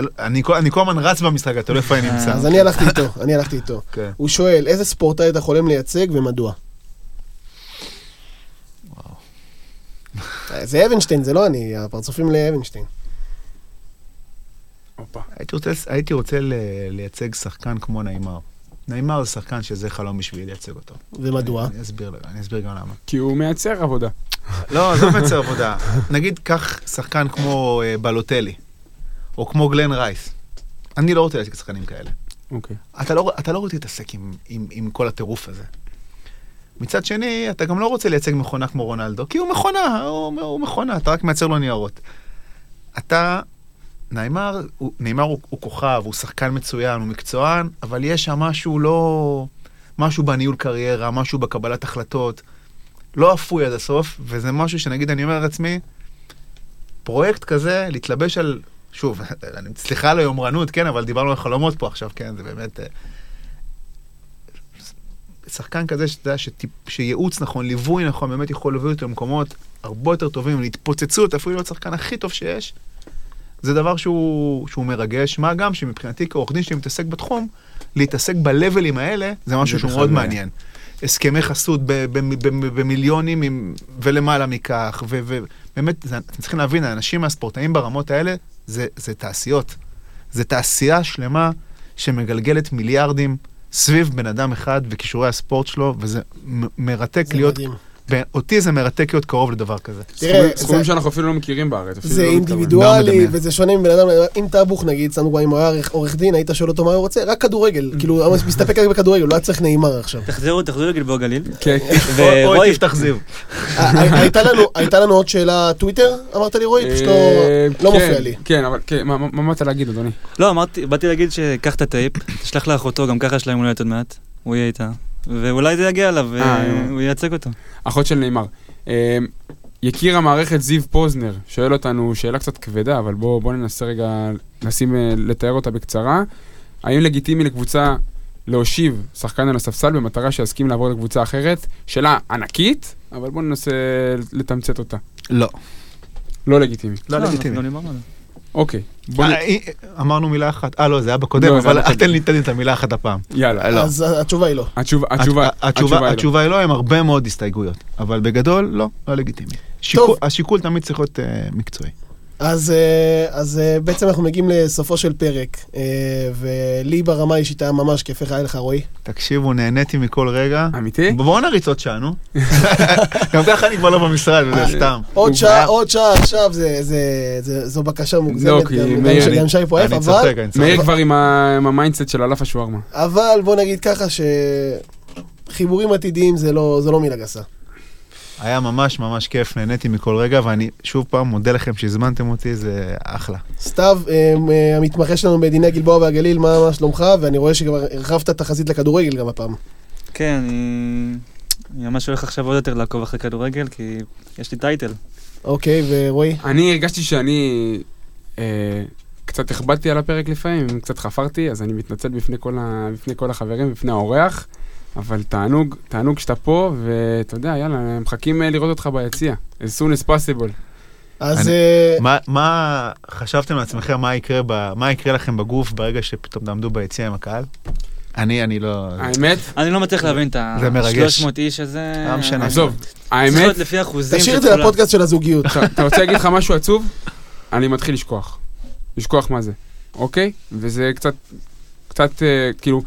לא- אני, כל- הזמן רץ במשחק, אתה לא איפה אני נמצא. אז אני הלכתי איתו, אני הלכתי איתו. כן. הוא שואל, איזה ספורטאי אתה חולם לייצג ומדוע? זה אבנשטיין, זה לא אני, הפרצופים לאבנשטיין. הייתי רוצה, הייתי רוצה ל- לייצג שחקן כמו נעימר. נעימר זה שחקן שזה חלום בשבילי לייצג אותו. ומדוע? אני, אני אסביר, אני אסביר גם למה. כי הוא מייצר עבודה. לא, זה מייצר עבודה. נגיד, קח שחקן כמו אה, בלוטלי, או כמו גלן רייס. אני לא רוצה לייצג שחקנים כאלה. אוקיי. אתה לא, אתה לא רוצה להתעסק עם, עם, עם כל הטירוף הזה. מצד שני, אתה גם לא רוצה לייצג מכונה כמו רונלדו, כי הוא מכונה, הוא, הוא מכונה, אתה רק מייצר לו ניירות. אתה, נעימר, הוא, נעימר הוא, הוא כוכב, הוא שחקן מצוין, הוא מקצוען, אבל יש שם משהו לא... משהו בניהול קריירה, משהו בקבלת החלטות, לא אפוי עד הסוף, וזה משהו שנגיד, אני אומר לעצמי, פרויקט כזה, להתלבש על... שוב, סליחה על היומרנות, כן, אבל דיברנו על חלומות פה עכשיו, כן, זה באמת... שחקן כזה, שאתה יודע, שטיפ, שייעוץ נכון, ליווי נכון, באמת יכול להוביל אותו למקומות הרבה יותר טובים, להתפוצצות, אפילו להיות השחקן הכי טוב שיש, זה דבר שהוא, שהוא מרגש, מה גם שמבחינתי כעורך דין שמתעסק בתחום, להתעסק בלבלים האלה, זה משהו שהוא מאוד. מעניין. הסכמי חסות במיליונים עם- ולמעלה מכך, ובאמת, אתם צריכים להבין, האנשים הספורטאים ברמות האלה, זה, זה תעשיות. זה תעשייה שלמה שמגלגלת מיליארדים סביב בן אדם אחד וכישורי הספורט שלו, וזה מ- מרתק להיות, מדהים. ב- אותי זה מרתק להיות קרוב לדבר כזה. תראה, סכומים- זה- סכומים שאנחנו אפילו לא מכירים בארץ. זה לא. אינדיבידואלי. וזה שונה מבן אדם, אם טאבוך נגיד, סתם דוגמא, אם הוא היה עורך- דין, היית שואל אותו מה הוא רוצה, רק כדורגל, כאילו, הוא מסתפק רק בכדורגל, לא היה צריך נעימר עכשיו. תחזרו, תחזרו לגלבוע גליל. כן, ורועי, יפתח זיו. אה, הייתה לנו- עוד שאלה טוויטר, אמרת לי רועי? פשוט לא- אה, לא כן, מופיע לי. כן, אבל כן, מה- באת להגיד, אדוני? לא, אמרתי, באתי להגיד שקח את הטייפ, תשלח לאחותו, גם ככה יש להם הולדת עוד מעט, הוא יהיה איתה. ואולי זה יגיע אליו, אה, והוא ייצג אותו. אחות של נאמר. אה, יקיר המערכת זיו פוזנר שואל אותנו שאלה קצת כבדה, אבל בואו בוא ננסה רגע לשים, אה, לתאר אותה בקצרה. האם לגיטימי לקבוצה להושיב שחקן על הספסל במטרה שיסכים לעבור לקבוצה אחרת? שאלה ענקית, אבל בואו ננסה לתמצת אותה. לא. לא לגיטימי. לא אנחנו לגיטימי. אוקיי, בואו נ... אה, אה, אמרנו מילה אחת, אה לא, זה היה בקודם, לא, אבל. תן לי תן לי את המילה אחת הפעם. יאללה. לא. אז התשובה היא לא. התשובה, התשובה, התשובה, התשובה היא לא. התשובה היא לא, הם הרבה מאוד הסתייגויות, אבל בגדול, לא, לא לגיטימי. שיקול- השיקול תמיד צריך להיות אה, מקצועי. אז, אה, אז אה, בעצם אנחנו מגיעים לסופו של פרק, אה, ולי ברמה האישית היה ממש כיף, איך היה לך רועי? תקשיבו, נהניתי מכל רגע. אמיתי? בואו נריץ עוד שעה, נו. גם ככה אני כבר לא במשרד, וזה סתם. עוד שעה, עוד שעה עכשיו, זה, זה, זה, זו בקשה מוגזמת, לא, כי גם, שי פה אני אבל, צוחק, אני מאיר. כבר עם ה- עם ה mindset של ענף השווארמה. אבל בוא נגיד ככה שחיבורים עתידיים זה לא, זה לא מילה גסה. היה ממש ממש כיף, נהניתי מכל רגע, ואני שוב פעם מודה לכם שהזמנתם אותי, זה אחלה. סתיו, אה, אה, המתמחה שלנו בדיני גלבוע והגליל, מה, מה שלומך? ואני רואה שכבר הרחבת את החזית לכדורגל גם הפעם. כן, אני... אני ממש הולך עכשיו עוד יותר לעקוב אחרי כדורגל, כי יש לי טייטל. אוקיי, ורועי? אני הרגשתי שאני אה, קצת הכבדתי על הפרק לפעמים, קצת חפרתי, אז אני מתנצל בפני כל, ה, בפני כל החברים, בפני האורח, אבל תענוג, תענוג שאתה פה, ואתה יודע, יאללה, מחכים אה, לראות אותך ביציע. as soon as possible. אז אני- אה, מה- מה חשבתם לעצמכם, מה יקרה ב- מה יקרה לכם בגוף ברגע שפתאום תעמדו ביציע עם הקהל? אני, אני לא... האמת, אני לא מצליח להבין את זה מרגש. ה-300 איש הזה. לא משנה. עזוב, צריך האמת, להיות לפי אחוזים תשאיר של את זה. לפודקאסט של הזוגיות. אתה אתה רוצה להגיד לך משהו עצוב? אני מתחיל לשכוח. לשכוח מה זה, אוקיי? וזה קצת, קצת, אה, כאילו,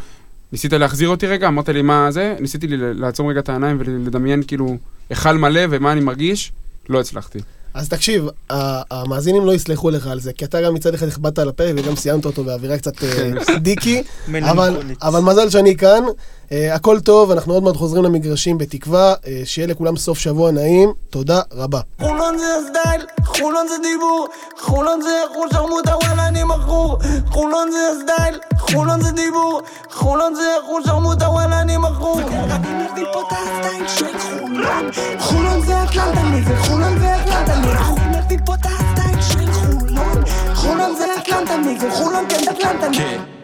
ניסית להחזיר אותי רגע, אמרת לי מה זה, ניסיתי לי לעצום רגע את העיניים ולדמיין כאילו היכל מלא ומה אני מרגיש, לא הצלחתי. אז תקשיב, המאזינים לא יסלחו לך על זה, כי אתה גם מצד אחד הכבדת על הפרק וגם סיימת אותו באווירה קצת אה, דיקי, אבל, מלנכולית. אבל מזל שאני כאן, אה, הכל טוב, אנחנו עוד מעט חוזרים למגרשים בתקווה, אה, שיהיה לכולם סוף שבוע נעים, תודה רבה. חולון זה הסטייל, חולון זה דיבור, חולון זה אחוז שרמוטה וואלה אני מכור. חולון זה הסטייל, חולון זה דיבור, חולון זה אחוז שרמוטה וואלה אני מכור. אני מביא פה את הסטייל של חולון. חולון זה אטלנטני וחולון זה? אטלנטני אני מביא פה את הסטייל של חולון. חולון זה אטלנטני וחולון כן אטלנטני